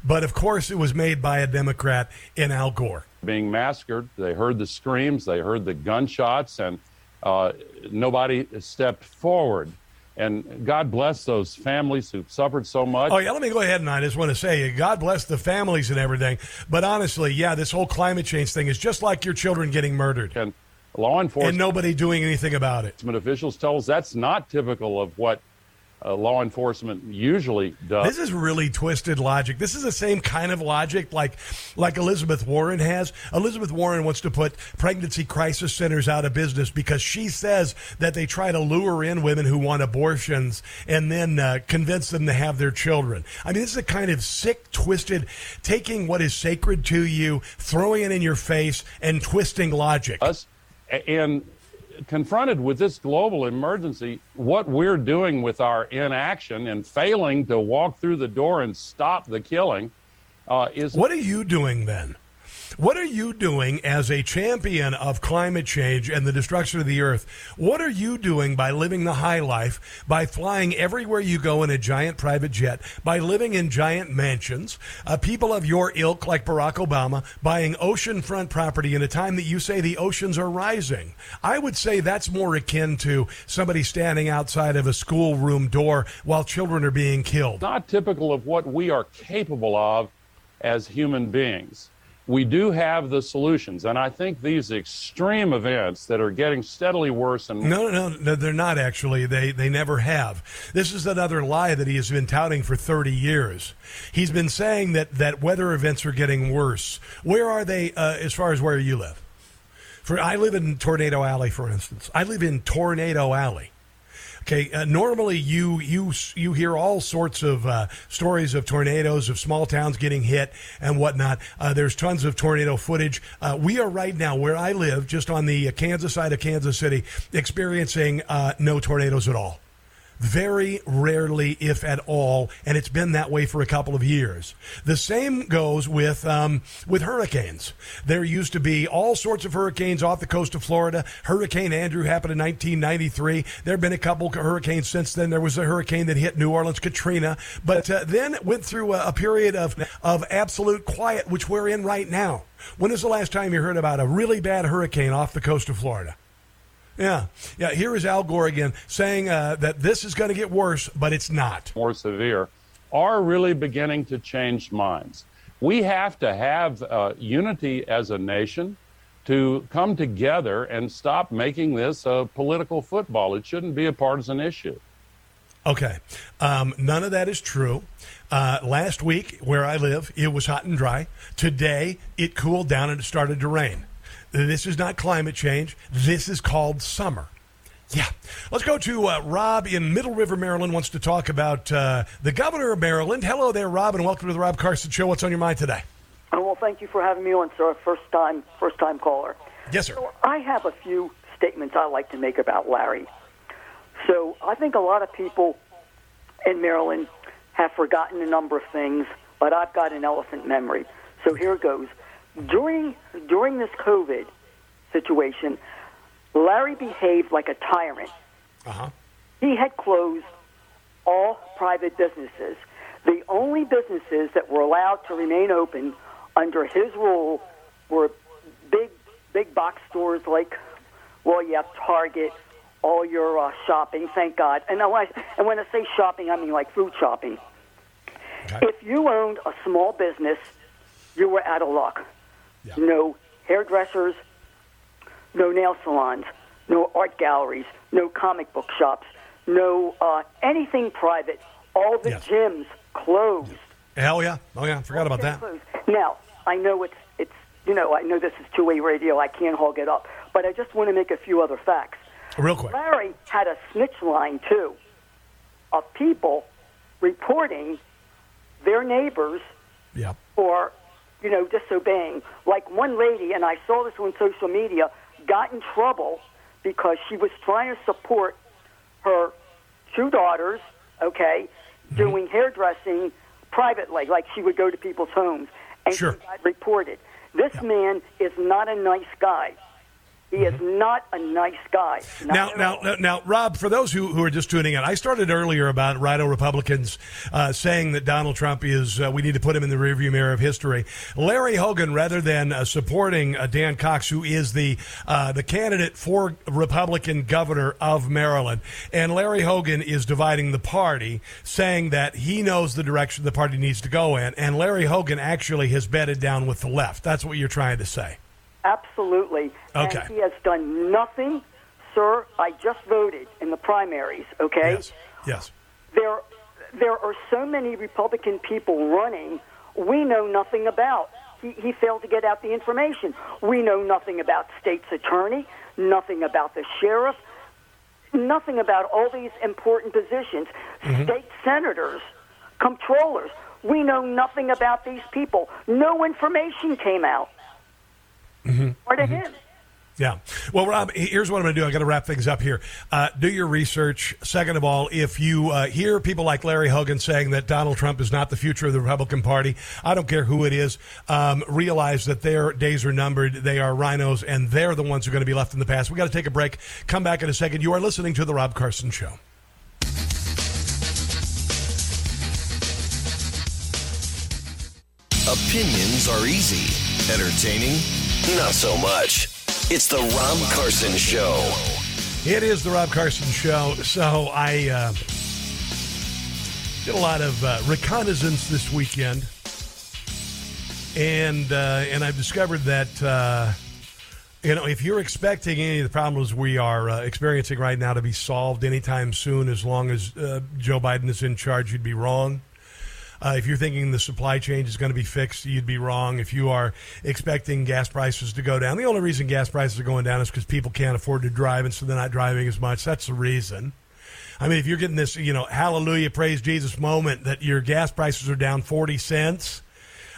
but of course it was made by a Democrat in Al Gore. being massacred. They heard the screams, they heard the gunshots, and uh, nobody stepped forward. And God bless those families who've suffered so much. Oh yeah, let me go ahead and I just want to say, God bless the families and everything. But honestly, yeah, this whole climate change thing is just like your children getting murdered. And law enforcement and nobody doing anything about it. officials tell us that's not typical of what uh, law enforcement usually does. This is really twisted logic. This is the same kind of logic like like Elizabeth Warren has. Elizabeth Warren wants to put pregnancy crisis centers out of business because she says that they try to lure in women who want abortions and then uh, convince them to have their children. I mean, this is a kind of sick, twisted, taking what is sacred to you, throwing it in your face, and twisting logic. Us and confronted with this global emergency, what we're doing with our inaction and failing to walk through the door and stop the killing uh, is. What are you doing then? What are you doing as a champion of climate change and the destruction of the earth? What are you doing by living the high life, by flying everywhere you go in a giant private jet, by living in giant mansions, uh, people of your ilk like Barack Obama buying oceanfront property in a time that you say the oceans are rising? I would say that's more akin to somebody standing outside of a schoolroom door while children are being killed. Not typical of what we are capable of as human beings we do have the solutions. And I think these extreme events that are getting steadily worse and no, no, no, they're not actually. They they never have. This is another lie that he has been touting for 30 years. He's been saying that that weather events are getting worse. Where are they uh, as far as where you live? For I live in Tornado Alley, for instance. I live in Tornado Alley. Okay, uh, normally you you you hear all sorts of uh, stories of tornadoes, of small towns getting hit and whatnot. Uh, there's tons of tornado footage. Uh, we are right now where I live, just on the uh, Kansas side of Kansas City, experiencing uh, no tornadoes at all. Very rarely, if at all, and it's been that way for a couple of years. The same goes with um, with hurricanes. There used to be all sorts of hurricanes off the coast of Florida. Hurricane Andrew happened in 1993. There have been a couple of hurricanes since then. There was a hurricane that hit New Orleans, Katrina, but uh, then went through a, a period of of absolute quiet, which we're in right now. When is the last time you heard about a really bad hurricane off the coast of Florida? Yeah, yeah. Here is Al Gore again saying uh, that this is going to get worse, but it's not. more severe, are really beginning to change minds. We have to have uh, unity as a nation to come together and stop making this a political football. It shouldn't be a partisan issue. Okay. Um, none of that is true. Uh, last week, where I live, it was hot and dry. Today, it cooled down and it started to rain. This is not climate change. This is called summer. Yeah. Let's go to uh, Rob in Middle River, Maryland, wants to talk about uh, the governor of Maryland. Hello there, Rob, and welcome to the Rob Carson Show. What's on your mind today? Oh, well, thank you for having me on, sir. First time, first time caller. Yes, sir. So I have a few statements I like to make about Larry. So I think a lot of people in Maryland have forgotten a number of things, but I've got an elephant memory. So here goes. During during this COVID situation, Larry behaved like a tyrant. Uh-huh. He had closed all private businesses. The only businesses that were allowed to remain open under his rule were big big box stores like well, have Target, all your uh, shopping. Thank God. And when I, and when I say shopping, I mean like food shopping. If you owned a small business, you were out of luck. No hairdressers, no nail salons, no art galleries, no comic book shops, no uh, anything private. All the gyms closed. Hell yeah. Oh, yeah. Forgot about that. Closed. Now I know it's it's you know I know this is two way radio. I can't hog it up, but I just want to make a few other facts. Real quick. Larry had a snitch line too of people reporting their neighbors Yep. for you know disobeying. Like one lady, and I saw this on social media, got in trouble because she was trying to support her two daughters, okay, Mm-hmm. doing hairdressing privately, like she would go to people's homes, and Sure. she got reported. This man is not a nice guy. He Mm-hmm. is not a nice guy. Now, now, now, now, Rob, for those who, who are just tuning in, I started earlier about Rhino Republicans uh, saying that Donald Trump is, uh, we need to put him in the rearview mirror of history. Larry Hogan, rather than uh, supporting uh, Dan Cox, who is the uh, the candidate for Republican governor of Maryland, and Larry Hogan is dividing the party, saying that he knows the direction the party needs to go in, and Larry Hogan actually has bedded down with the left. That's what you're trying to say. Absolutely. Okay. And he has done nothing, sir. I just voted in the primaries, okay? Yes. Yes. There, there are so many Republican people running we know nothing about. He, he failed to get out the information. We know nothing about state's attorney, nothing about the sheriff, nothing about all these important positions. Mm-hmm. State senators, comptrollers. We know nothing about these people. No information came out. Mm-hmm. Or to mm-hmm. him. Yeah. Well, Rob, here's what I'm going to do. I got to wrap things up here. Uh, do your research. Second of all, if you uh, hear people like Larry Hogan saying that Donald Trump is not the future of the Republican Party, I don't care who it is. Um, realize that their days are numbered. They are rhinos, and they're the ones who are going to be left in the past. We got to take a break. Come back in a second. You are listening to the Rob Carson Show. Opinions are easy. Entertaining? Not so much. It's the Rob Carson Show. It is the Rob Carson Show. So I uh, did a lot of uh, reconnaissance this weekend, and uh, and I've discovered that uh, you know if you're expecting any of the problems we are uh, experiencing right now to be solved anytime soon, as long as uh, Joe Biden is in charge, you'd be wrong. Uh, if you're thinking the supply chain is going to be fixed, you'd be wrong. If you are expecting gas prices to go down, the only reason gas prices are going down is because people can't afford to drive, and so they're not driving as much. That's the reason. I mean, if you're getting this, you know, hallelujah, praise Jesus moment that your gas prices are down 40 cents,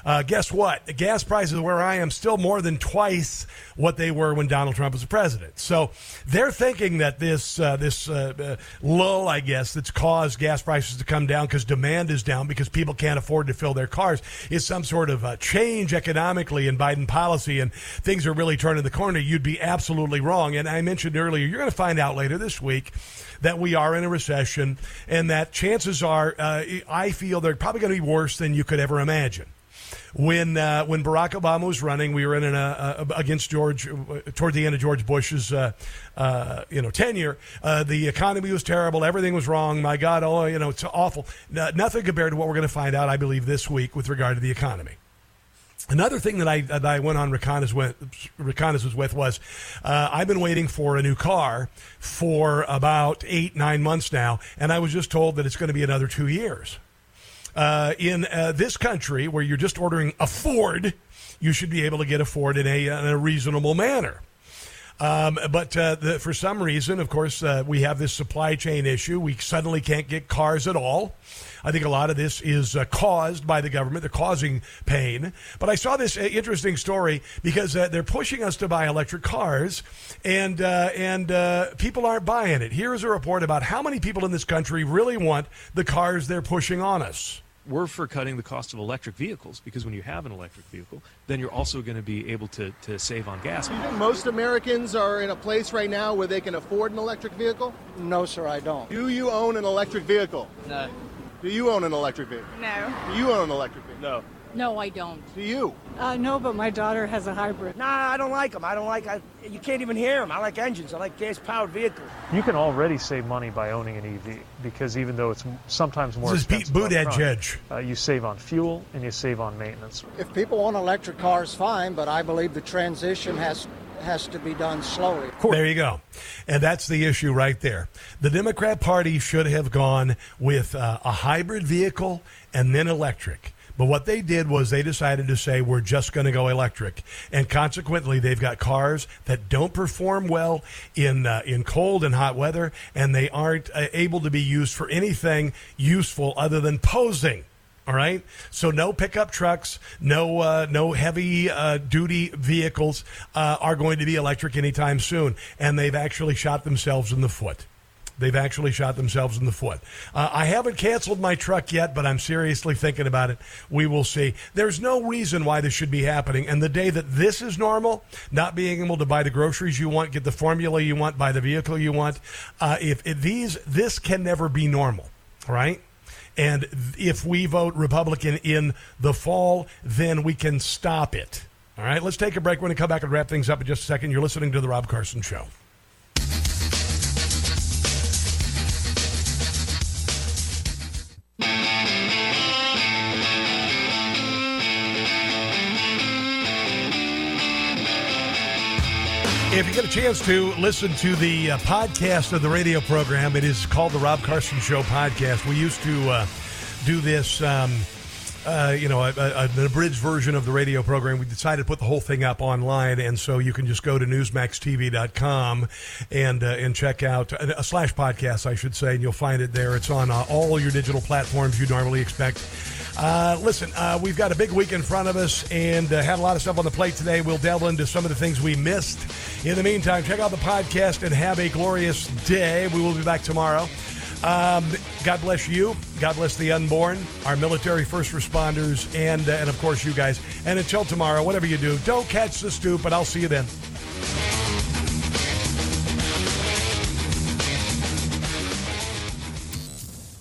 uh, guess what? The gas prices where I am still more than twice what they were when Donald Trump was president. So they're thinking that this uh, this uh, uh, lull, I guess, that's caused gas prices to come down because demand is down because people can't afford to fill their cars is some sort of uh, change economically in Biden policy and things are really turning the corner. You'd be absolutely wrong. And I mentioned earlier, you're going to find out later this week that we are in a recession and that chances are, uh, I feel they're probably going to be worse than you could ever imagine when uh, when Barack Obama was running, we were in an, uh, uh, against George uh, toward the end of George Bush's uh, uh, you know tenure. The economy was terrible. Everything was wrong. My God, oh you know it's awful. No, nothing compared to what we're going to find out, I believe, this week with regard to the economy. Another thing that I that I went on reconnaissance with, reconnaissance with was uh, I've been waiting for a new car for about eight nine months now, and I was just told that it's going to be another two years. Uh, in uh, this country, where you're just ordering a Ford, you should be able to get a Ford in a, in a reasonable manner. Um, but uh, the, for some reason, of course, uh, we have this supply chain issue. We suddenly can't get cars at all. I think a lot of this is uh, caused by the government. They're causing pain. But I saw this uh, interesting story because uh, they're pushing us to buy electric cars, and uh, and people aren't buying it. Here is a report about how many people in this country really want the cars they're pushing on us. We're for cutting the cost of electric vehicles because when you have an electric vehicle, then you're also going to be able to, to save on gas. Do you think most Americans are in a place right now where they can afford an electric vehicle? No, sir, I don't. Do you own an electric vehicle? No. Do you own an electric vehicle? No. Do you own an electric vehicle? No. No, I don't. Do you? Uh, no, but my daughter has a hybrid. Nah, I don't like them. I don't like. I, you can't even hear them. I like engines. I like gas-powered vehicles. You can already save money by owning an EV because even though it's sometimes more This is Pete expensive Buttigieg. uh, you save on fuel and you save on maintenance. If people want electric cars, fine, but I believe the transition has has to be done slowly. There you go. And that's the issue right there. The Democrat Party should have gone with uh, a hybrid vehicle and then electric. But what they did was they decided to say, we're just going to go electric. And consequently, they've got cars that don't perform well in, uh, in cold and hot weather, and they aren't uh, able to be used for anything useful other than posing. All right. So no pickup trucks, no uh, no heavy uh, duty vehicles uh, are going to be electric anytime soon, and they've actually shot themselves in the foot. They've actually shot themselves in the foot. Uh, I haven't canceled my truck yet, but I'm seriously thinking about it. We will see. There's no reason why this should be happening. And the day that this is normal, not being able to buy the groceries you want, get the formula you want, buy the vehicle you want, uh, if, if these this can never be normal, right? And if we vote Republican in the fall, then we can stop it. All right, let's take a break. We're going to come back and wrap things up in just a second. You're listening to The Rob Carson Show. If you get a chance to listen to the uh, podcast of the radio program, it is called the Rob Carson Show podcast. We used to uh, do this, um, uh, you know, a, a, an abridged version of the radio program. We decided to put the whole thing up online, and so you can just go to newsmaxtv.com and uh, and check out a, a slash podcast, I should say, and you'll find it there. It's on uh, all your digital platforms you normally expect. Uh, listen, uh, we've got a big week in front of us and uh, had a lot of stuff on the plate today. We'll delve into some of the things we missed. In the meantime, check out the podcast and have a glorious day. We will be back tomorrow. Um, God bless you. God bless the unborn, our military first responders, and, uh, and of course, you guys. And until tomorrow, whatever you do, don't catch the stoop, and I'll see you then.